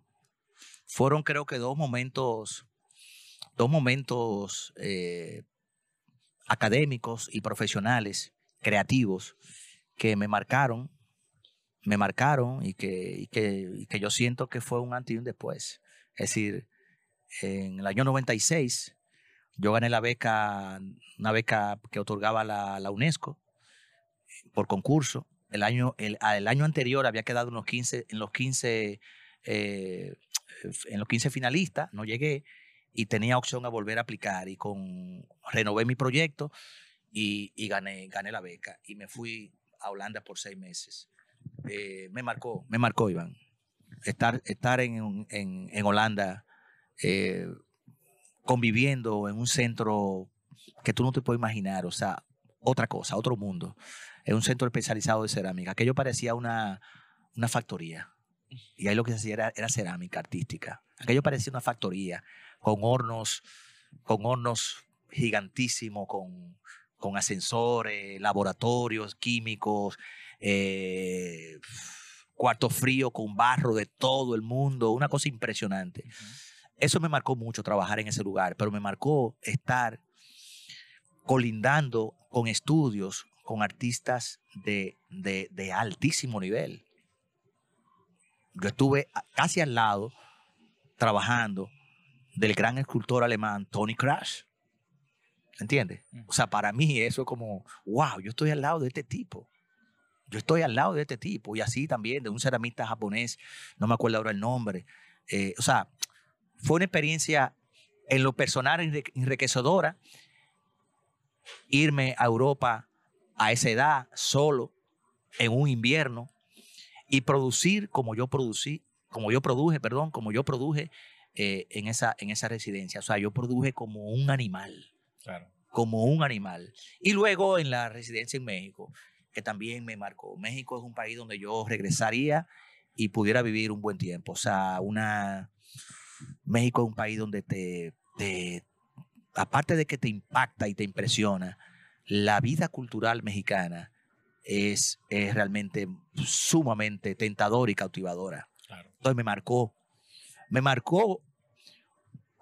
Fueron creo que dos momentos, dos momentos eh, académicos y profesionales, creativos, que me marcaron, me marcaron y que, que, que yo siento que fue un antes y un después. Es decir, en el año 96 yo gané la beca, una beca que otorgaba la, la UNESCO por concurso. El año, el, a- el año anterior había quedado en los 15, en los 15, eh, en los 15 finalistas, no llegué y tenía opción a volver a aplicar y con renové mi proyecto y, y gané, gané la beca y me fui a Holanda por seis meses. Eh, me marcó, me marcó Iván. Estar, estar en, en, en Holanda eh, conviviendo en un centro que tú no te puedes imaginar, o sea, otra cosa, otro mundo. En un centro especializado de cerámica. Aquello parecía una, una factoría. Y ahí lo que se hacía era, era cerámica artística. Aquello parecía una factoría con hornos, con hornos gigantísimos, con, con ascensores, laboratorios químicos, eh, cuarto frío con barro de todo el mundo, una cosa impresionante. Eso me marcó mucho trabajar en ese lugar, pero me marcó estar colindando con estudios, con artistas de, de- de altísimo nivel. Yo estuve casi al lado trabajando del gran escultor alemán Tony Crash. ¿Entiendes? O sea, para mí eso es como, wow, yo estoy al lado de este tipo. Yo estoy al lado de este tipo. Y así también de un ceramista japonés, no me acuerdo ahora el nombre. Eh, o sea, fue una experiencia en lo personal enrique- enriquecedora irme a Europa a esa edad, solo, en un invierno, y producir como yo producí, como yo produje, perdón, como yo produje eh, en, esa, en esa residencia. O sea, yo produje como un animal Claro. como un animal. Y luego en la residencia en México, que también me marcó. México es un país donde yo regresaría y pudiera vivir un buen tiempo. O sea, una... México es un país donde te, te- aparte de que te impacta y te impresiona, la vida cultural mexicana es, es realmente sumamente tentadora y cautivadora. Claro. Entonces me marcó, me marcó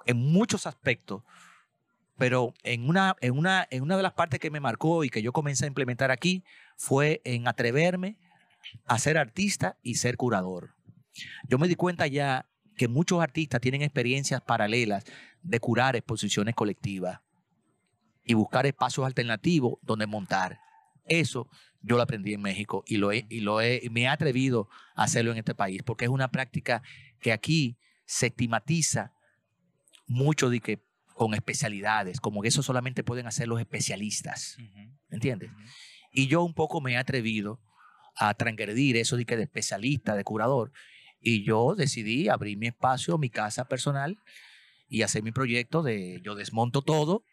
en muchos aspectos, pero en una, en, una, en una de las partes que me marcó y que yo comencé a implementar aquí fue en atreverme a ser artista y ser curador. Yo me di cuenta ya que muchos artistas tienen experiencias paralelas de curar exposiciones colectivas y buscar espacios alternativos donde montar. Eso yo lo aprendí en México y lo he, y lo he, me he atrevido a hacerlo en este país porque es una práctica que aquí se estigmatiza mucho de que con especialidades, como que eso solamente pueden hacer los especialistas, Ujú, ¿entiendes? ujú. Y yo un poco me he atrevido a transgredir eso de que de especialista, de curador, y yo decidí abrir mi espacio, mi casa personal y hacer mi proyecto de yo desmonto todo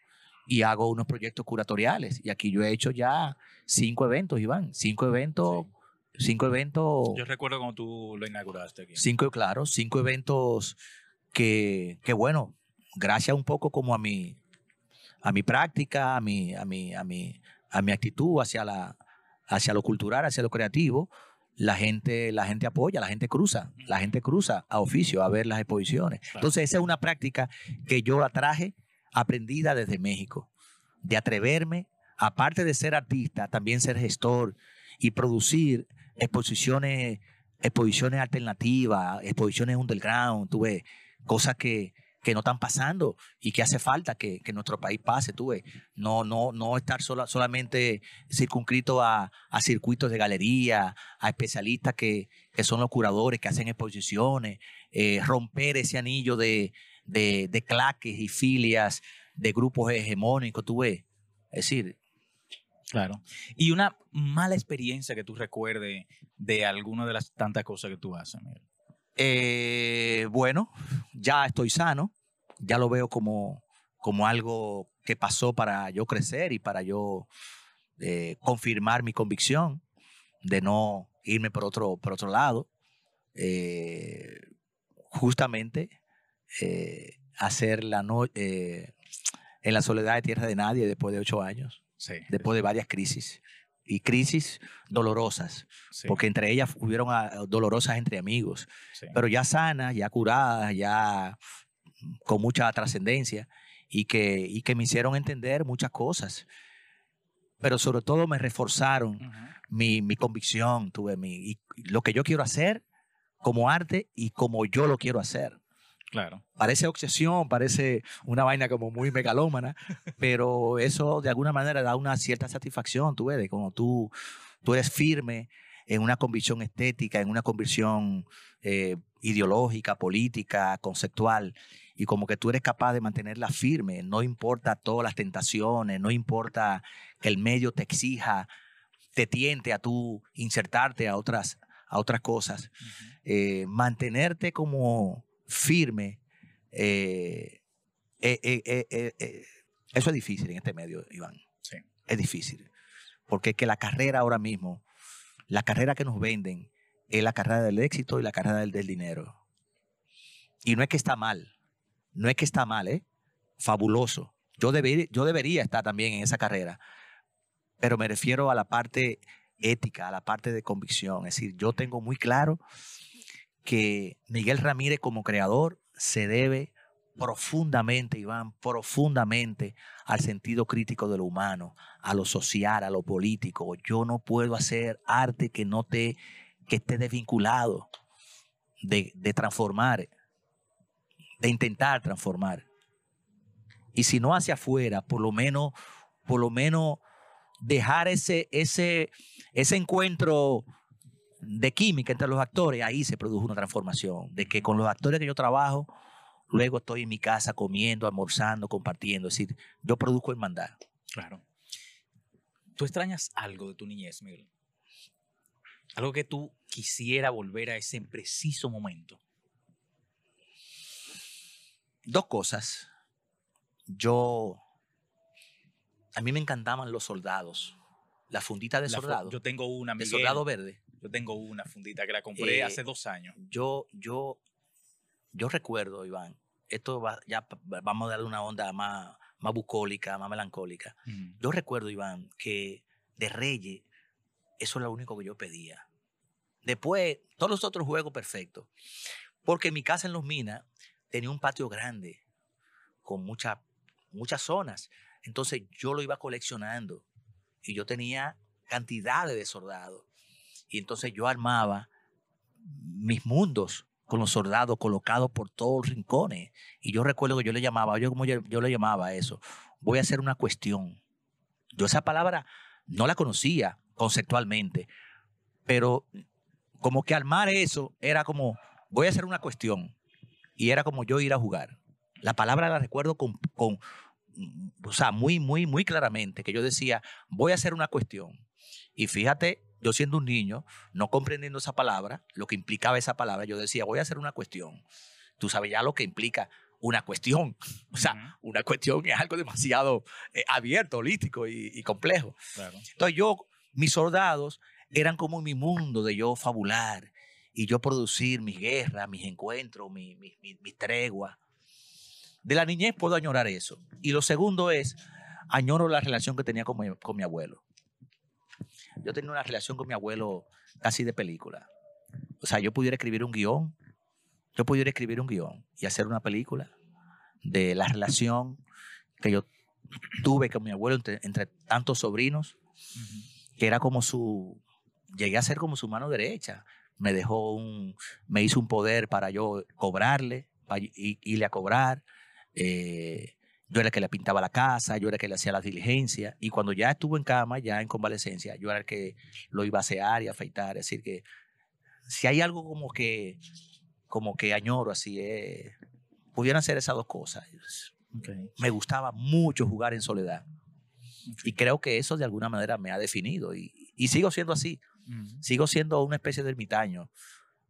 y hago unos proyectos curatoriales. Y aquí yo he hecho ya cinco eventos, Iván, cinco eventos, cinco eventos, Yo recuerdo cuando tú lo inauguraste aquí. cinco, claro, cinco eventos que, que bueno, gracias un poco como a mi, a mi práctica, a mi, a mi, a mi, a mi actitud hacia, la, hacia lo cultural, hacia lo creativo, la gente, la gente apoya, la gente cruza, la gente cruza a oficio a ver las exposiciones. Claro. Entonces esa es una práctica que yo la traje aprendida desde México, de atreverme, aparte de ser artista, también ser gestor y producir exposiciones, exposiciones alternativas, exposiciones underground, tú ves, cosas que, que no están pasando y que hace falta que, que nuestro país pase, tú ves. No, no, no estar sola, solamente circunscrito a, a circuitos de galería, a especialistas que, que son los curadores, que hacen exposiciones, eh, romper ese anillo de, de, de claques y filias de grupos hegemónicos, tú ves. Es decir, Claro. Y una mala experiencia que tú recuerdes de alguna de las tantas cosas que tú haces, Miguel. Eh, bueno, ya estoy sano, ya lo veo como, como algo que pasó para yo crecer y para yo eh, confirmar mi convicción de no irme por otro, por otro lado. Eh, justamente eh, hacer la no, eh, en la soledad de tierra de nadie después de ocho años, Sí. después de varias crisis y crisis dolorosas, sí, porque entre ellas hubieron ah, dolorosas entre amigos pero ya sanas, ya curadas, ya con mucha trascendencia y que, y que me hicieron entender muchas cosas. Pero sobre todo me reforzaron mi, mi convicción, tuve mi, y lo que yo quiero hacer como arte y como yo lo quiero hacer. Claro. Parece obsesión, parece una vaina como muy megalómana, pero eso de alguna manera da una cierta satisfacción, tú ves, de como tú, tú eres firme en una convicción estética, en una convicción eh, ideológica, política, conceptual, y como que tú eres capaz de mantenerla firme, no importa todas las tentaciones, no importa que el medio te exija, te tiente a tú insertarte a otras, a otras cosas eh, mantenerte como firme, eh, eh, eh, eso es difícil en este medio, Iván. Sí. Es difícil. Porque es que la carrera ahora mismo, la carrera que nos venden, es la carrera del éxito y la carrera del, del dinero. Y no es que está mal, no es que está mal, ¿eh? Fabuloso. Yo, deber- yo debería estar también en esa carrera, pero me refiero a la parte ética, a la parte de convicción. Es decir, yo tengo muy claro que Miguel Ramírez como creador se debe profundamente, Iván, profundamente al sentido crítico de lo humano, a lo social, a lo político. Yo no puedo hacer arte que no te, que esté desvinculado de, de transformar, de intentar transformar. Y si no hacia afuera, por lo menos, por lo menos dejar ese, ese, ese encuentro de química entre los actores, ahí se produjo una transformación. De que con los actores que yo trabajo, luego estoy en mi casa comiendo, almorzando, compartiendo. Es decir, yo produzco hermandad. Claro. ¿Tú extrañas algo de tu niñez, Miguel? Algo que tú quisiera volver a ese preciso momento. Dos cosas. Yo, a mí me encantaban los soldados. La fundita de La soldado. Yo tengo una, de Miguel. soldado verde. Yo tengo una fundita que la compré Eh, hace dos años. Yo, yo, yo recuerdo, Iván, esto va, ya vamos a darle una onda más, más bucólica, más melancólica. Yo recuerdo, Iván, que de Reyes, eso era lo único que yo pedía. Después, todos los otros juegos perfectos. Porque mi casa en Los Minas tenía un patio grande, con mucha- muchas zonas. Entonces yo lo iba coleccionando. Y yo tenía cantidades de soldados. Y entonces yo armaba mis mundos con los soldados colocados por todos los rincones. Y yo recuerdo que yo le llamaba, yo como yo, yo le llamaba eso, voy a hacer una cuestión. Yo esa palabra no la conocía conceptualmente, pero como que armar eso era como, voy a hacer una cuestión. Y era como yo ir a jugar. La palabra la recuerdo con, o sea, muy, muy, muy claramente, que yo decía, voy a hacer una cuestión. Y fíjate, yo siendo un niño, no comprendiendo esa palabra, lo que implicaba esa palabra, yo decía, voy a hacer una cuestión. Tú sabes ya lo que implica una cuestión. O sea, una cuestión es algo demasiado eh, abierto, holístico y, y complejo. claro. Entonces yo, mis soldados eran como mi mundo de yo fabular y yo producir mis guerras, mis encuentros, mi, mi, mi- mi tregua. De la niñez puedo añorar eso. Y lo segundo es, añoro la relación que tenía con mi, con mi abuelo. Yo tenía una relación con mi abuelo casi de película. O sea, yo pudiera escribir un guion, yo pudiera escribir un guion y hacer una película de la relación que yo tuve con mi abuelo entre, entre tantos sobrinos que era como su, llegué a ser como su mano derecha. Me dejó un, me hizo un poder para yo cobrarle, para irle a cobrar. Eh, yo era el que le pintaba la casa, yo era el que le hacía las diligencias. Y cuando ya estuvo en cama, ya en convalecencia, yo era el que lo iba a asear y afeitar. Es decir, que si hay algo como que, como que añoro así, eh, pudieran ser esas dos cosas. Me gustaba mucho jugar en soledad. Y creo que eso de alguna manera me ha definido. Y, y sigo siendo así. Sigo siendo una especie de ermitaño.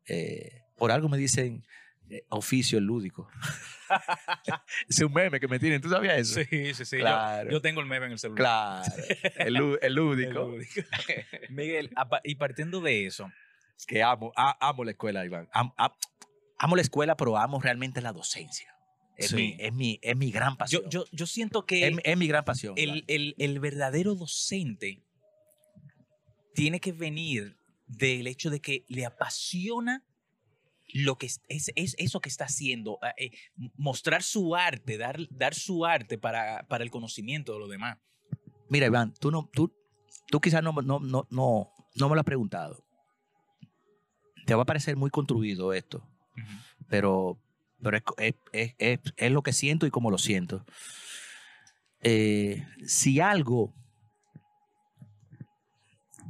Eh, por algo me dicen oficio el lúdico. es un meme que me tienen. ¿Tú sabías eso? Sí, sí, sí. Yo- Claro. Yo, tengo el meme en el celular. Claro. El, lú- el El lúdico. Miguel, y partiendo de eso, que amo. a- amo la escuela, Iván. Am- am- amo la escuela, pero amo realmente la docencia. Es, Sí. mi, es, mi, es mi gran pasión. yo, yo, yo siento que es, mi- es mi gran pasión. El- el verdadero docente tiene que venir del hecho de que le apasiona lo que es, es- es eso que está haciendo, ah, eh, mostrar su arte, dar, dar su arte para, para el conocimiento de los demás. Mira, Iván, tú, no, tú, tú quizás no, no, no, no, no me lo has preguntado. Te va a parecer muy construido esto, pero, pero es, es- es- es- es lo que siento y como lo siento. Eh, si algo,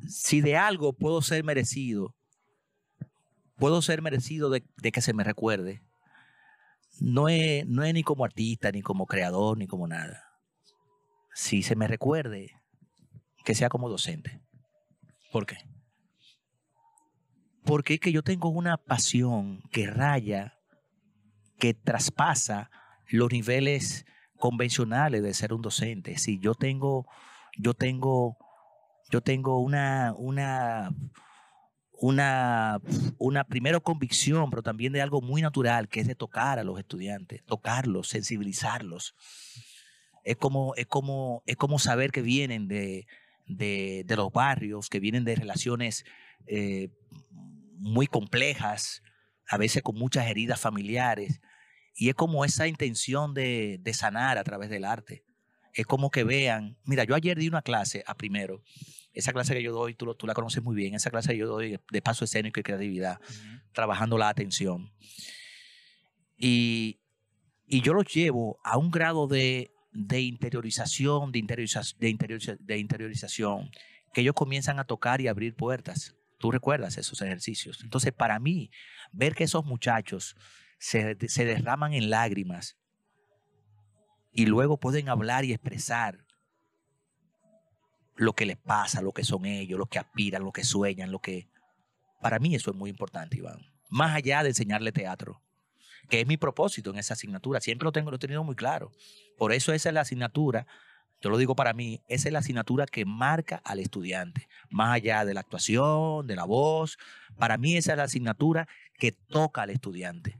si de algo puedo ser merecido, puedo ser merecido de, de que se me recuerde, no es, no es ni como artista, ni como creador, ni como nada. Si se me recuerde, que sea como docente. ¿Por qué? Porque es que yo tengo una pasión que raya, que traspasa los niveles convencionales de ser un docente. Si yo tengo, yo tengo, yo tengo una, una, una, una primero convicción, pero también de algo muy natural, que es de tocar a los estudiantes, tocarlos, sensibilizarlos. Es como, es como, es como saber que vienen de, de, de los barrios, que vienen de relaciones eh, muy complejas, a veces con muchas heridas familiares. Y es como esa intención de, de sanar a través del arte. Es como que vean, mira, yo ayer di una clase a primero, esa clase que yo doy, tú, la conoces muy bien, esa clase que yo doy de paso escénico y creatividad, trabajando la atención. Y, y yo los llevo a un grado de, de interiorización, de, interioriza- de, interioriza- de interiorización, que ellos comienzan a tocar y abrir puertas. Tú recuerdas esos ejercicios. Entonces, para mí, ver que esos muchachos se, se derraman en lágrimas y luego pueden hablar y expresar lo que les pasa, lo que son ellos, lo que aspiran, lo que sueñan, lo que... Para mí eso es muy importante, Iván. Más allá de enseñarle teatro, que es mi propósito en esa asignatura. Siempre lo tengo, lo he tenido muy claro. Por eso esa es la asignatura, yo lo digo para mí, esa es la asignatura que marca al estudiante. Más allá de la actuación, de la voz, para mí esa es la asignatura que toca al estudiante.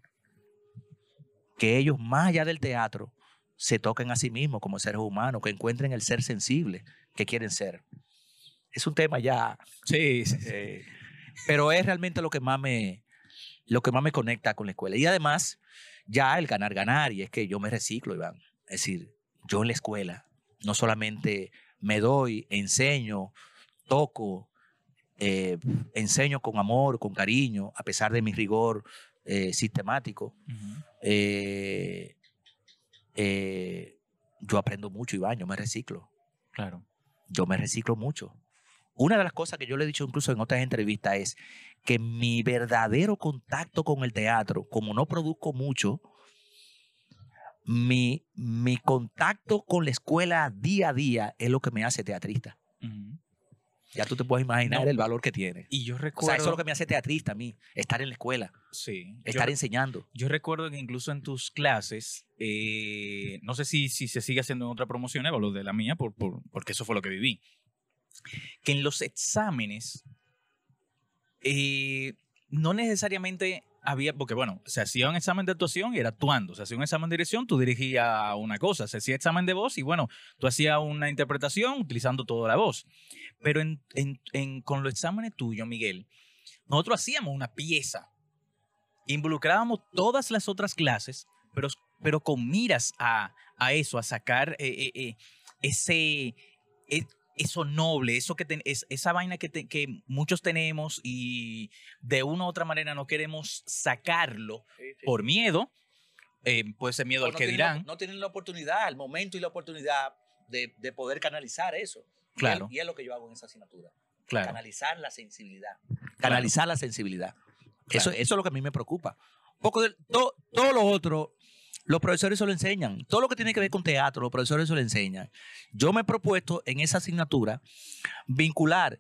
Que ellos, más allá del teatro, se toquen a sí mismos como seres humanos, que encuentren el ser sensible que quieren ser. Es un tema ya Sí, sí, sí. eh, pero es realmente lo que más me lo que más me conecta con la escuela. Y además, ya el ganar, ganar, y es que yo me reciclo, Iván. Es decir, yo en la escuela no solamente me doy, enseño, toco, eh, enseño con amor, con cariño, a pesar de mi rigor eh, sistemático. Eh, eh, yo aprendo mucho, Iván, yo me reciclo Claro. yo me reciclo mucho. Una de las cosas que yo le he dicho incluso en otras entrevistas es que mi verdadero contacto con el teatro, como no produzco mucho, mi, mi contacto con la escuela día a día es lo que me hace teatrista. Ya tú te puedes imaginar No. el valor que tiene. Y yo O recuerdo. sea, eso es lo que me hace teatrista a mí, estar en la escuela, Sí. Yo estar re- enseñando. Yo recuerdo que incluso en tus clases, eh, no sé si, si se sigue haciendo en otra promoción, o lo de la mía, por, por- porque eso fue lo que viví, que en los exámenes eh, no necesariamente había, porque bueno, se hacía un examen de actuación y era actuando, se hacía un examen de dirección, tú dirigías una cosa, se hacía examen de voz y bueno, tú hacías una interpretación utilizando toda la voz. Pero en, en- en- con los exámenes tuyos, Miguel, nosotros hacíamos una pieza. Involucrábamos todas las otras clases, pero, pero con miras a, a eso, a sacar eh, eh, eh, ese, e- eso noble, eso que ten- es, esa vaina que, te- que muchos tenemos y de una u otra manera no queremos sacarlo por miedo, eh, puede ser miedo al no que la- dirán. no tienen la oportunidad, el momento y la oportunidad de, de poder canalizar eso. Y es- Claro. y es lo que yo hago en esa asignatura. Claro, canalizar la sensibilidad. Canalizar la sensibilidad. Eso, eso es lo que a mí me preocupa. Poco de, to- todo lo otro, los profesores se lo enseñan. Todo lo que tiene que ver con teatro, los profesores se lo enseñan. Yo me he propuesto en esa asignatura vincular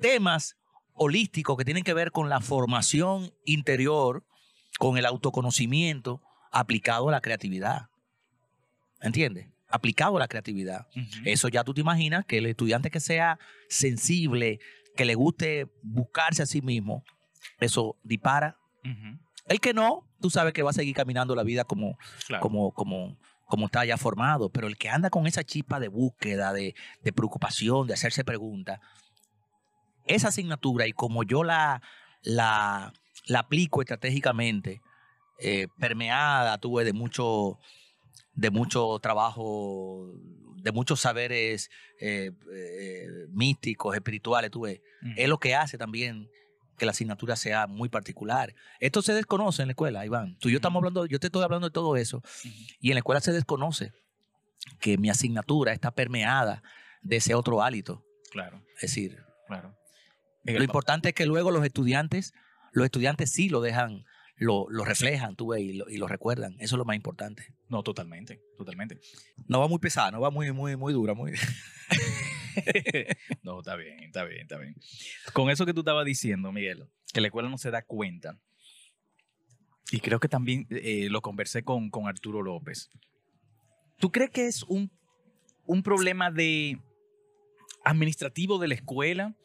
temas holísticos que tienen que ver con la formación interior, con el autoconocimiento aplicado a la creatividad. ¿Entiendes? Aplicado a la creatividad. Eso ya tú te imaginas que el estudiante que sea sensible, que le guste buscarse a sí mismo, eso dispara. El que no, tú sabes que va a seguir caminando la vida como, Claro. como, como, como está ya formado, pero el que anda con esa chispa de búsqueda, de, de preocupación, de hacerse preguntas, esa asignatura y como yo la, la, la aplico estratégicamente, eh, permeada, tuve de mucho, de mucho trabajo, de muchos saberes eh, eh, místicos, espirituales, tuve, Ujú. es lo que hace también que la asignatura sea muy particular. Esto se desconoce en la escuela, Iván. Tú y yo estamos hablando, yo te estoy hablando de todo eso, y en la escuela se desconoce que mi asignatura está permeada de ese otro hálito. Claro, Es decir, claro. lo importante es que luego los estudiantes, los estudiantes sí lo dejan, lo, lo reflejan, tú ves, y lo, y lo recuerdan. Eso es lo más importante. No, totalmente, totalmente. No va muy pesada, no va muy, muy, muy dura, muy. no, está bien, está bien, está bien. Con eso que tú estabas diciendo, Miguel, que la escuela no se da cuenta. Y creo que también eh, lo conversé con, con Arturo López. ¿Tú crees que es un, un problema de administrativo de la escuela?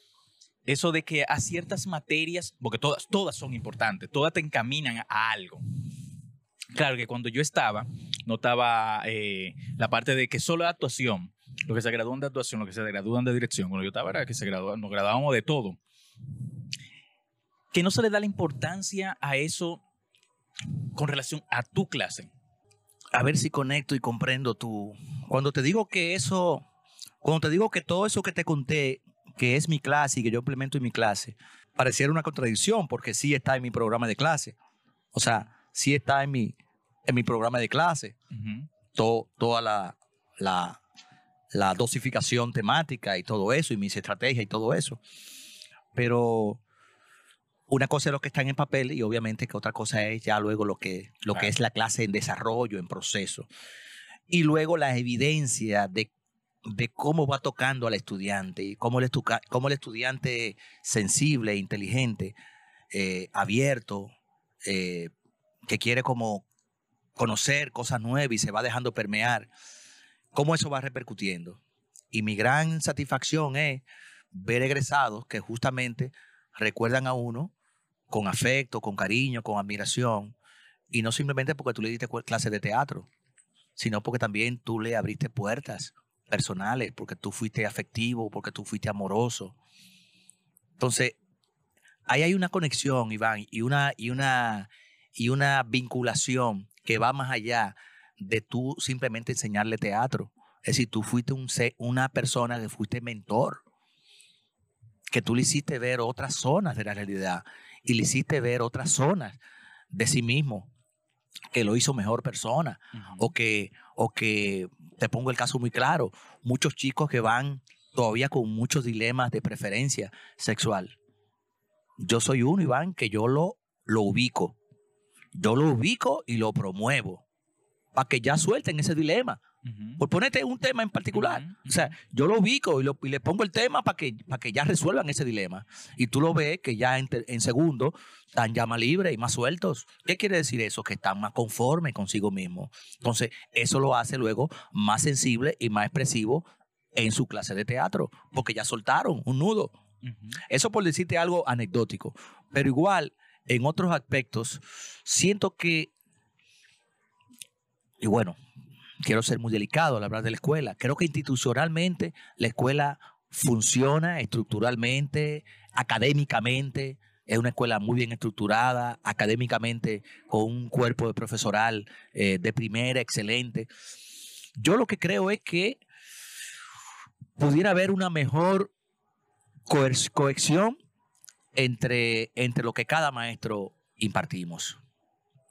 Eso de que a ciertas materias, porque todas, todas son importantes, todas te encaminan a algo. Claro que cuando yo estaba, notaba eh, la parte de que solo actuación, los que se gradúan de actuación, los que se gradúan de dirección, cuando yo estaba era que se graduaban, nos graduábamos de todo. Que no se le da la importancia a eso con relación a tu clase. A ver si conecto y comprendo tú. Cuando te digo que eso, cuando te digo que todo eso que te conté, que es mi clase y que yo implemento en mi clase, pareciera una contradicción porque sí está en mi programa de clase. O sea, sí está en mi, en mi programa de clase. To- toda la, la, la dosificación temática y todo eso, y mis estrategias y todo eso. Pero una cosa es lo que está en el papel y obviamente que otra cosa es ya luego lo que, lo que es la clase en desarrollo, en proceso. Y luego la evidencia de, de cómo va tocando al estudiante y cómo el, estuca- cómo el estudiante sensible, inteligente, eh, abierto, eh, que quiere como conocer cosas nuevas y se va dejando permear, cómo eso va repercutiendo. Y mi gran satisfacción es ver egresados que justamente recuerdan a uno con afecto, con cariño, con admiración, y no simplemente porque tú le diste clases de teatro, sino porque también tú le abriste puertas personales, porque tú fuiste afectivo, porque tú fuiste amoroso. Entonces, ahí hay una conexión, Iván, y una, y una, y una vinculación que va más allá de tú simplemente enseñarle teatro. Es decir, tú fuiste un, una persona que fuiste mentor, que tú le hiciste ver otras zonas de la realidad y le hiciste ver otras zonas de sí mismo, que lo hizo mejor persona o que, o que, te pongo el caso muy claro, muchos chicos que van todavía con muchos dilemas de preferencia sexual. Yo soy uno, Iván, que yo lo, lo ubico. Yo lo ubico y lo promuevo para que ya suelten ese dilema. Por ponerte un tema en particular. O sea, yo lo ubico y, lo- y le pongo el tema para que, para que ya resuelvan ese dilema. Y tú lo ves que ya en, te- en segundo están ya más libres y más sueltos. ¿Qué quiere decir eso? Que están más conformes consigo mismo. Entonces, eso lo hace luego más sensible y más expresivo en su clase de teatro, porque ya soltaron un nudo. Eso por decirte algo anecdótico. Pero igual, en otros aspectos, siento que, y bueno, quiero ser muy delicado al hablar de la escuela, creo que institucionalmente la escuela funciona estructuralmente, académicamente, es una escuela muy bien estructurada, académicamente, con un cuerpo de profesoral eh, de primera, excelente. Yo lo que creo es que pudiera haber una mejor cohesión entre, entre lo que cada maestro impartimos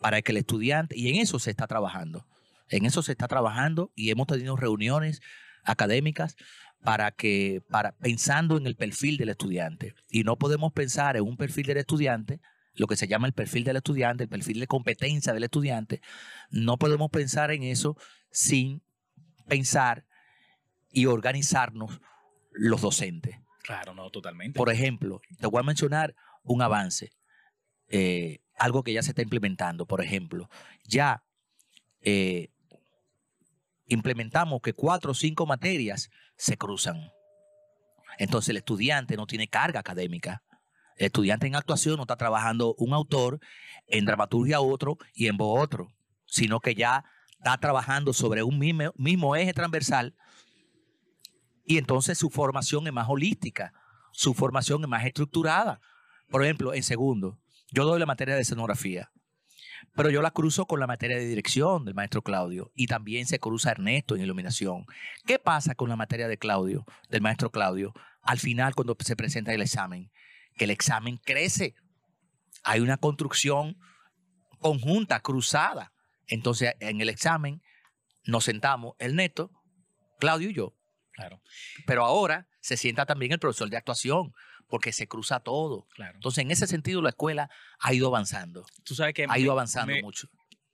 para que el estudiante, y en eso se está trabajando, en eso se está trabajando y hemos tenido reuniones académicas para que, para, pensando en el perfil del estudiante. Y no podemos pensar en un perfil del estudiante, lo que se llama el perfil del estudiante, el perfil de competencia del estudiante, no podemos pensar en eso sin pensar y organizarnos los docentes. Claro, no, totalmente. Por ejemplo, te voy a mencionar un avance, eh, algo que ya se está implementando. Por ejemplo, ya eh, implementamos que cuatro o cinco materias se cruzan. Entonces el estudiante no tiene carga académica. El estudiante en actuación no está trabajando un autor, en dramaturgia otro y en voz otro, sino que ya está trabajando sobre un mismo, mismo eje transversal y entonces su formación es más holística, su formación es más estructurada. Por ejemplo, en segundo, yo doy la materia de escenografía, pero yo la cruzo con la materia de dirección del maestro Claudio y también se cruza Ernesto en iluminación. ¿Qué pasa con la materia de Claudio, del maestro Claudio, al final cuando se presenta el examen? Que el examen crece. Hay una construcción conjunta, cruzada. Entonces, en el examen nos sentamos Ernesto, Claudio y yo. Claro, Pero ahora se sienta también el profesor de actuación, porque se cruza todo. claro. Entonces, en ese sentido, la escuela ha ido avanzando. Tú sabes que Ha ido me- avanzando me- mucho.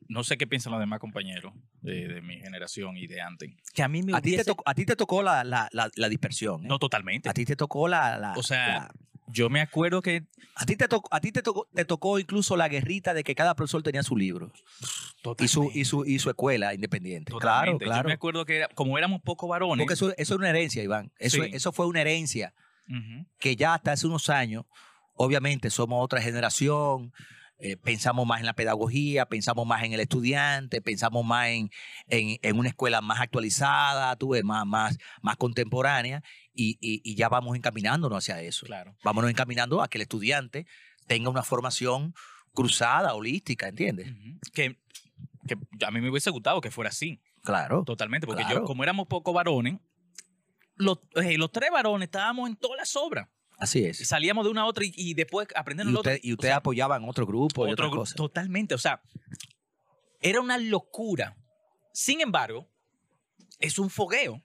No sé qué piensan los demás compañeros de, de mi generación y de antes. Que a mí me A ti te tocó, a ti te tocó la, la- la- la dispersión. ¿eh? No, totalmente. A ti te tocó la. la- O sea, la- Yo me acuerdo que a ti te tocó, a ti te tocó, te tocó incluso la guerrita de que cada profesor tenía su libro y su, y su, y su escuela independiente. Claro, Totalmente. Yo claro. me acuerdo que era- como éramos pocos varones. Porque eso, eso es una herencia, Iván. Eso, Sí. eso fue una herencia Que ya hasta hace unos años, obviamente somos otra generación, eh, pensamos más en la pedagogía, pensamos más en el estudiante, pensamos más en, en- en una escuela más actualizada, tú ves, más, más, más contemporánea, y, y- y ya vamos encaminándonos hacia eso. Claro. Vámonos encaminando a que el estudiante tenga una formación cruzada, holística, ¿entiendes? Que, que a mí me hubiese gustado que fuera así. Claro. Totalmente. Porque Claro. yo, como éramos pocos varones, los, eh, los tres varones estábamos en todas las obras. Así es. Salíamos de una a otra y, y después aprendiendo Y otro. usted, y O usted sea, apoyaba en otro grupo y otro gru- cosas. Totalmente. O sea, era una locura. Sin embargo, es un fogueo.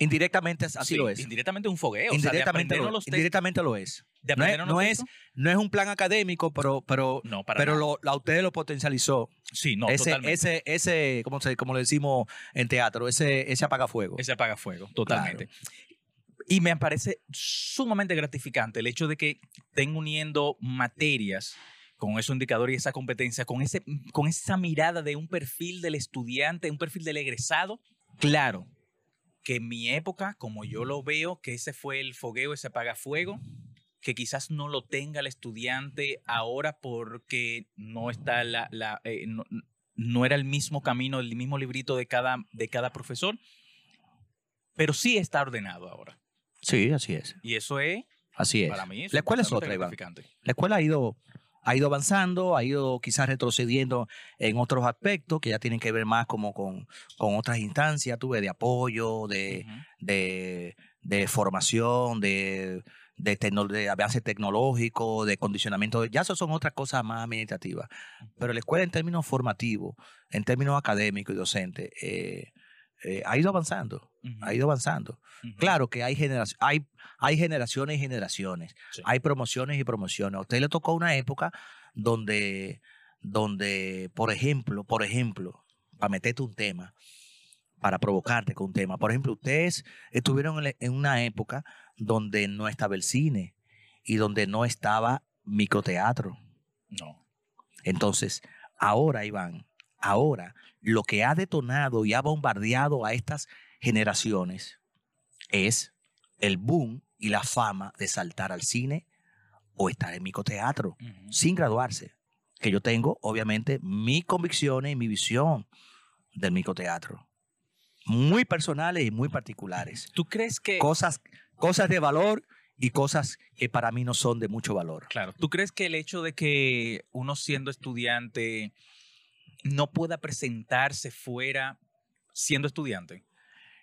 Indirectamente así Sí, lo es. Indirectamente un fogueo. Indirectamente, o sea, lo, indirectamente lo es. De No es, no es, textos. no es un plan académico, pero, pero, No, para pero lo, la, usted lo potencializó. Sí, no, ese, totalmente. ese, ese, como, se, como le decimos en teatro, ese, ese apagafuego. Ese apaga fuego, totalmente. Y me parece sumamente gratificante el hecho de que estén uniendo materias con esos indicadores y esa competencia, con, ese, con esa mirada de un perfil del estudiante, un perfil del egresado. Claro, que en mi época, como yo lo veo, que ese fue el fogueo, ese apagafuego, que quizás no lo tenga el estudiante ahora porque no está la, la, eh, no, no era el mismo camino, el mismo librito de cada, de cada profesor, pero sí está ordenado ahora. Sí, así es. Y eso es, Así es. para mí, La escuela es otra, Iván. La escuela ha ido, ha ido avanzando, ha ido quizás retrocediendo en otros aspectos que ya tienen que ver más como con, con otras instancias, tuve de apoyo, de, Ujú. de, de formación, de, de, tecno- de avance tecnológico, de condicionamiento. Ya eso son otras cosas más administrativas. Pero la escuela en términos formativos, en términos académicos y docentes, eh, eh, ha ido avanzando, ha ido avanzando. Claro que hay, hay, hay generaciones y generaciones, Sí. hay promociones y promociones. A usted le tocó una época donde, donde por ejemplo, por ejemplo, para meterte un tema, para provocarte con un tema. Por ejemplo, ustedes estuvieron en, una época donde no estaba el cine y donde no estaba microteatro. No. Entonces, ahora, Iván, ahora lo que ha detonado y ha bombardeado a estas generaciones es el boom y la fama de saltar al cine o estar en microteatro Ujú. sin graduarse. Que yo tengo, obviamente, mis convicciones y mi visión del microteatro. Muy personales y muy particulares. ¿Tú crees que, Cosas, cosas de valor y cosas que para mí no son de mucho valor. claro, tú crees que el hecho de que uno siendo estudiante no pueda presentarse fuera siendo estudiante?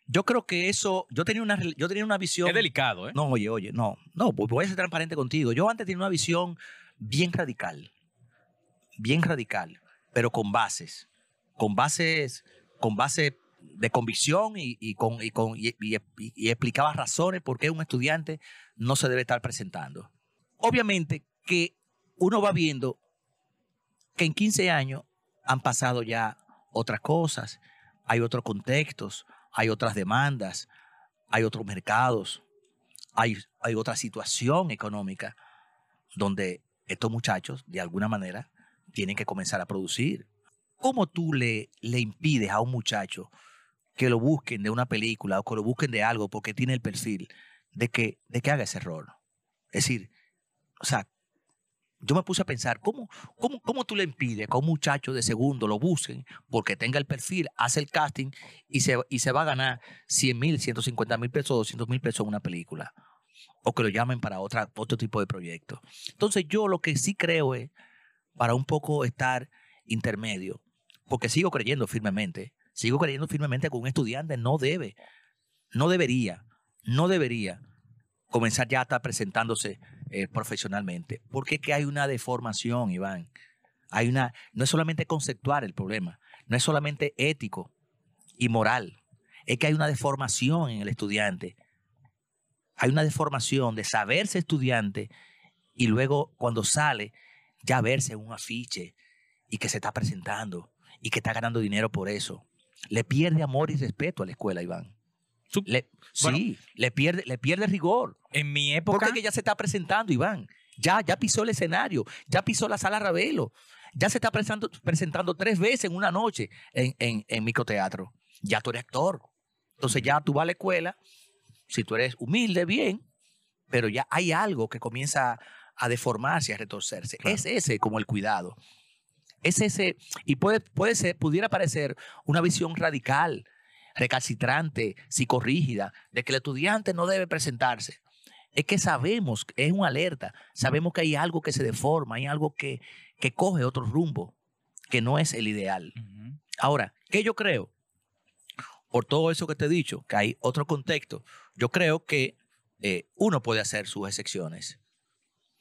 Yo creo que eso, yo tenía una, yo tenía una visión. Es delicado, ¿eh? No, oye, oye, no, no, voy a ser transparente contigo. Yo antes tenía una visión bien radical, bien radical, pero con bases, con bases, con bases de convicción y, con, y explicaba razones por qué un estudiante no se debe estar presentando. Obviamente que uno va viendo que en 15 años han pasado ya otras cosas, hay otros contextos, hay otras demandas, hay otros mercados, hay, hay otra situación económica donde estos muchachos, de alguna manera, tienen que comenzar a producir. ¿Cómo tú le, le impides a un muchacho que lo busquen de una película o que lo busquen de algo porque tiene el perfil de que, de que haga ese rol? Es decir, o sea, yo me puse a pensar, ¿cómo, cómo, cómo tú le impides que un muchacho de segundo lo busquen porque tenga el perfil, hace el casting y se, y se va a ganar 100 mil, 150 mil pesos, 200 mil pesos en una película? O que lo llamen para otra, otro tipo de proyecto. Entonces yo lo que sí creo es, para un poco estar intermedio, porque sigo creyendo firmemente, sigo creyendo firmemente que un estudiante no debe, no debería, no debería comenzar ya a estar presentándose eh, profesionalmente. Porque es que hay una deformación, Iván. Hay una, no es solamente conceptual el problema, no es solamente ético y moral, es que hay una deformación en el estudiante. Hay una deformación de saberse estudiante y luego cuando sale ya verse en un afiche y que se está presentando y que está ganando dinero por eso. Le pierde amor y respeto a la escuela, Iván. Tú- Le- bueno. sí, le pierde, le pierde rigor. En mi época, Porque que ya se está presentando, Iván. Ya, ya pisó el escenario, ya pisó la sala Ravelo, ya se está presentando, presentando tres veces en una noche en, en, en microteatro. Ya tú eres actor. Entonces ya tú vas a la escuela, si tú eres humilde, bien, pero ya hay algo que comienza a deformarse, a retorcerse. Claro. Es ese como el cuidado. Es ese, y puede, puede ser, pudiera parecer una visión radical, recalcitrante, psicorrígida, de que el estudiante no debe presentarse. Es que sabemos, es una alerta, sabemos que hay algo que se deforma, hay algo que, que coge otro rumbo, que no es el ideal. Ahora, ¿qué yo creo? Por todo eso que te he dicho, que hay otro contexto, yo creo que eh, uno puede hacer sus excepciones.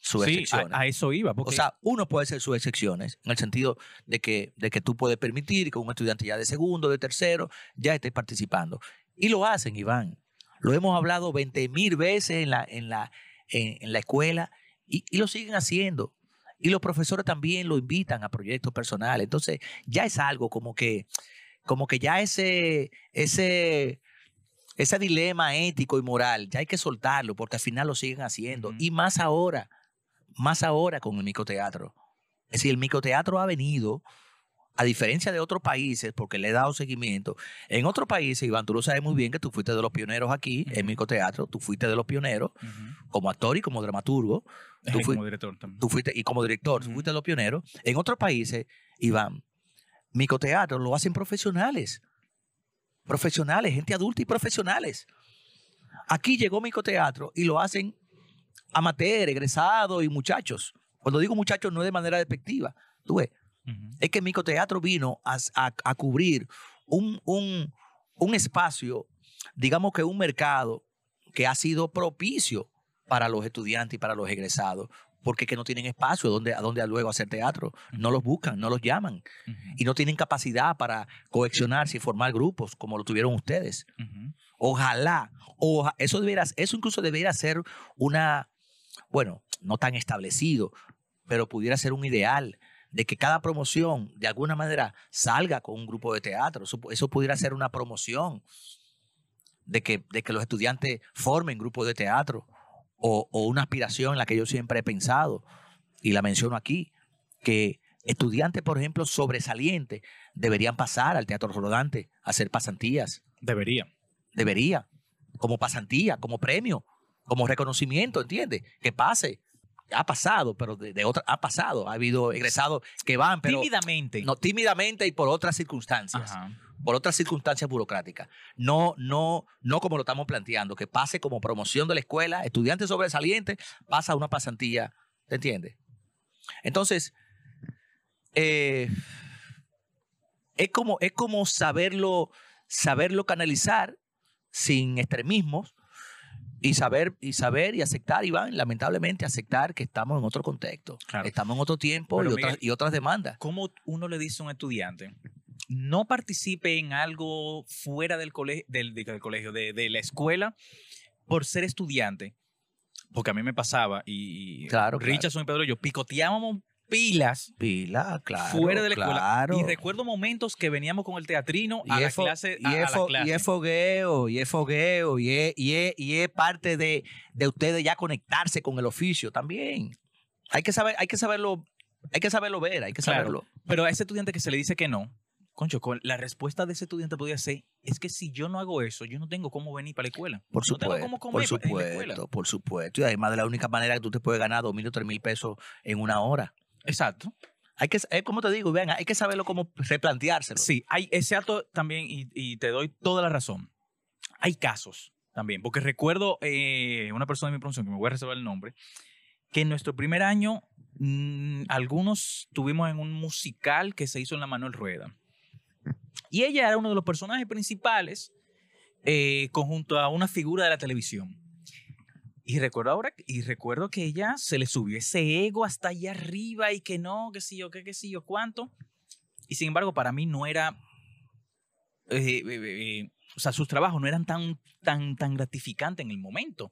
Sus Sí, a, excepciones. a eso iba. Porque O sea, uno puede ser sus excepciones, en el sentido de que, de que tú puedes permitir que un estudiante ya de segundo, de tercero, ya esté participando. Y lo hacen, Iván. Lo hemos hablado 20 mil veces en la, en la, en, en la escuela y, y lo siguen haciendo. Y los profesores también lo invitan a proyectos personales. Entonces, ya es algo como que, como que ya ese, ese, ese dilema ético y moral, ya hay que soltarlo porque al final lo siguen haciendo. Y más ahora, más ahora con el microteatro. Es decir, el microteatro ha venido, a diferencia de otros países, porque le he dado seguimiento. En otros países, Iván, tú lo sabes muy bien que tú fuiste de los pioneros aquí en Ujú. microteatro, tú fuiste de los pioneros como actor y como dramaturgo, Tú fui- como director también. tú fuiste, y como director, tú fuiste de los pioneros. En otros países, Iván, microteatro lo hacen profesionales. Profesionales, gente adulta y profesionales. Aquí llegó microteatro y lo hacen amateur, egresados y muchachos. Cuando digo muchachos no es de manera despectiva. Tú ves, es que microteatro vino a, a- a cubrir un, un- un espacio, digamos que un mercado que ha sido propicio para los estudiantes y para los egresados, porque que no tienen espacio donde, a donde luego hacer teatro. No los buscan, no los llaman y no tienen capacidad para cohesionarse y formar grupos como lo tuvieron ustedes. Ojalá, oja- eso, debería, eso incluso debería ser una, bueno, no tan establecido, pero pudiera ser un ideal de que cada promoción de alguna manera salga con un grupo de teatro. Eso, eso pudiera ser una promoción de que, de que los estudiantes formen grupos de teatro o, o una aspiración en la que yo siempre he pensado y la menciono aquí, que estudiantes, por ejemplo, sobresalientes deberían pasar al teatro rodante a hacer pasantías Debería. debería, como pasantía, como premio, como reconocimiento, ¿entiendes? Que pase. Ha pasado, pero de, de otra, ha pasado. Ha habido egresados que van, pero Tímidamente. no tímidamente y por otras circunstancias, Ajá. por otras circunstancias burocráticas. No, no, no como lo estamos planteando, que pase como promoción de la escuela, estudiante sobresaliente, pasa a una pasantía, ¿te entiendes? Entonces, eh, es como, es como saberlo, saberlo canalizar sin extremismos y saber, y saber y aceptar, Iván, lamentablemente aceptar que estamos en otro contexto. Claro. Estamos en otro tiempo y, otras, Miguel- y otras demandas. ¿Cómo uno le dice a un estudiante? No participe en algo fuera del, cole- del, del colegio, de, de la escuela, por ser estudiante. Porque a mí me pasaba y Claro, claro. Richardson y Pedro y yo picoteábamos pilas Pila, claro. fuera de la escuela. claro. Y recuerdo momentos que veníamos con el teatrino Y a la es fo- clase. y a- la clase. y es fogueo, y es fogueo, y es, y es- y es parte de, de ustedes ya conectarse con el oficio también. Hay que saber, hay que saberlo, hay que saberlo ver, hay que Claro. saberlo. Pero a ese estudiante que se le dice que no, concho, con- la respuesta de ese estudiante podría ser, es que si yo no hago eso, yo no tengo cómo venir para la escuela. Por no tengo supuesto, cómo por comer pa- en la escuela. supuesto, por supuesto. Y además de la única manera que tú te puedes ganar dos mil o tres mil pesos en una hora. Exacto. Hay que, es como te digo, vean, hay que saberlo cómo replanteárselo. Sí, hay ese acto también, y, y te doy toda la razón. Hay casos también, porque recuerdo eh, una persona de mi promoción, que me voy a reservar el nombre, que en nuestro primer año, mm, algunos tuvimos en un musical que se hizo en la Manuel Rueda. Y ella era uno de los personajes principales, eh, conjunto a una figura de la televisión. Y recuerdo ahora, y recuerdo que ella se le subió ese ego hasta allá arriba y que no, que sí yo, que, que sí yo, cuánto. Y sin embargo, para mí no era. eh, eh, eh, o sea, sus trabajos no eran tan, tan, tan gratificantes en el momento.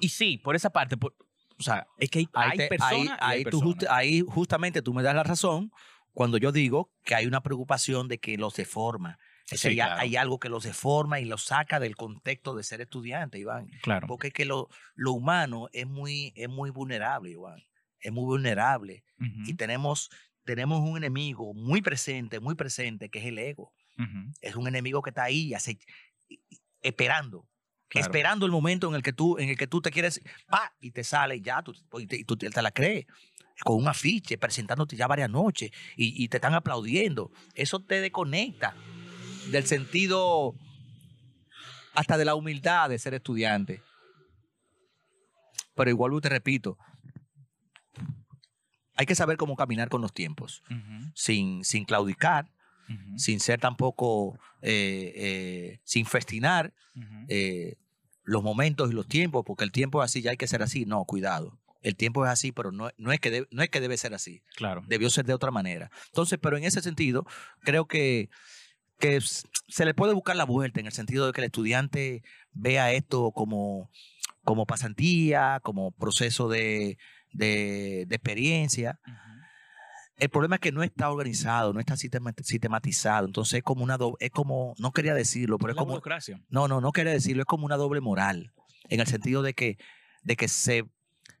Y sí, por esa parte, por- o sea, es que hay, Ahí, hay personas. ahí- hay tú just- ahí justamente tú me das la razón cuando yo digo que hay una preocupación de que los deforma. Sí, claro. hay algo que los deforma y los saca del contexto de ser estudiante, Iván. Claro. Porque es que lo, lo humano es muy, es muy vulnerable, Iván. Es muy vulnerable. Y tenemos, tenemos un enemigo muy presente, muy presente, que es el ego. Es un enemigo que está ahí esperando. Claro. Esperando el momento en el que tú, en el que tú te quieres, pa, y te sale y ya, tú, y te, y tú te la crees. Con un afiche, presentándote ya varias noches y, y te están aplaudiendo. Eso te desconecta del sentido, hasta de la humildad de ser estudiante. Pero igual te repito, hay que saber cómo caminar con los tiempos, sin, sin claudicar, sin ser tampoco, eh, eh, sin festinar eh, los momentos y los tiempos, porque el tiempo es así, ya hay que ser así. No, cuidado, el tiempo es así, pero no, no, es que debe, no es que debe ser así. Claro. Debió ser de otra manera. Entonces, pero en ese sentido, creo que, que se le puede buscar la vuelta en el sentido de que el estudiante vea esto como, como pasantía, como proceso de, de- de experiencia. El problema es que no está organizado, no está sistema- sistematizado. Entonces es como una doble, es como, no quería decirlo, pero es La como, burocracia. no, no, no quería decirlo, es como una doble moral, en el sentido de que, de que se,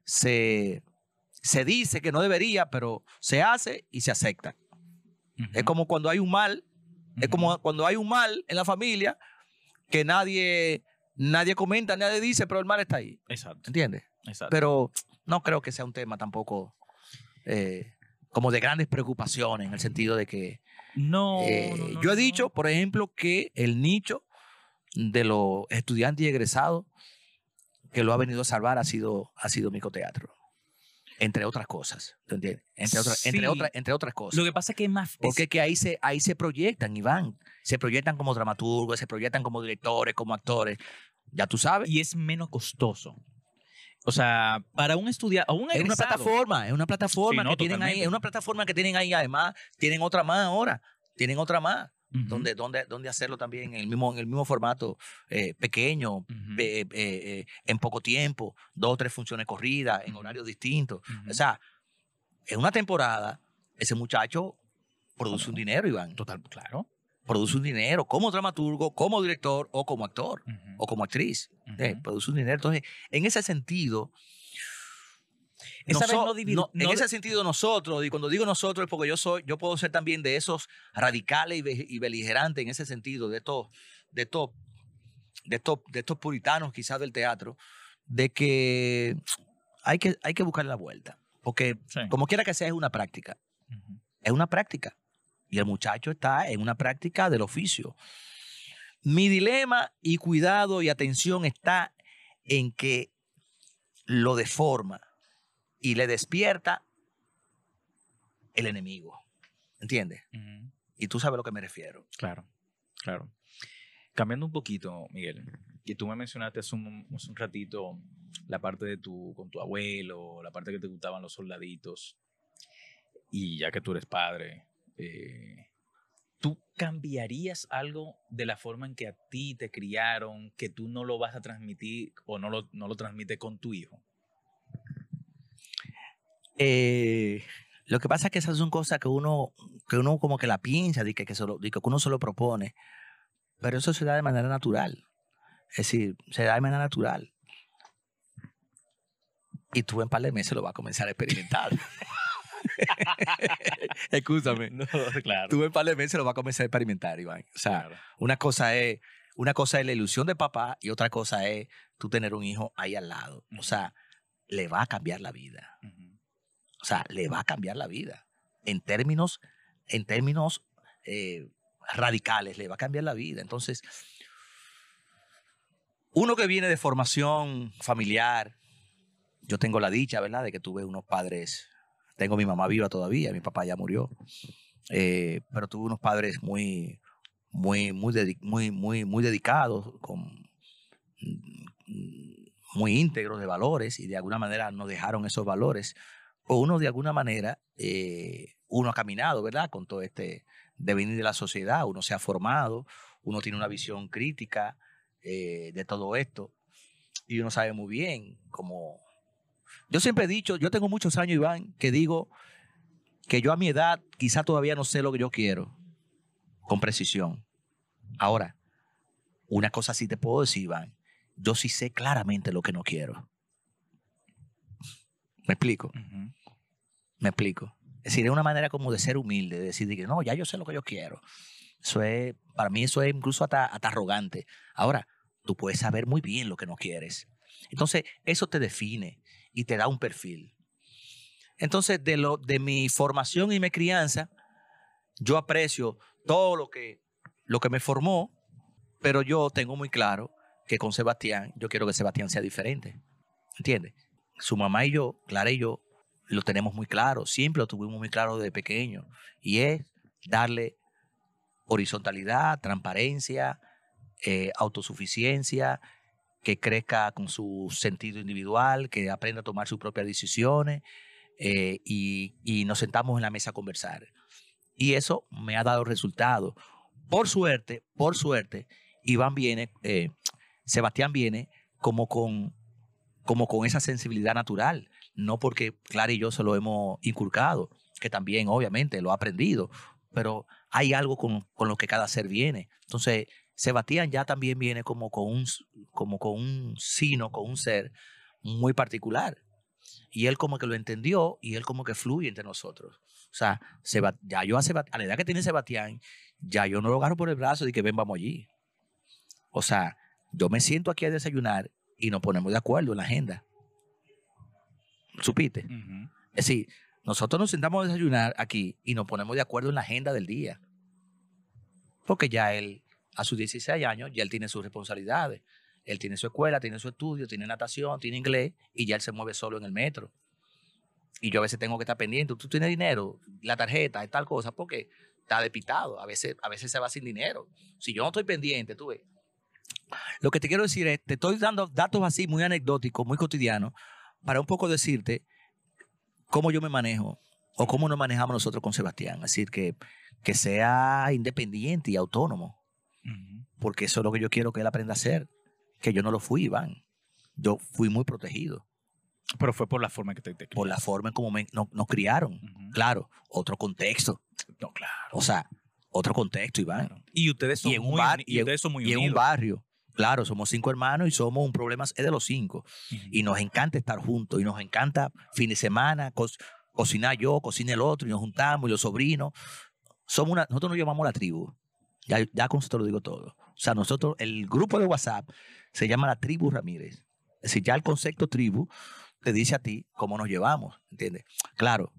se, se dice que no debería, pero se hace y se acepta. Es como cuando hay un mal, es como cuando hay un mal en la familia que nadie, nadie comenta, nadie dice, pero el mal está ahí. Exacto. ¿Entiendes? Exacto. Pero no creo que sea un tema tampoco eh, como de grandes preocupaciones, en el sentido de que no, eh, no, no, yo he no. dicho, por ejemplo, que el nicho de los estudiantes y egresados que lo ha venido a salvar ha sido, ha sido micoteatro. Entre otras cosas. ¿tú entiendes? Entre, otras, entre, Sí. otras, entre otras cosas. Lo que pasa es que es más. Porque es- que ahí se, ahí se proyectan, Iván. Se proyectan como dramaturgos, se proyectan como directores, como actores. Ya tú sabes. y es menos costoso. O sea, para un estudiante, un Es una plataforma, es una plataforma Sí, no, que tienen ahí, es una plataforma que tienen ahí además, tienen otra más ahora, tienen otra más, Donde, donde, donde hacerlo también en el mismo, en el mismo formato eh, pequeño, eh, eh, eh, en poco tiempo, dos o tres funciones corridas, en horarios distintos. O sea, en una temporada, ese muchacho produce un dinero, Iván. Total, claro. Produce un dinero como dramaturgo, como director o como actor o como actriz. produce un dinero. Entonces, en ese sentido, Esa vez noso- no divir- no- en ese sentido nosotros, y cuando digo nosotros es porque yo soy, yo puedo ser también de esos radicales y, be- y beligerantes en ese sentido, de estos, de estos, de estos, de estos puritanos quizás del teatro, de que hay que, hay que buscar la vuelta. Porque Sí. como quiera que sea, es una práctica. Es una práctica. Y el muchacho está en una práctica del oficio. Mi dilema y cuidado y atención está en que lo deforma y le despierta el enemigo. ¿Entiendes? Y tú sabes a lo que me refiero. Claro, claro. Cambiando un poquito, Miguel, que tú me mencionaste hace un, hace un ratito la parte de tu, con tu abuelo, la parte que te gustaban los soldaditos, y ya que tú eres padre, eh, ¿tú cambiarías algo de la forma en que a ti te criaron, que tú no lo vas a transmitir o no lo, no lo transmites con tu hijo? Eh, lo que pasa es que esas son cosas que uno, que uno como que la piensa, de que, que, se lo- de que uno se lo propone, pero eso se da de manera natural. Es decir, se da de manera natural. Y tú en par de meses lo vas a comenzar a experimentar. Escúchame. No, claro. Tú en par de meses lo vas a comenzar a experimentar, Iván. O sea, claro. una cosa es, una cosa es la ilusión de papá y otra cosa es tú tener un hijo ahí al lado. O sea, le va a cambiar la vida. O sea, le va a cambiar la vida. En términos, en términos eh, radicales, le va a cambiar la vida. Entonces, uno que viene de formación familiar, yo tengo la dicha, ¿verdad?, de que tuve unos padres, tengo mi mamá viva todavía, mi papá ya murió, eh, pero tuve unos padres muy, muy, muy, muy, muy, muy dedicados, con, mm, muy íntegros de valores y de alguna manera nos dejaron esos valores o uno de alguna manera, eh, uno ha caminado, ¿verdad? Con todo este devenir de la sociedad, uno se ha formado, uno tiene una visión crítica eh, de todo esto y uno sabe muy bien cómo... Yo siempre he dicho, yo tengo muchos años, Iván, que digo que yo a mi edad quizá todavía no sé lo que yo quiero con precisión. Ahora, una cosa sí te puedo decir, Iván, yo sí sé claramente lo que no quiero. ¿Me explico? Me explico. Es decir, es una manera como de ser humilde, de decir no, ya yo sé lo que yo quiero. Eso es, para mí eso es incluso hasta, hasta arrogante. Ahora, tú puedes saber muy bien lo que no quieres. Entonces, eso te define y te da un perfil. Entonces, de, lo, de mi formación y mi crianza, yo aprecio todo lo que, lo que me formó, pero yo tengo muy claro que con Sebastián, yo quiero que Sebastián sea diferente. ¿Entiendes? Su mamá y yo, Clara y yo, lo tenemos muy claro, siempre lo tuvimos muy claro desde pequeño, y es darle horizontalidad, transparencia, eh, autosuficiencia que crezca con su sentido individual, que aprenda a tomar sus propias decisiones eh, y, nos sentamos en la mesa a conversar. Y eso me ha dado resultados. Por suerte, por suerte, Iván viene, eh, Sebastián viene como con, como con esa sensibilidad natural, no porque Clara y yo se lo hemos inculcado, que también obviamente lo ha aprendido, pero hay algo con, con lo que cada ser viene. Entonces, Sebastián ya también viene como con un, como con un sino, con un ser muy particular. Y él como que lo entendió y él como que fluye entre nosotros. O sea, ya yo a, a la edad que tiene Sebastián, ya yo no lo agarro por el brazo y que ven, vamos allí. O sea, yo me siento aquí a desayunar y nos ponemos de acuerdo en la agenda. ¿Supiste? Es decir, nosotros nos sentamos a desayunar aquí y nos ponemos de acuerdo en la agenda del día. Porque ya él, a sus 16 años, ya él tiene sus responsabilidades. Él tiene su escuela, tiene su estudio, tiene natación, tiene inglés y ya él se mueve solo en el metro. Y yo a veces tengo que estar pendiente. Tú tienes dinero, la tarjeta y tal cosa, porque está despitado. A veces, a veces se va sin dinero. Si yo no estoy pendiente, tú ves. Lo que te quiero decir es, te estoy dando datos así muy anecdóticos, muy cotidianos, para un poco decirte cómo yo me manejo o cómo nos manejamos nosotros con Sebastián. Es decir, que, que sea independiente y autónomo, porque eso es lo que yo quiero que él aprenda a hacer, que yo no lo fui, Iván. Yo fui muy protegido Pero fue por la forma que te, te por la forma en cómo me- no- nos criaron. Claro, otro contexto. No, claro. O sea, otro contexto, Iván. claro. Y ustedes son Y en un muy, bar- uni- y ustedes son muy Y en un barrio. Claro, somos cinco hermanos y somos un problema es de los cinco. Y nos encanta estar juntos y nos encanta fin de semana co- cocinar yo, cocina el otro y nos juntamos y los sobrinos. Somos una, nosotros nos llamamos la tribu. Ya, ya con esto lo digo todo. O sea, nosotros, el grupo de WhatsApp se llama la tribu Ramírez. Es decir, ya el concepto tribu te dice a ti cómo nos llevamos, ¿entiendes? Claro,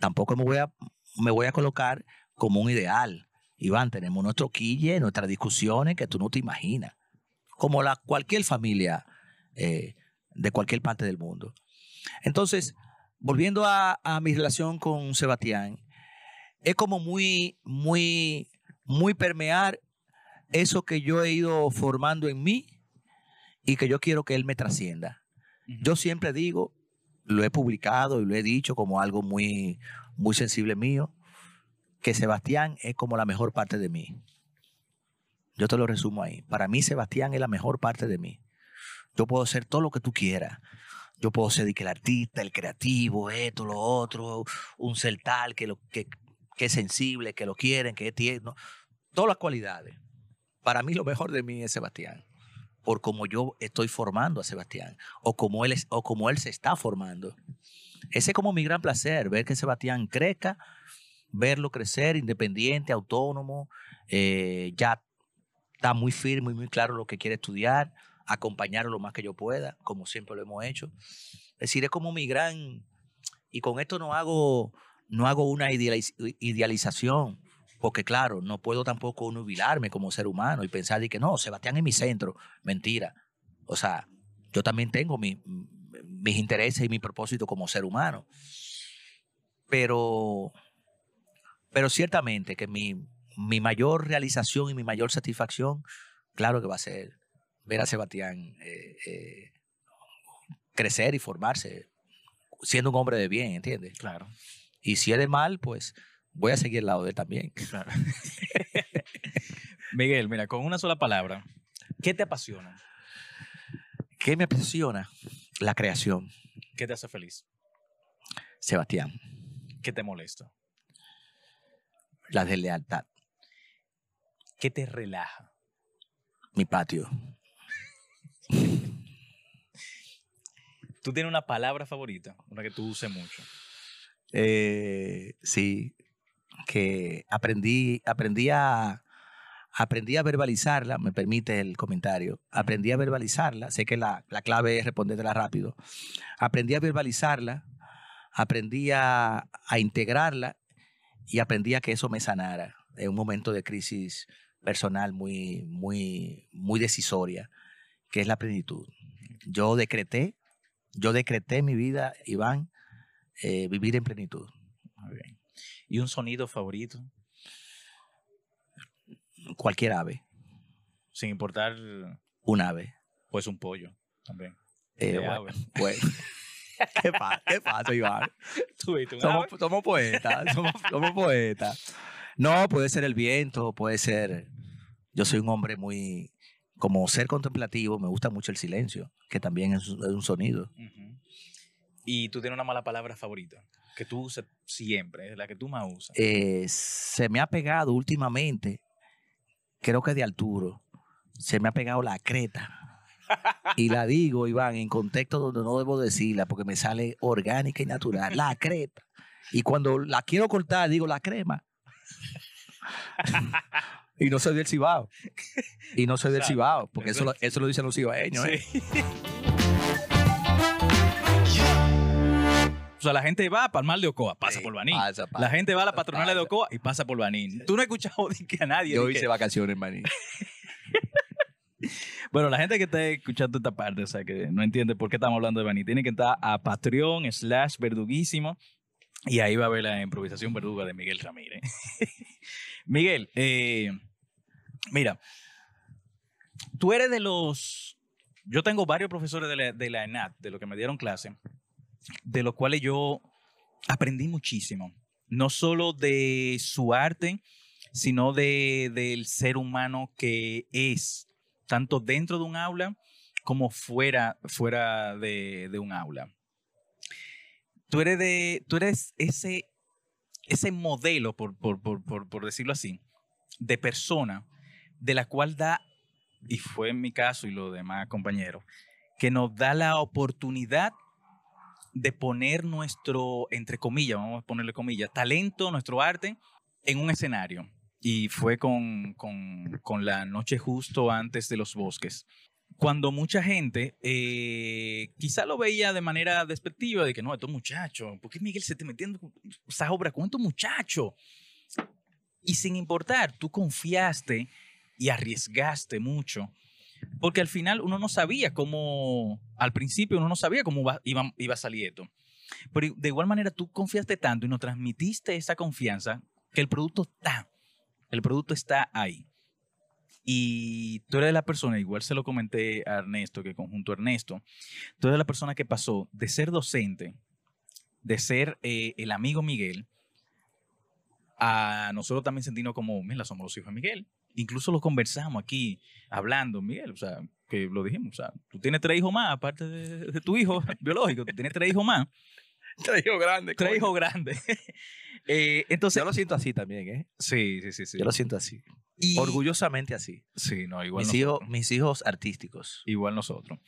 tampoco me voy a, me voy a colocar como un ideal. Iván, tenemos nuestro quille, nuestras discusiones que tú no te imaginas. Como la, cualquier familia eh, de cualquier parte del mundo. Entonces, volviendo a, a mi relación con Sebastián, es como muy, muy, muy permear eso que yo he ido formando en mí y que yo quiero que él me trascienda. Yo siempre digo, lo he publicado y lo he dicho como algo muy, muy sensible mío, que Sebastián es como la mejor parte de mí. Yo te lo resumo ahí. Para mí, Sebastián es la mejor parte de mí. Yo puedo ser todo lo que tú quieras. Yo puedo ser el artista, el creativo, esto, lo otro, un ser tal que, lo, que, que es sensible, que lo quieren, que es tierno. Todas las cualidades. Para mí lo mejor de mí es Sebastián. Por como yo estoy formando a Sebastián. O como él, o como él se está formando. Ese es como mi gran placer, ver que Sebastián crezca, verlo crecer independiente, autónomo, eh, ya está muy firme y muy claro lo que quiere estudiar, acompañarlo lo más que yo pueda, como siempre lo hemos hecho. Es decir, es como mi gran, y con esto no hago, no hago una idealiz- idealización, porque claro, no puedo tampoco nubilarme como ser humano y pensar que no, Sebastián es mi centro. Mentira. O sea, yo también tengo mi- mis intereses y mi propósito como ser humano. Pero, pero ciertamente que mi, mi mayor realización y mi mayor satisfacción, claro que va a ser ver a Sebastián eh, eh, crecer y formarse, siendo un hombre de bien, ¿entiendes? Claro, Y si es de mal, pues voy a seguir al lado de él también. claro. Miguel, mira, con una sola palabra, ¿qué te apasiona? ¿Qué me apasiona? La creación, ¿Qué te hace feliz? Sebastián, ¿Qué te molesta? la deslealtad, ¿Qué te relaja? mi patio, ¿Tú tienes una palabra favorita? Una que tú uses mucho. Eh, sí, que aprendí, aprendí a, aprendí a verbalizarla, me permite el comentario, aprendí a verbalizarla, sé que la, la clave es respondértela rápido, aprendí a verbalizarla, aprendí a, a integrarla y aprendí a que eso me sanara en un momento de crisis personal muy, muy, muy decisoria, que es la plenitud. Yo decreté, yo decreté mi vida, Iván, eh, vivir en plenitud. ¿Y un sonido favorito? Cualquier ave, Sin importar... un ave. Pues un pollo también. Eh, bueno, bueno. ¿Qué pasa, ¿Qué pasa, Iván? ¿Tú viste un Somos, somos poetas, somos, somos poetas. No, puede ser el viento, puede ser... Yo soy un hombre muy... Como ser contemplativo, me gusta mucho el silencio, que también es, un- sonido. Y tú tienes una mala palabra favorita que tú usas siempre, la que tú más usas. Eh, se me ha pegado últimamente, creo que de Arturo, se me ha pegado la creta. Y la digo, Iván, en contexto donde no debo decirla, porque me sale orgánica y natural. La creta. Y cuando la quiero cortar, digo la crema. Y no soy del Cibao. Y no soy del. Cibao, porque eso lo, eso lo dicen los cibaeños. ¿eh? Sí. O sea, la gente va para el mal de Ocoa, pasa Sí, por Baní. pasa, pasa, la gente va a la patronal de. Ocoa y pasa por Baní. Tú no has escuchado de que a nadie. Yo que- hice vacaciones, maní. Bueno, la gente que está escuchando esta parte, o sea, que no entiende por qué estamos hablando de Baní, tiene que entrar a Patreon slash verduguísimo y ahí va a ver la improvisación verduga de Miguel Ramírez. Miguel, eh, mira, tú eres de los... Yo tengo varios profesores de la, ENAT, de los que me dieron clase, de los cuales yo aprendí muchísimo. No solo de su arte, sino de, del ser humano que es, tanto dentro de un aula como fuera, fuera de, de un aula. Tú eres, de, tú eres ese, ese modelo, por, por, por, por decirlo así, de persona de la cual da, y fue en mi caso y los demás compañeros, que nos da la oportunidad de poner nuestro, entre comillas, vamos a ponerle comillas, talento, nuestro arte en un escenario. Y fue con, con, con la noche justo antes de los bosques. Cuando mucha gente eh, quizá lo veía de manera despectiva, de que no, estos muchachos, ¿por qué Miguel se está metiendo con esa obra con estos muchachos? Y sin importar, tú confiaste y arriesgaste mucho, porque al final uno no sabía cómo, al principio uno no sabía cómo iba, iba a salir esto. Pero de igual manera tú confiaste tanto y nos transmitiste esa confianza que el producto está, el producto está ahí. Y tú eres la persona, igual se lo comenté a Ernesto, que conjunto Ernesto, tú eres la persona que pasó de ser docente, de ser eh, el amigo Miguel, a nosotros también sentirnos como, mira, somos los hijos de Miguel. Incluso lo conversamos aquí, hablando, Miguel, o sea, que lo dijimos, o sea, tú tienes tres hijos más, aparte de, de tu hijo biológico, tú tienes tres hijos más, Tres hijos grandes. tres hijos grandes. Eh, entonces, Yo lo siento así también, ¿eh? sí, sí, sí, sí. Yo lo siento así. Y- Orgullosamente así. Sí, no, igual Mis nosotros. hijos, mis hijos artísticos. igual nosotros.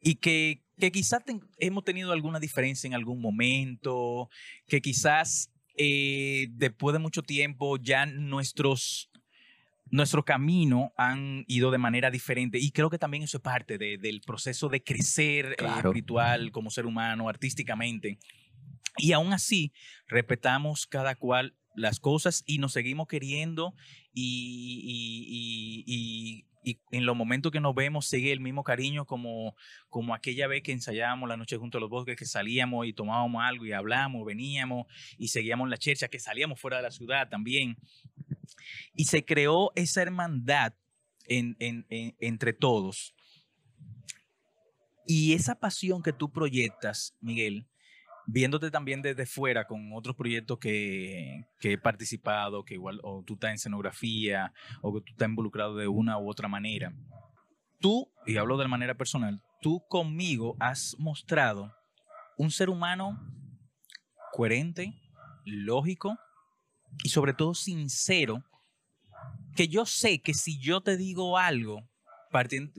Y que, que quizás ten- hemos tenido alguna diferencia en algún momento, que quizás eh, después de mucho tiempo ya nuestros, nuestro camino han ido de manera diferente. Y creo que también eso es parte de- del proceso de crecer eh, Claro. espiritual, como ser humano, artísticamente. Y aún así, respetamos cada cual las cosas y nos seguimos queriendo y, y- y- y- y en los momentos que nos vemos sigue el mismo cariño como, como aquella vez que ensayábamos la noche junto a los bosques, que salíamos y tomábamos algo y hablamos, veníamos y seguíamos la chercha, que salíamos fuera de la ciudad también. Y se creó esa hermandad en- en- entre todos. Y esa pasión que tú proyectas, Miguel, viéndote también desde fuera con otros proyectos que, que he participado, que igual o tú estás en escenografía o que tú estás involucrado de una u otra manera. Tú, y hablo de manera personal, tú conmigo has mostrado un ser humano coherente, lógico y sobre todo sincero, que yo sé que si yo te digo algo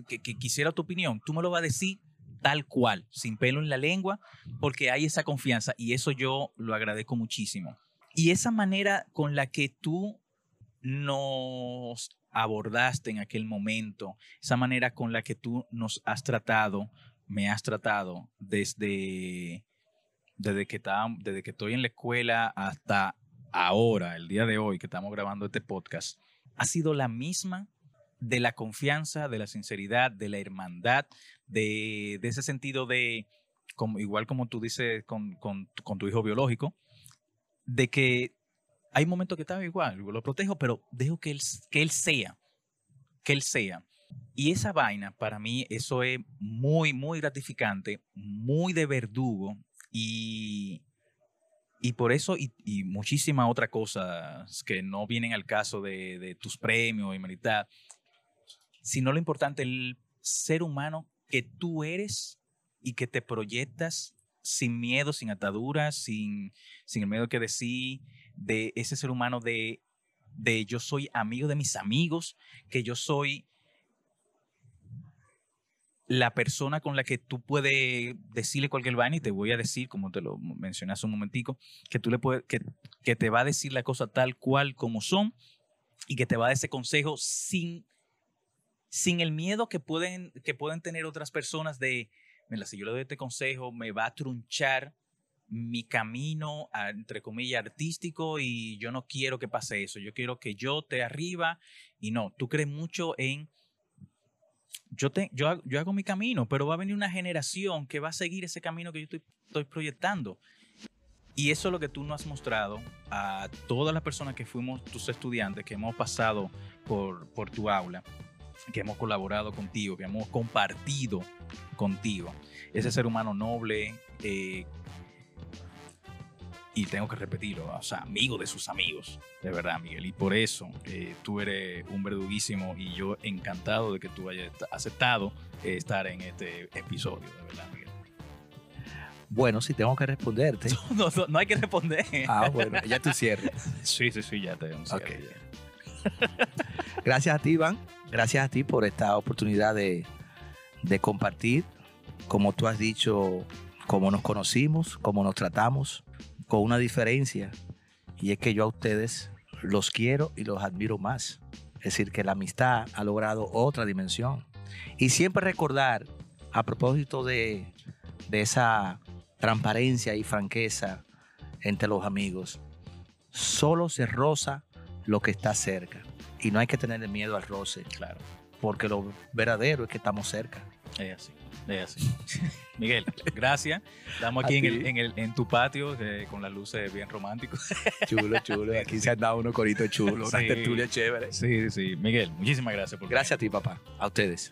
que, que quisiera tu opinión, tú me lo vas a decir tal cual, sin pelo en la lengua, porque hay esa confianza y eso yo lo agradezco muchísimo. Y esa manera con la que tú nos abordaste en aquel momento, esa manera con la que tú nos has tratado, me has tratado desde, desde, que, desde que estoy en la escuela hasta ahora, el día de hoy que estamos grabando este podcast, ha sido la misma de la confianza, de la sinceridad, de la hermandad, de, ese sentido de, igual como tú dices con, con, tu hijo biológico, de que hay momentos que estaba igual, lo protejo, pero dejo que él, que él sea, que él sea. Y esa vaina, para mí, eso es muy, muy gratificante, muy de verdugo y, y por eso y, y muchísimas otras cosas que no vienen al caso de, tus premios y meritar, sino lo importante, el ser humano que tú eres y que te proyectas sin miedo, sin ataduras, sin, sin el miedo que decir, de ese ser humano de, de yo soy amigo de mis amigos, que yo soy la persona con la que tú puedes decirle cualquier vaina y te voy a decir, como te lo mencioné hace un momentico, que tú le puedes, que, que te va a decir la cosa tal cual como son y que te va a dar ese consejo sin, sin el miedo que pueden, que pueden tener otras personas de, mira, si yo le doy este consejo, me va a trunchar mi camino, entre comillas, artístico y yo no quiero que pase eso. Yo quiero que yo te arriba y no, tú crees mucho en... Yo, te, yo, hago- yo hago mi camino, pero va a venir una generación que va a seguir ese camino que yo estoy, estoy proyectando. Y eso es lo que tú nos has mostrado a todas las personas que fuimos tus estudiantes, que hemos pasado por, por tu aula, que hemos colaborado contigo, que hemos compartido contigo. Ese ser humano noble, eh, y tengo que repetirlo, o sea, amigo de sus amigos, de verdad, Miguel. Y por eso eh, tú eres un verduguísimo y yo encantado de que tú hayas aceptado eh, estar en este episodio, de verdad, Miguel. Bueno, si tengo que responderte. No, no, no hay que responder. Ah, bueno, ya tú cierres. Sí, sí, sí, ya te un cierre, Ok. ya. Gracias a ti, Iván. Gracias a ti por esta oportunidad de, compartir, como tú has dicho, cómo nos conocimos, cómo nos tratamos, con una diferencia. Y es que yo a ustedes los quiero y los admiro más. Es decir, que la amistad ha logrado otra dimensión. Y siempre recordar, a propósito de, de esa transparencia y franqueza entre los amigos, solo se roza lo que está cerca. Y no hay que tener miedo al roce, Claro, porque lo verdadero es que estamos cerca. es así, es así. Miguel, gracias. Estamos aquí en, el, en, el, en tu patio eh, con las luces bien románticos. Chulo, chulo. Aquí se han dado unos coritos chulos, una Sí. tertulia chévere. Sí, sí, sí. Miguel, muchísimas gracias por Gracias a ti, papá. A ustedes.